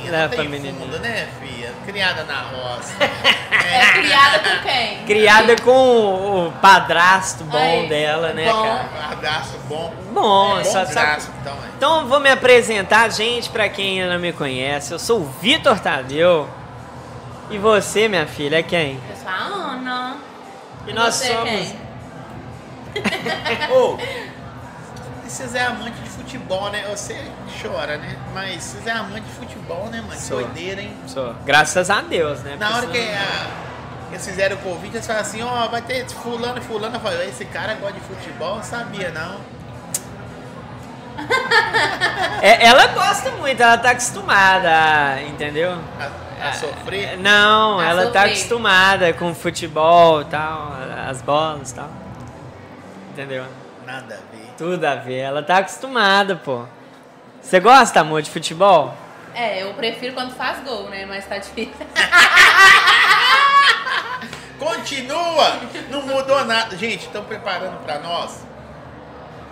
Leva não pra tem menininha. fundo, né, filha? Criada na roça. É criada com quem? Criada com o padrasto bom Aí, dela, né, bom. cara? Abraço bom. Bom, bom só, braço, então, é. Então eu vou me apresentar, gente, pra quem ainda não me conhece. Eu sou o Vitor Tadeu. E você, minha filha, é quem? Eu sou a Ana. E nós você é somos. quem? Ô, vocês é amante de futebol, né? Você chora, né? Mas vocês é amante de futebol, né, mano? Sou. Doideira, hein? Sou. Graças a Deus, né? Na Porque hora que a- eles fizeram o convite, eles falaram assim, ó, vai ter fulano e fulano. Eu falei, esse cara gosta de futebol? Eu sabia, não. É, ela gosta muito, ela tá acostumada, entendeu? A, a sofrer. Não, A ela tá sofrer. acostumada com futebol e tal, as bolas e tal. Entendeu? Nada. Tudo a ver, ela tá acostumada, pô. Você gosta, amor, de futebol? É, eu prefiro quando faz gol, né? Mas tá difícil. Continua! Não mudou nada. Gente, estão preparando pra nós.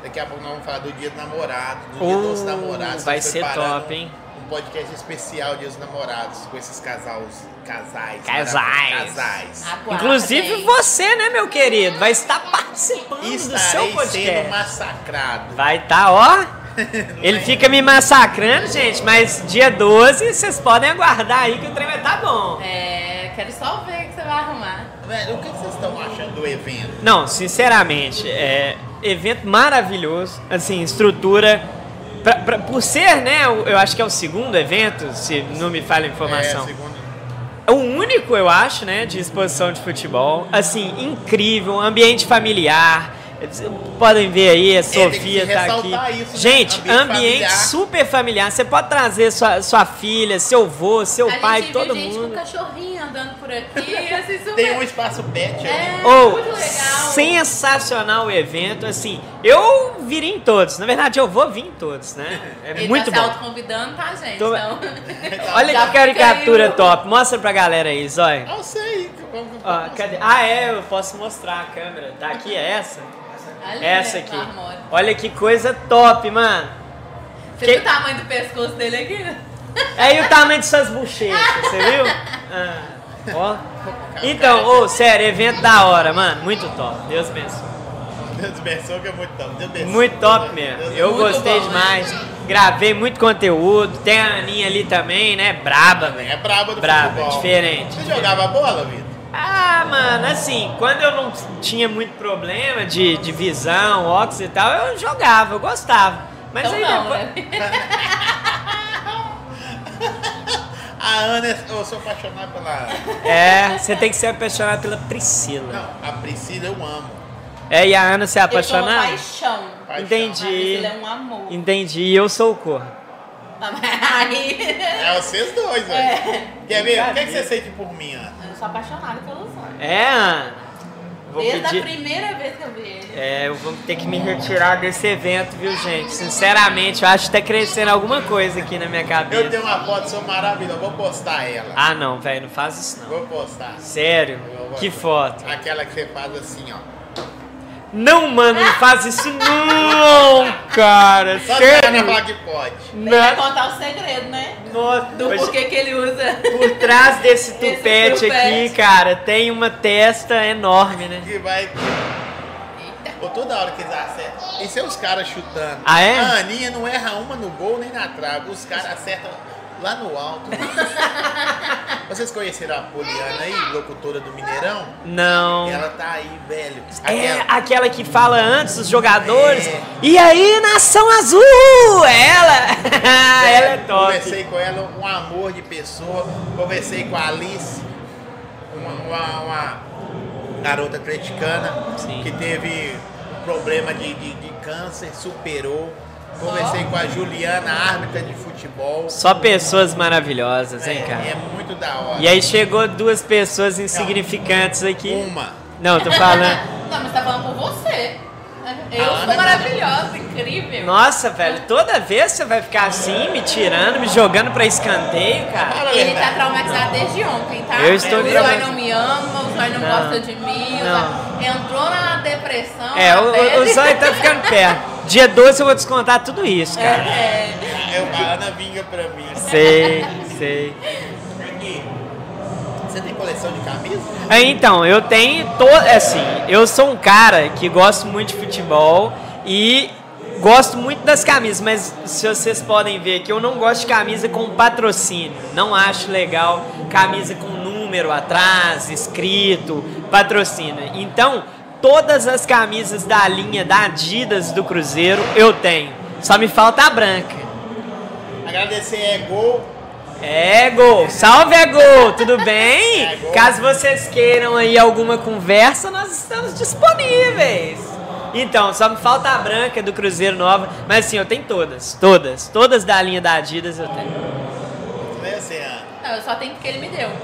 Daqui a pouco nós vamos falar do dia do namorado, do dia dos Uh, namorados. vai ser top, hein? Podcast especial Dia dos Namorados com esses casais. Casais. Casais. Casais. Inclusive você, né, meu querido? Vai estar participando do seu Estarei sendo podcast. massacrado. Vai estar, ó. Ele fica me massacrando, gente, mas dia 12 vocês podem aguardar aí que o trem vai tá bom. É, quero só ver o que você vai arrumar. Velho, o que vocês estão achando do evento? Não, sinceramente, é evento maravilhoso, assim, estrutura. Pra- pra- por ser, né, eu acho que é o segundo evento, se não me falha a informação. É, segundo. É o único, eu acho, né, de exposição de futebol. Assim, incrível, ambiente familiar. Podem ver aí, a tem Sofia se tá aqui. isso, né? Gente, Ambiente ambiente, familiar. super familiar. Você pode trazer sua, sua filha, seu avô, seu a pai, gente todo gente mundo. com cachorrinho andando por aqui, assim, super... Tem um espaço pet É. Ou muito legal. sensacional o evento, assim. Eu virei em todos. Na verdade, eu vou vir em todos, né? É Ele muito tá se bom. autoconvidando, tá, gente? Tô- Então... Olha Já que caricatura o- top. Mostra pra galera aí, Zóia. Eu sei. Ó, cadê? Ah, é, eu posso mostrar a câmera. Tá aqui, é essa? Ali, Essa né, aqui. Olha que coisa top, mano. Você Que- viu o tamanho do pescoço dele aqui? Aí o tamanho de suas bochechas, você viu? Ah, ó. Então, ô, sério, evento da hora, mano. Muito top. Deus abençoe. Deus abençoe que é muito top. Deus abençoe. Muito top mesmo. Deus Eu gostei bom, né? demais. Gravei muito conteúdo. Tem a Aninha ali também, né? Braba, velho. É braba do Braba, futebol. diferente. Você jogava bola, Vitor? Ah, mano, assim, quando eu não tinha muito problema de, de visão, óculos e tal, eu jogava, eu gostava. Mas Então aí não, depois. né? A Ana, eu sou apaixonado pela. É, você tem que ser apaixonado pela Priscila. Não, a Priscila eu amo. É, e a Ana se Eu sou uma paixão. Paixão. Entendi. Ele é um amor. Entendi, e eu sou o corno. Aí, É vocês dois, velho. É. Quer ver? O que, é que você sente por mim, Ana? Eu sou apaixonada pelo Zóio. É, Ana? Vou Desde pedir. a primeira vez que eu vi ele. É, eu vou ter que me retirar desse evento, viu, gente? Sinceramente, eu acho que tá crescendo alguma coisa aqui na minha Eu cabeça. tenho uma foto sua maravilhosa, vou postar ela. Ah, não, velho, não faz isso não. Vou postar. Sério? Que foto? Aquela que você faz assim, ó. Não, mano, não faz isso não, cara. Só que Sério? falar que pode. Ele vai Não. contar o segredo, né? Nossa, Do porquê que ele usa. Por trás desse tupete tupete. aqui, cara, tem uma testa enorme, né? Que vai. Ou toda hora que eles acertam. Isso é os caras chutando. Ah, é? A Aninha não erra uma no gol nem na trave. Os caras acertam lá no alto. Vocês conheceram a Poliana aí, locutora do Mineirão? Não. Ela tá aí, velho. É aquela que fala antes dos jogadores. É. E aí, nação azul! Ela! ela é top. Conversei com ela, um amor de pessoa. Conversei com a Alice, uma, uma- uma garota atleticana Sim. que teve um problema de, de, de câncer, superou. Conversei com a Juliana, árbitra de futebol. Só pessoas maravilhosas, hein, é, cara? é muito da hora. E aí chegou duas pessoas insignificantes aqui. Uma. Não, tô falando. Não, mas tá falando por você. Eu A Ana sou é maravilhosa, incrível. Nossa, velho, toda vez você vai ficar assim, me tirando, me jogando pra escanteio, cara. Ele tá traumatizado desde ontem, tá? Eu estou o Zóio traumatizado. não me ama, o Zóio não, Não. gosta de mim, Não. Entrou na depressão. É, na o, o, pele. o Zóio tá ficando perto. Dia 12 eu vou descontar tudo isso, cara. É, Eu- a Ana vinga pra mim. Sei, sei. Aqui. Você tem coleção de camisas? É, Então, eu tenho to... assim, eu sou um cara que gosto muito de futebol e gosto muito das camisas, mas se vocês podem ver que eu não gosto de camisa com patrocínio. Não acho legal camisa com número atrás, escrito, patrocínio. Então, todas as camisas da linha da Adidas do Cruzeiro eu tenho. Só me falta a branca. Agradecer é gol. É, Gol! Salve, é Gol! Tudo bem? É, Gol. Caso vocês queiram aí alguma conversa, nós estamos disponíveis. Então, só me falta a branca do Cruzeiro Nova, mas assim, eu tenho todas, todas, todas da linha da Adidas eu tenho. Não, eu só tenho porque ele me deu.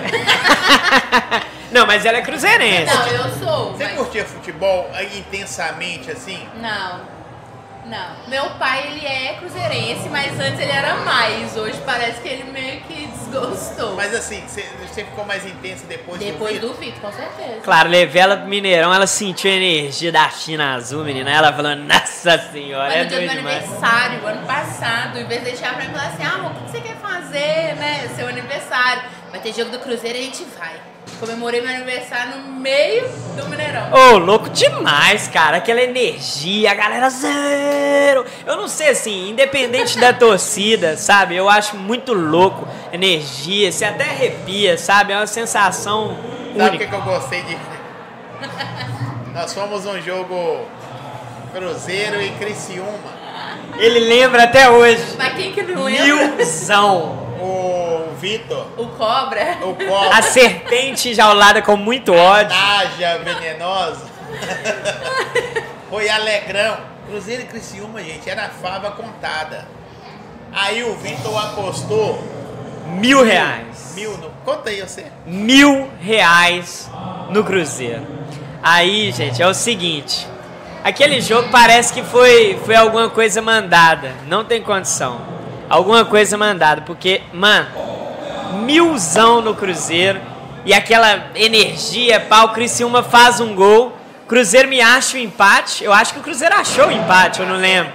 Não, mas ela é cruzeirense. Não, eu sou. Você mas- curtia futebol intensamente assim? Não. Não. Meu pai, ele é cruzeirense, mas antes ele era mais. Hoje parece que ele meio que desgostou. Mas assim, você, ficou mais intenso depois, Depois do do Vitor, com certeza. Claro, levei ela pro Mineirão, ela sentiu a energia da China Azul, menina. Ela falando, nossa senhora, Mas é no dia do meu demais. aniversário, ano passado, em vez de deixar pra mim falar assim, ah, amor, o que você quer fazer, né? Seu aniversário. Vai ter jogo do Cruzeiro e a gente vai. Comemorei meu aniversário no meio do Mineirão. Ô, louco demais, cara. Aquela energia, a galera zero. Eu não sei, assim, independente da torcida, sabe? Eu acho muito louco. Energia, você até arrepia, sabe? É uma sensação Sabe o que, única. que eu gostei de. Nós fomos um jogo Cruzeiro e Criciúma. Ele lembra até hoje. Mas quem que não lembra? Milzão. O Vitor, O Cobra. o Copa, A serpente jaulada com muito ódio. Naja venenosa. Foi Alegrão. Cruzeiro e Criciúma, gente, era fava contada. Aí o Vitor apostou Mil reais. mil no. Conta aí você. mil reais no Cruzeiro. Aí, gente, é o seguinte. Aquele jogo parece que foi, foi alguma coisa mandada. Não tem condição. Alguma coisa mandada. Porque, mano, milzão no Cruzeiro. E aquela energia, pau, Criciúma faz um gol. Cruzeiro me acha o empate. Eu acho que o Cruzeiro achou o empate, eu não lembro.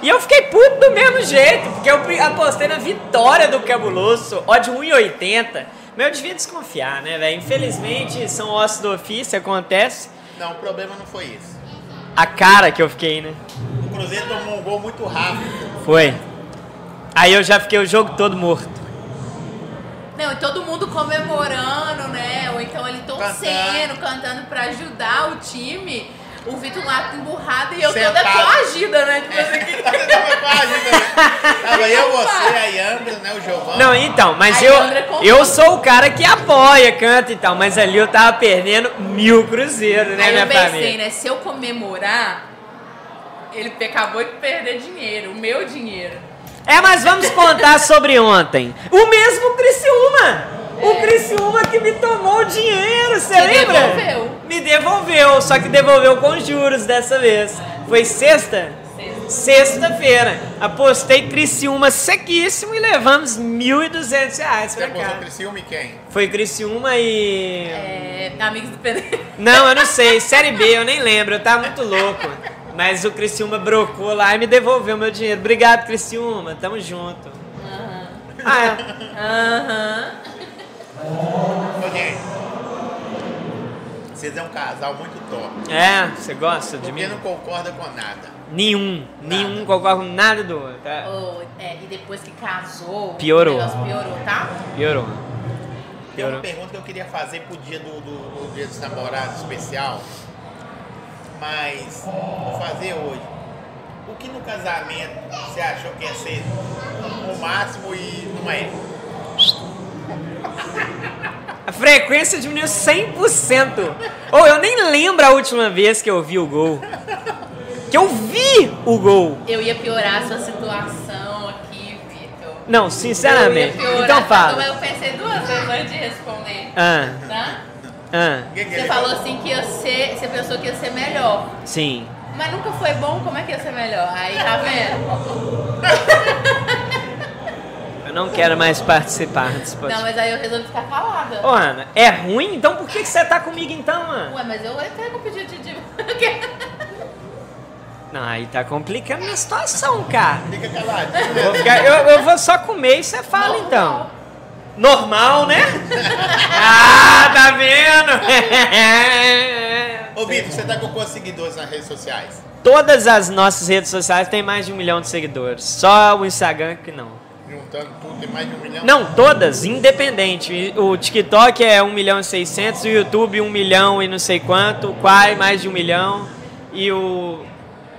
E eu fiquei puto do mesmo jeito, porque eu apostei na vitória do Cabuloso, ódio 1,80. Mas eu devia desconfiar, né, velho? Infelizmente, são ossos do ofício, acontece. Não, o problema não foi isso. A cara que eu fiquei, né? O Cruzeiro tomou um gol muito rápido. Foi. Aí eu já fiquei o jogo todo morto. Não, e todo mundo comemorando, né? Ou então ele torcendo, cantando pra ajudar o time. O Vitor lá emburrado e eu toda Sentado. coagida, né? Tipo assim, Tava eu, você, a Yandra, né? O Giovanni. Não, então, mas eu, eu sou o cara que apoia, canta e tal, mas ali eu tava perdendo mil cruzeiros, né, Aí minha eu pensei, família? né? Se eu comemorar, ele acabou de perder dinheiro, o meu dinheiro. É, mas vamos contar sobre ontem. O mesmo Criciúma! O Criciúma que me tomou o dinheiro, você lembra? devolveu. Me devolveu, só que devolveu com juros dessa vez. Foi sexta? Sexta-feira. Apostei Criciúma sequíssimo e levamos 1.200 reais Você pra apostou cá. Criciúma e quem? Foi Criciúma e... É, amigos do Pedro. Não, eu não sei. Série B, eu nem lembro. Eu tava muito louco. Mas o Criciúma brocou lá e me devolveu meu dinheiro. Obrigado, Criciúma. Tamo junto. Ah, é. Aham. Ô, gente, vocês é um casal muito top. É, você gosta de Porque mim? não concorda com nada. Nenhum. Nenhum concorda com nada do outro. Oh, é, e depois que casou, Piorou. piorou, tá? Piorou. Tem uma Piorou. pergunta que eu queria fazer pro dia do, do, do dia dos namorados especial. Mas vou fazer hoje. O que no casamento você achou que ia ser o máximo e não é? A frequência diminuiu 100%. Ou eu nem lembro a última vez que eu vi o gol. Que eu vi o gol. Eu ia piorar a sua situação aqui, Vitor. Não, sinceramente. Eu ia piorar, Então Mas fala. eu pensei duas vezes antes de responder. Ah, Tá? Ah, Você falou assim que ia ser. Você pensou que ia ser melhor. sim. Mas nunca foi bom, como é que ia ser melhor? Aí tá vendo? Eu não quero mais participar desse Não, podcast. mas aí eu resolvi ficar calada. Ô, Ana, é ruim? Então por que, que você tá comigo então, Ana? Ué, mas eu entrei com pedido de. Não, aí tá complicando minha situação, cara. Fica calado. Eu vou, ficar- eu, eu vou só comer e você fala então. Normal, né? ah, tá vendo? Ô Vitor, você tá com quantos seguidores nas redes sociais? Todas as nossas redes sociais têm mais de um milhão de seguidores. Só o Instagram que não. Juntando tudo, tem mais de um milhão? Não, todas, independente. O TikTok é 1 milhão e 600, o YouTube 1 milhão e não sei quanto, o Quai mais de 1 milhão e o,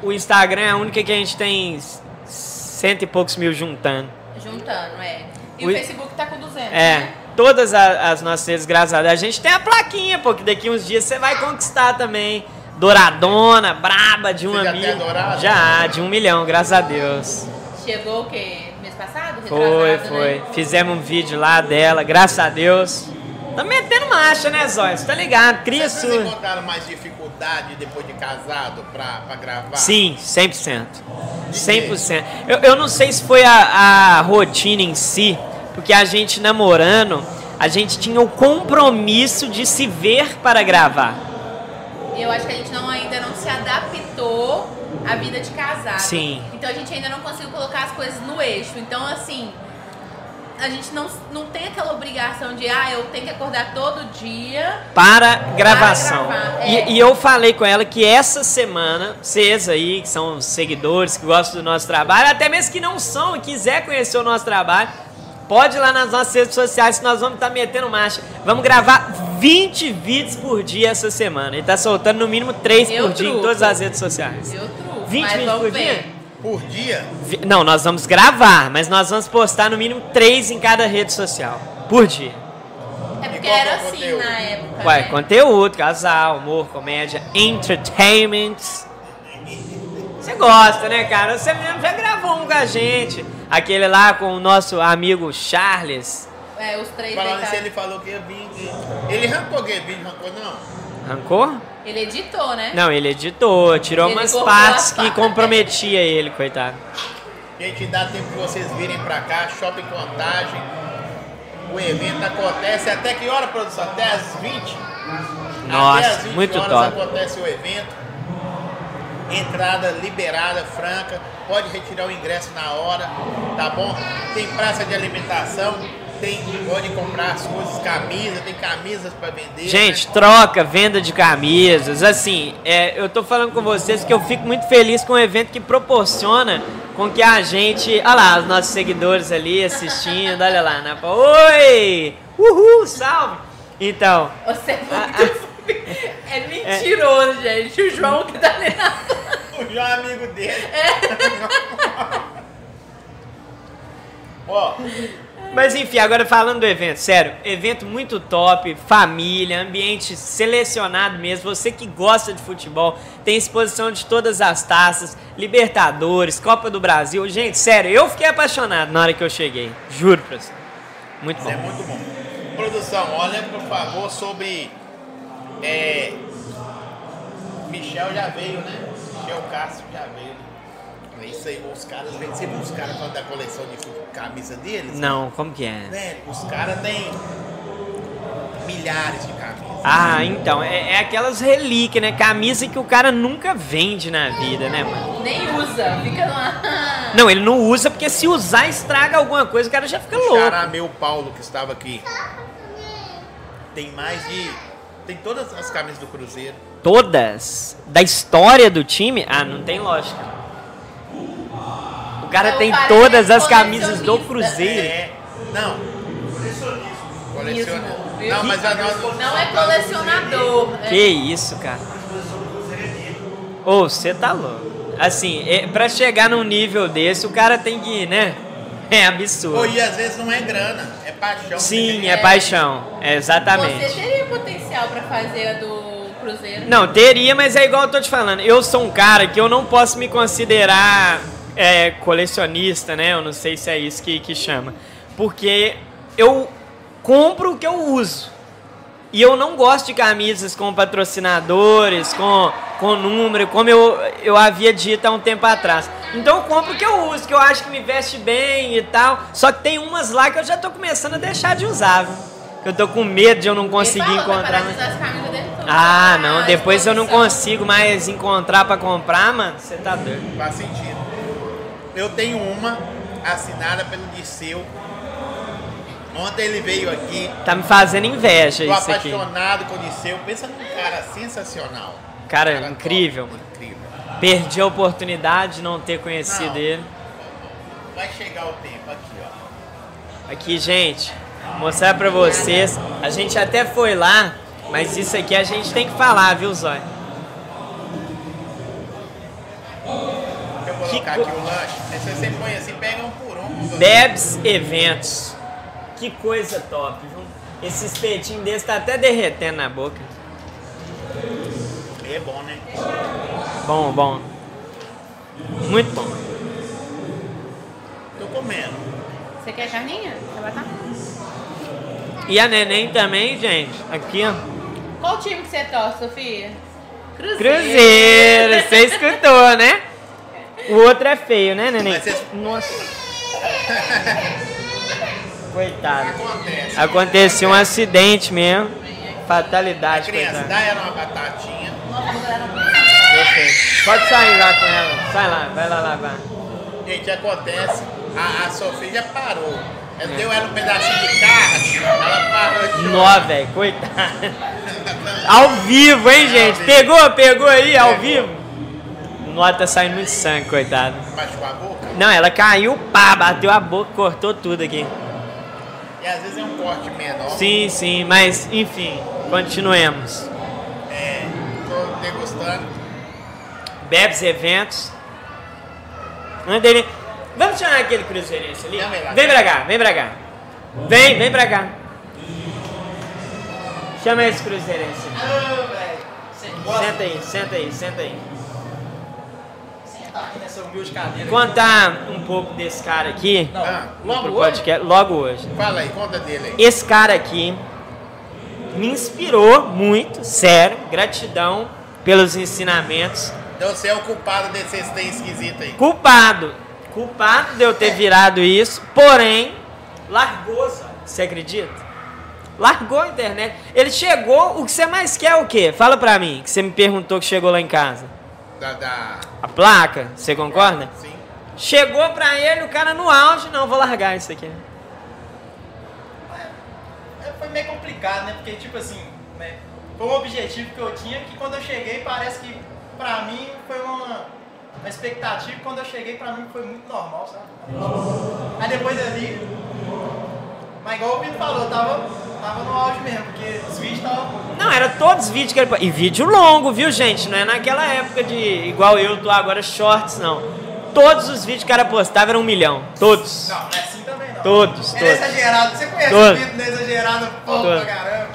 o Instagram é a única que a gente tem cento e poucos mil juntando. Juntando, é. E O- o Facebook tá com 200. É, né? todas a- as nossas redes, graças a Deus. A gente tem a plaquinha, pô, que daqui uns dias você vai conquistar também. Douradona, braba, de um Você já amigo. dourada? Já, de um milhão, graças a Deus. Chegou o quê? Mês passado? Foi, Retrasado, foi. Né? Fizemos um vídeo lá dela, graças a Deus. Tá metendo marcha, né, Zóia? Você tá ligado? Cria Vocês sua. encontraram mais dificuldade depois de casado pra, pra gravar? Sim, 100%. 100%. Eu, eu não sei se foi a, a rotina em si, porque a gente namorando, a gente tinha o compromisso de se ver para gravar. Eu acho que a gente não, ainda não se adaptou à vida de casado. Sim. Então a gente ainda não conseguiu colocar as coisas no eixo. Então, assim, a gente não, não tem aquela obrigação de, ah, eu tenho que acordar todo dia. Para gravação. E- é. e, eu falei com ela que essa semana, vocês aí, que são seguidores, que gostam do nosso trabalho, até mesmo que não são e quiser conhecer o nosso trabalho, pode ir lá nas nossas redes sociais que nós vamos estar metendo marcha. Vamos gravar 20 vídeos por dia essa semana. E tá soltando no mínimo 3 Eu por dia em truco. todas as redes sociais. Eu truco. 20 mas vídeos por ver. dia? Por dia? Vi- Não, nós vamos gravar, mas nós vamos postar no mínimo 3 em cada rede social. Por dia. É porque é era o assim conteúdo? na época. Ué, né? conteúdo, casal, humor, comédia, entertainment. Você gosta, né, cara? Você mesmo já gravou um com a gente. Aquele lá com o nosso amigo Charles. É, os três Falando isso, ele falou que ia vir. Ele arrancou que vídeo, arrancou não? Rancor? Ele editou, né? Não, ele editou, tirou Ele umas partes que comprometia ele, coitado. Gente, dá tempo de vocês virem pra cá, Shopping Contagem. O evento acontece até que hora, produção? Até às 20? Nossa, até às 20 muito horas top. acontece o evento. Entrada liberada, franca. Pode retirar o ingresso na hora, tá bom? Tem praça de alimentação. Tem, pode comprar as coisas, camisas, tem camisas pra vender. Gente, né? troca, venda de camisas. Assim, é, eu tô falando com vocês que eu fico muito feliz com um evento que proporciona com que a gente. Olha lá, os nossos seguidores ali assistindo, olha lá, Napa. Oi! Uhul, salve! Então, Você é muito... É mentiroso, gente. O João que tá lendo. O João é amigo dele. É. Ó, Mas enfim, agora falando do evento, sério, evento muito top, família, ambiente selecionado mesmo. Você que gosta de futebol, tem exposição de todas as taças, Libertadores, Copa do Brasil. Gente, sério, eu fiquei apaixonado na hora que eu cheguei. Juro pra você. Muito isso é bom. muito bom. Produção, olha por favor sobre. É, Michel já veio, né? Michel Castro já veio. Isso aí, os caras vêm. Você viu os caras falando da coleção de camisa deles? Não, como que é? Velho, os caras têm milhares de camisas. Ah, então, é, é aquelas relíquias, né? Camisa que o cara nunca vende na vida, né, mano? Nem usa. Fica lá. Não, ele não usa porque se usar estraga alguma coisa, o cara já fica louco. Cara, meu Paulo que estava aqui. Tem mais de. Tem todas as camisas do Cruzeiro. Todas? Da história do time? Ah, não tem lógica. O cara Não, tem todas as camisas do colecionista. Cruzeiro. É. Não. Coleciona. Isso. Não, mas a nós. Não é colecionador. É Que isso, cara. Ô, você tá louco. Assim, é, pra chegar num nível desse, o cara tem que, né? É absurdo. Pô, e às vezes não é grana, é paixão. Sim, Você é paixão. É exatamente. Você teria potencial pra fazer a do Cruzeiro? Não, teria, mas é igual eu tô te falando. Eu sou um cara que eu não posso me considerar é, colecionista, né? Eu não sei se é isso que, que chama. Porque eu compro o que eu uso. E eu não gosto de camisas com patrocinadores, com, com número, como eu, eu havia dito há um tempo atrás. Então eu compro o que eu uso, que eu acho que me veste bem e tal. Só que tem umas lá que eu já tô começando a deixar de usar, viu? Que eu tô com medo de eu não conseguir falou, encontrar. vai parar de usar as camisas dele todas. Ah, não, depois eu não consigo mais encontrar pra comprar, mano. Você tá doido. Faz sentido. Eu tenho uma assinada pelo Disseu. Ontem ele veio aqui. Tá me fazendo inveja Tô isso aqui. apaixonado com o Disseu. Pensa num cara sensacional. Cara, incrível, mano. Incrível. Perdi a oportunidade de não ter conhecido Não. ele. Vai chegar o tempo aqui, ó. Aqui, gente, mostrar pra vocês. A gente até foi lá, mas isso aqui a gente tem que falar, viu, Zói? Colocar aqui o lanche. Aí você põe assim, pega um por um. Bebs Eventos. Que coisa top, viu? Esse espetinho desse tá até derretendo na boca. É bom, né? Bom, bom. Muito bom. Tô comendo. Você quer carninha? Quer batata? E a neném também, gente. Aqui, ó. Qual time que você torce, Sofia? Cruzeiro. Cruzeiro, você escutou, né? O outro é feio, né, neném? Mas Nossa. Coitado. Acontece. Aconteceu um acidente mesmo. Fatalidade, Criança, coitado. dá ela uma batatinha. Perfeito. Pode sair lá com ela. Sai lá, vai lá lavar. Gente, acontece. A, a Sofia já parou. Ela É. deu ela um pedacinho de carne. Ela parou de. Nó, velho, coitado. Ao vivo, hein, gente? Pegou, pegou aí, ao vivo? Nó, tá saindo muito sangue, coitado. Machucou a boca. Não, ela caiu, pá, bateu a boca, cortou tudo aqui. E às vezes é um corte menor. Sim, sim, mas enfim, continuemos. É, tô degustando. Bebes Eventos. Dele. Vamos chamar aquele cruzeirense ali? Ele lá. Vem pra cá, vem pra cá. Vem, vem pra cá. Chama esse cruzeirense. Senta aí, senta aí, senta aí. Contar um pouco desse cara aqui. Ah, pro logo hoje? podcast, logo hoje. Fala aí, conta dele aí. Esse cara aqui me inspirou muito, sério, gratidão pelos ensinamentos. Então você é o culpado desse trem esquisito aí. Culpado, culpado de eu ter virado isso, porém, largou, você acredita? Largou a internet. Ele chegou, o que você mais quer é o quê? Fala pra mim, que você me perguntou que chegou lá em casa. Da, da... A placa, você concorda? Sim. Chegou pra ele, o cara no auge, não, vou largar isso aqui. é, foi meio complicado, né? Porque, tipo assim, né? Foi um objetivo que eu tinha que quando eu cheguei parece que pra mim foi uma, uma expectativa quando eu cheguei pra mim foi muito normal, sabe? Aí depois ali. Mas igual o Vitor falou, tava, tava no auge mesmo, porque os vídeos estavam. Não, era todos os vídeos que ele... E vídeo longo, viu, gente? Não é naquela época de... Igual eu tô agora, shorts, não. Todos os vídeos que o cara postava eram um milhão. Todos. Não, não é assim também não. Todos, Ele é todos. exagerado, você conhece Todos. o Vitor, não é exagerado, pô, pra caramba.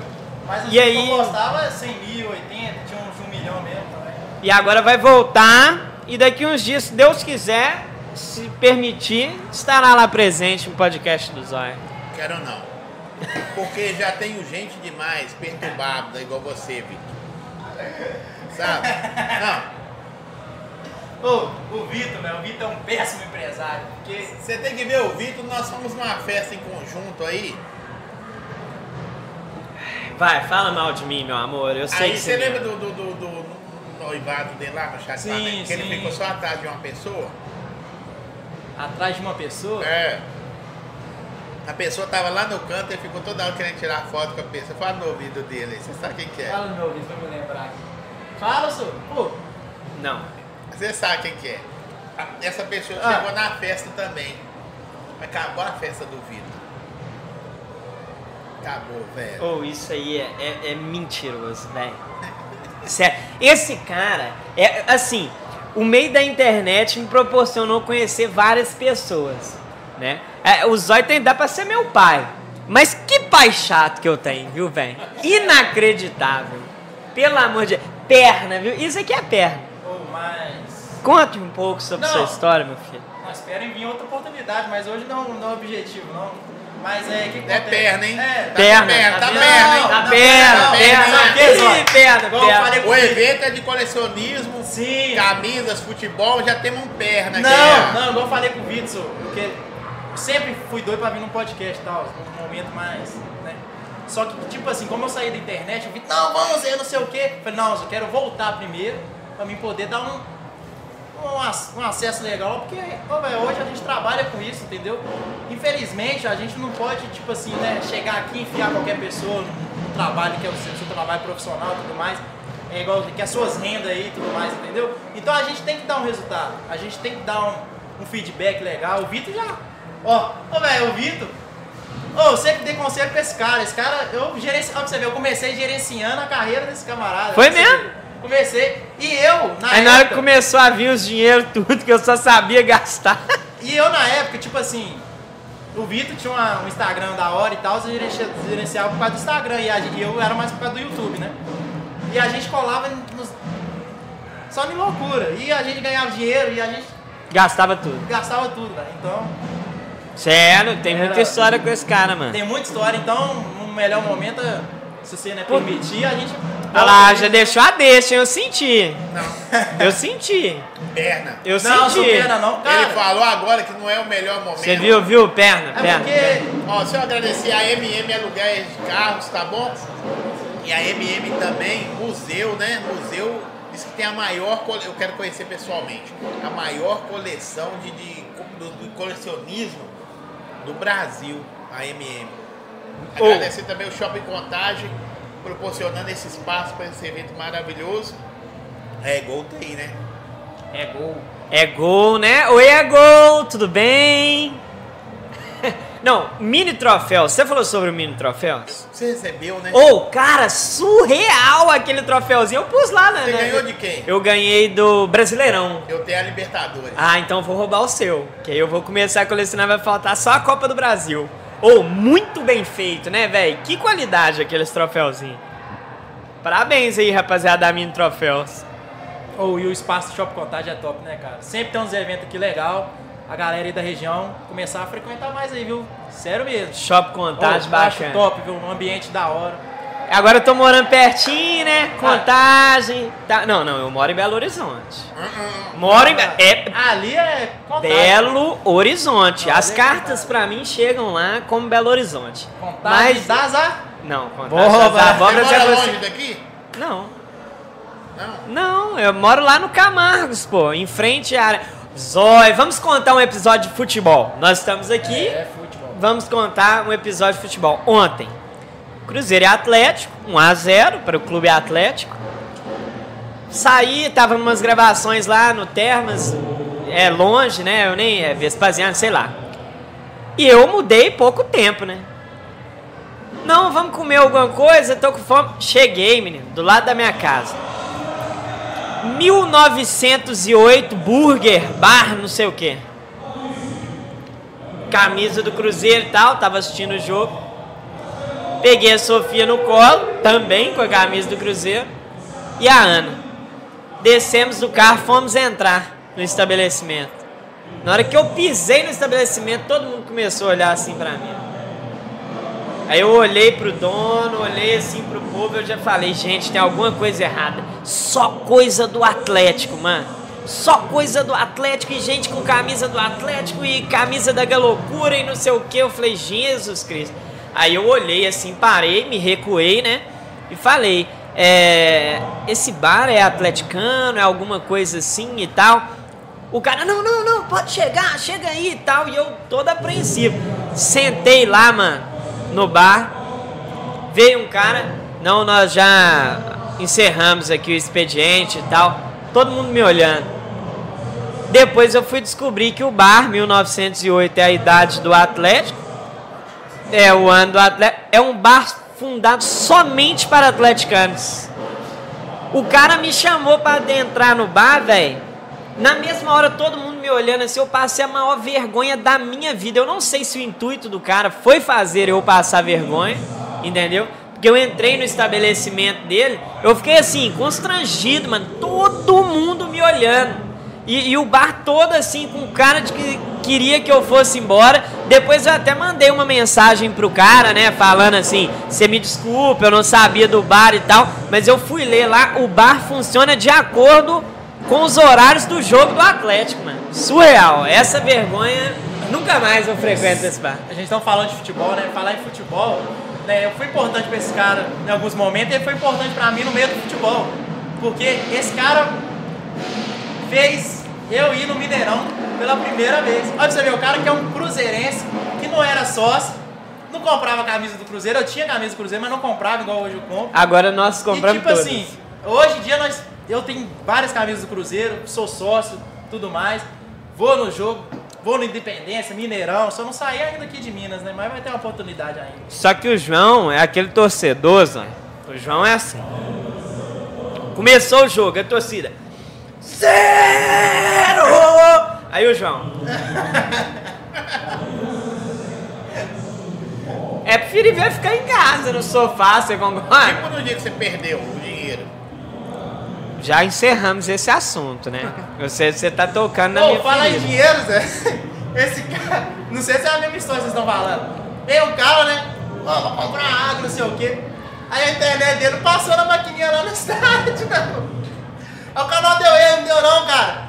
Mas os E aí- que eu postava 100 mil, 80, tinha uns de um milhão mesmo também. E agora vai voltar. E daqui uns dias, se Deus quiser, se permitir, estará lá presente no podcast do Zóio. Quero não. Porque já tenho gente demais perturbada igual você, Vitor. Sabe? Não. Ô, o Vitor, né? O Vitor é um péssimo empresário. Porque Você tem que ver o Vitor, nós fomos numa festa em conjunto aí. Vai, fala mal de mim, meu amor. Eu sei Aí que você você lembra do, do, do- do noivado dele lá no chat Sim, que ele sim. ficou só atrás de uma pessoa? atrás de uma pessoa. É. A pessoa tava lá no canto e ficou toda hora querendo tirar foto com a pessoa. Fala no ouvido dele aí, você sabe quem que é? Fala no meu ouvido pra me lembrar aqui. Fala, senhor. Pô, Não. Você sabe quem que é. Essa pessoa Ah. chegou na festa também. Acabou a festa do Vitor. Acabou, velho. Ou isso aí é, é, é mentiroso, velho. Sério. Esse cara, é assim, o meio da internet me proporcionou conhecer várias pessoas, né? É, o Zóio tem dá pra ser meu pai. Mas que pai chato que eu tenho, viu, velho? Inacreditável. Pelo amor de Perna, viu? Isso aqui é perna. ô, mas. Conte um pouco sobre Não. sua história, meu filho. Nós esperem vir outra oportunidade, mas hoje não, não é objetivo, não. Mas é que É perna, hein? É, Tá Perna, perna, tá perna, hein? Não, Tá não, perna, não, perna, não, não, Ih, não, perna, perna. O evento é de colecionismo, Sim. camisas, futebol, já temos um perna aqui. Não, não, igual eu falei com o Vitor, porque sempre fui doido pra vir num podcast e tal, num momento mais, né? Só que, tipo assim, como eu saí da internet, eu vi, não, vamos, eu não sei o quê. Falei, não, eu quero voltar primeiro, pra mim poder dar um, um, um acesso legal, porque ô, véio, hoje a gente trabalha com isso, entendeu? Infelizmente, a gente não pode, tipo assim, né, chegar aqui e enfiar qualquer pessoa no trabalho, que é o seu, seu trabalho profissional e tudo mais. É igual que as suas rendas aí e tudo mais, entendeu? Então a gente tem que dar um resultado, a gente tem que dar um, um feedback legal. O Vitor já. Ó, ô velho, o Vitor. Ô, eu sempre dei conselho pra esse cara. Esse cara, eu gerenci... Ó, pra você ver, eu comecei gerenciando a carreira desse camarada. Foi você mesmo? Comecei. E eu, na Aí na hora que época. começou a vir os dinheiro, tudo que eu só sabia gastar. E eu na época, tipo assim, o Vitor tinha uma- um Instagram da hora e tal, gerencia- gerenciava por causa do Instagram e, a e eu era mais por causa do YouTube, né? E a gente colava nos, só em loucura. E a gente ganhava dinheiro e a gente Gastava tudo. gastava tudo, velho. Então, Sério, tem muita Era- história com esse cara, mano. tem muita história. Então, no melhor momento, se você né, permitir, a gente. Olha lá, já deixou a deixa, eu senti. Não, Eu senti. perna. Eu Não, senti. pena não. Cara, Ele falou agora que não é o melhor momento. Você viu, viu? Perna, é perna. porque. Ó, se eu agradecer a MM Aluguéis de Carros, tá bom? E a MM também, museu, né? Museu diz que tem a maior, cole- eu quero conhecer pessoalmente, a maior coleção de, de, do, do colecionismo do Brasil, a MM. Oh. Agradecer também o Shopping Contagem, proporcionando esse espaço para esse evento maravilhoso. É, gol tem, né? É gol. É gol, né? Oi, é gol, tudo bem? Não, mini troféu. Você falou sobre o mini troféus? Você recebeu, né? Ô, cara, surreal aquele troféuzinho. Eu pus lá, né? Você né? ganhou de quem? Eu ganhei do Brasileirão. Eu tenho a Libertadores. Ah, então eu vou roubar o seu. Que aí eu vou começar a colecionar, vai faltar só a Copa do Brasil. Ô, muito bem feito, né, velho? Que qualidade aqueles troféuzinhos. Parabéns aí, rapaziada da Mini Troféus. Ou e o espaço do Shopping Contagem é top, né, cara? Sempre tem uns eventos aqui legal. A galera aí da região começar a frequentar mais aí, viu? Sério mesmo. Shopping Contagem, acho bacana. top, viu? Um ambiente da hora. Agora eu tô morando pertinho, né? Contagem. Tá... Não, não, eu moro em Belo Horizonte. Moro em. É Ali é Contagem. Belo Horizonte. Não, As é cartas pra mim chegam lá como Belo Horizonte. Contagem Mas. das a... Não, Boa, Contagem das vai. Abóboras Você é mora longe daqui? Não. Não. Não, eu moro lá no Camargos, pô, em frente à área. Zói, vamos contar um episódio de futebol. Nós estamos aqui, É futebol. vamos contar um episódio de futebol. Ontem, Cruzeiro e Atlético, 1 a 0 para o Clube Atlético. Saí, tava numas gravações lá no Termas, é longe, né? Eu nem é Vespasiano, sei lá. E eu mudei pouco tempo, né? Não, vamos comer alguma coisa, tô com fome. Cheguei, menino, do lado da minha casa. 1908 Burger Bar, não sei o que. Camisa do Cruzeiro e tal, tava assistindo o jogo. Peguei a Sofia no colo, também com a camisa do Cruzeiro, e a Ana. Descemos do carro, fomos entrar no estabelecimento. Na hora que eu pisei no estabelecimento, todo mundo começou a olhar assim pra mim. Aí eu olhei pro dono, olhei assim pro povo, eu já falei, gente, tem alguma coisa errada. Só coisa do Atlético, mano. Só coisa do Atlético e gente com camisa do Atlético e camisa da Galocura e não sei o que. Eu falei, Jesus Cristo. Aí eu olhei assim, parei, me recuei, né? E falei, é, esse bar é atleticano, é alguma coisa assim e tal. O cara, não, não, não, pode chegar, chega aí e tal. E eu todo apreensivo. Sentei lá, mano, no bar. Veio um cara, não, nós já encerramos aqui o expediente e tal. Todo mundo me olhando. Depois eu fui descobrir que o bar 1908 é a idade do Atlético. É o ano do Atlético. É um bar fundado somente para atleticanos. O cara me chamou para adentrar no bar, velho. Na mesma hora, todo mundo me olhando assim, eu passei a maior vergonha da minha vida. Eu não sei se o intuito do cara foi fazer eu passar vergonha, entendeu? Porque eu entrei no estabelecimento dele, eu fiquei assim, constrangido, mano. Todo mundo me olhando. E, e, o bar todo assim, com cara de que queria que eu fosse embora. Depois eu até mandei uma mensagem pro cara, né? Falando assim: você me desculpa, eu não sabia do bar e tal. Mas eu fui ler lá, o bar funciona de acordo com os horários do jogo do Atlético, mano. Surreal. Essa vergonha, nunca mais eu frequento esse bar. A gente tá falando de futebol, né? Falar em futebol, né? Foi importante pra esse cara em alguns momentos e ele foi importante pra mim no meio do futebol. Porque esse cara fez eu ir no Mineirão pela primeira vez. Olha pra você ver, o cara que é um cruzeirense, que não era sócio, não comprava a camisa do Cruzeiro, eu tinha camisa do Cruzeiro, mas não comprava igual hoje eu compro. Agora nós compramos e, tipo todas. assim, hoje em dia nós, eu tenho várias camisas do Cruzeiro, sou sócio, tudo mais, vou no jogo, vou no Independência, Mineirão, só não saí ainda aqui de Minas, né? Mas vai ter uma oportunidade ainda. Só que o João é aquele torcedor, Zé. O João é assim. Começou o jogo, a torcida. Zero! Aí o João. É preferível ficar em casa, no sofá, você concorda? Tipo no dia que você perdeu. Já encerramos esse assunto, né? Você, você tá tocando na Pô, minha fala em ferida. dinheiro, Zé. Esse cara, não sei se é a mesma história que vocês estão falando. Tem um cara, né? Ó, vou comprar água, não sei o quê. Aí a internet dele passou na maquininha lá no estádio, não. Aí o não deu erro, não deu não, cara.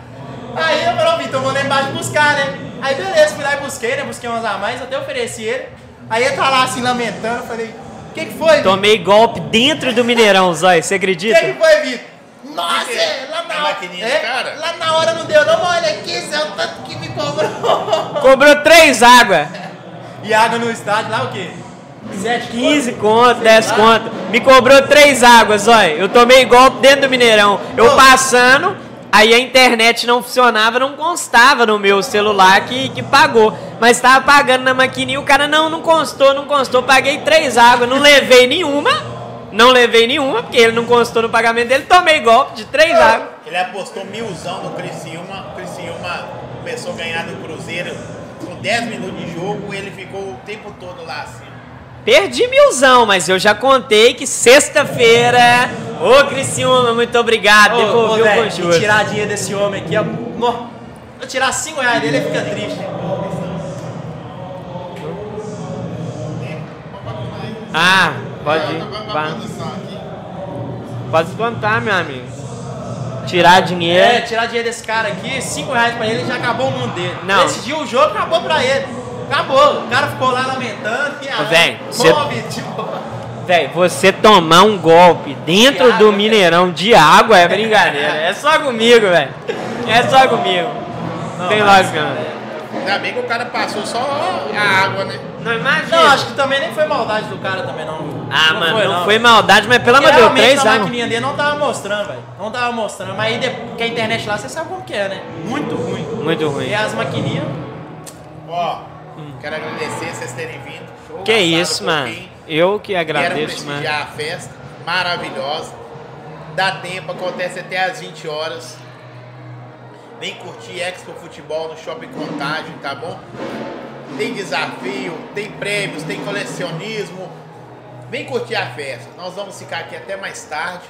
Aí eu falei, Vitor, vou lá embaixo buscar, né? Aí beleza, fui lá e busquei, né? Busquei umas a mais, até ofereci ele. Aí ele tá lá assim, lamentando, eu falei, o que que foi, Vitor? Tomei golpe dentro do Mineirão, Zói, você O acredita? que que foi, Vitor? Nossa, Que que é, lá na Na hora. maquininha é, do cara? Lá na hora não deu, não, mas olha aqui, Zé, o tanto que me cobrou. Cobrou três águas. E água no estádio, lá o quê? 7, 15 conto, 10 conto. Me cobrou três águas, olha. Eu tomei golpe dentro do Mineirão. Eu Ô. passando, aí a internet não funcionava, não constava no meu celular que, que pagou. Mas tava pagando na maquininha, o cara não, não constou, não constou. Paguei três águas, não levei nenhuma. Não levei nenhuma, porque ele não constou no pagamento dele. Tomei golpe de três águas. Ele apostou milzão no Criciúma. O Criciúma começou a ganhar do Cruzeiro com 10 minutos de jogo. Ele ficou o tempo todo lá assim. Perdi milzão, mas eu já contei que sexta-feira. Ô, Criciúma, muito obrigado. Devolvi o conjunto. e tirar dinheiro desse homem aqui, ó. Nó. Eu tirar 5 reais dele, ele fica triste. Ah, pode ir. Vá. Pode contar, meu amigo. Tirar É, dinheiro. tirar dinheiro desse cara aqui, 5 reais pra ele, já acabou o mundo dele. Não. Decidiu o jogo, acabou pra ele. Acabou. O cara ficou lá lamentando. E, ah, Véi, cê- move, tipo, Véi, você tomar um golpe dentro De do água, Mineirão de água é brincadeira. É só comigo, velho. É só comigo. Não tem lógica, não. Ainda bem que o cara passou só a água, né? Não imagina. Não, acho que também nem foi maldade do cara também, não. Ah, não mano, foi, não foi maldade, mas pelo amor de Deus, três anos. maquininha dele não tava mostrando, velho. Não tava mostrando. Mas aí, depois, porque a internet lá, você sabe como que é, né? Muito ruim. Muito ruim. E as maquininhas... Ó, quero agradecer vocês terem vindo. Show, Que isso, um mano. Eu que agradeço, mano. prestigiar a festa, maravilhosa. Dá tempo, acontece até às 20 horas. Vem curtir Expo Futebol no Shopping Contagem, tá bom? Tem desafio, tem prêmios, tem colecionismo. Vem curtir a festa. Nós vamos ficar aqui até mais tarde.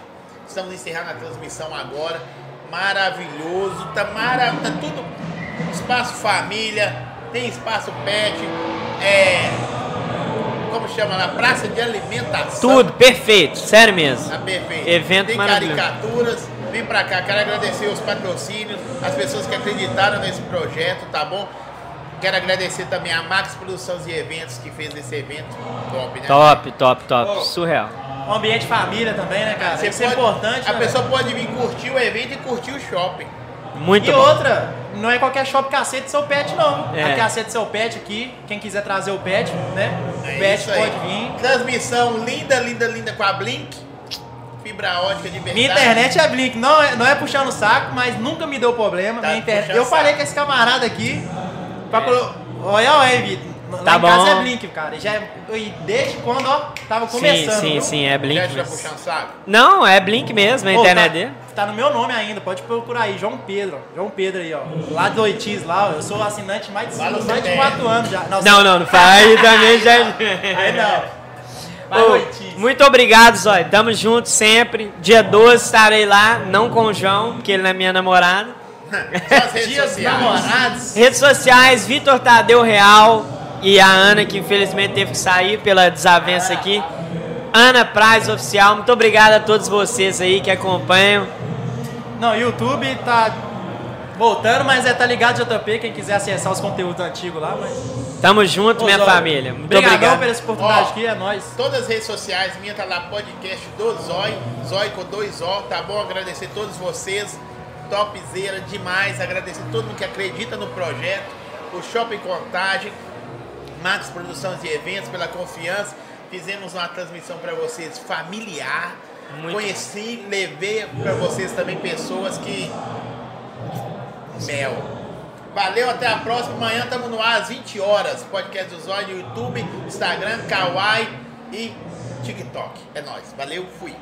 Estamos encerrando a transmissão agora. Maravilhoso, tá, mara... tá tudo. Espaço família, tem espaço pet, é. Como chama lá? Praça de alimentação. Tudo, perfeito, sério mesmo. Tá perfeito. Evento Tem maravilhoso. caricaturas. Vem pra cá. Quero agradecer os patrocínios, as pessoas que acreditaram nesse projeto, tá bom? Quero agradecer também a Max Produções e Eventos que fez esse evento top, né? Top, top, top. Surreal. Um ambiente família também, né, cara? Você Isso é pode- importante, A né, pessoa pode vir curtir o evento e curtir o shopping. Muito e bom. outra, não é qualquer shopping cacete seu pet, não. É. A cacete seu pet aqui, quem quiser trazer o pet, né? É o pet pode vir. Transmissão linda, linda, linda com a Blink. Fibra ótica de verdade. Minha internet é Blink, não é, não é puxando o saco, mas nunca me deu problema. Tá Minha eu falei com esse camarada aqui. Pra colo- Olha, olha, Vitor. Lá Tá em casa bom. é Blink, cara. Já é- e desde quando, ó, tava Sim, começando. sim, viu? sim, é Blink Já mesmo. puxando saco? Não, é Blink mesmo, a Pô, internet tá, dele. Tá no meu nome ainda, pode procurar aí, João Pedro. João Pedro aí, ó. Lá do Oitis, lá, ó. Eu sou assinante mais de, mais de CPF. 4 anos já. Não, não, não faz aí também já. Aí não. Oitis. muito obrigado, Zói. Tamo junto sempre. Dia 12 estarei lá, não com o João, porque ele não é minha namorada. Redes Dias sociais. namorados. Redes sociais, Vitor Tadeu Real e a Ana, que infelizmente teve que sair pela desavença aqui. Ana Praz Oficial, muito obrigado a todos vocês aí que acompanham. Não, YouTube tá voltando, mas é tá ligado JP, quem quiser acessar os conteúdos antigos lá, mas. Tamo junto, Ô, minha Zói, família. Muito Obrigadão obrigado. pela essa oportunidade Ó, aqui, é nóis. Todas as redes sociais, minha tá lá, podcast do Zói, Zói com dois O, tá bom? Agradecer a todos vocês, topzera demais, agradecer a todo mundo que acredita no projeto, o Shopping Contagem, Max Produções e Eventos pela confiança. Fizemos uma transmissão para vocês familiar. Muito Conheci, levei para vocês também pessoas que. Mel. Valeu, até a próxima. Amanhã estamos no ar às 20 horas. Podcast do Zóio YouTube, Instagram, Kawaii e TikTok. É nóis. Valeu, fui.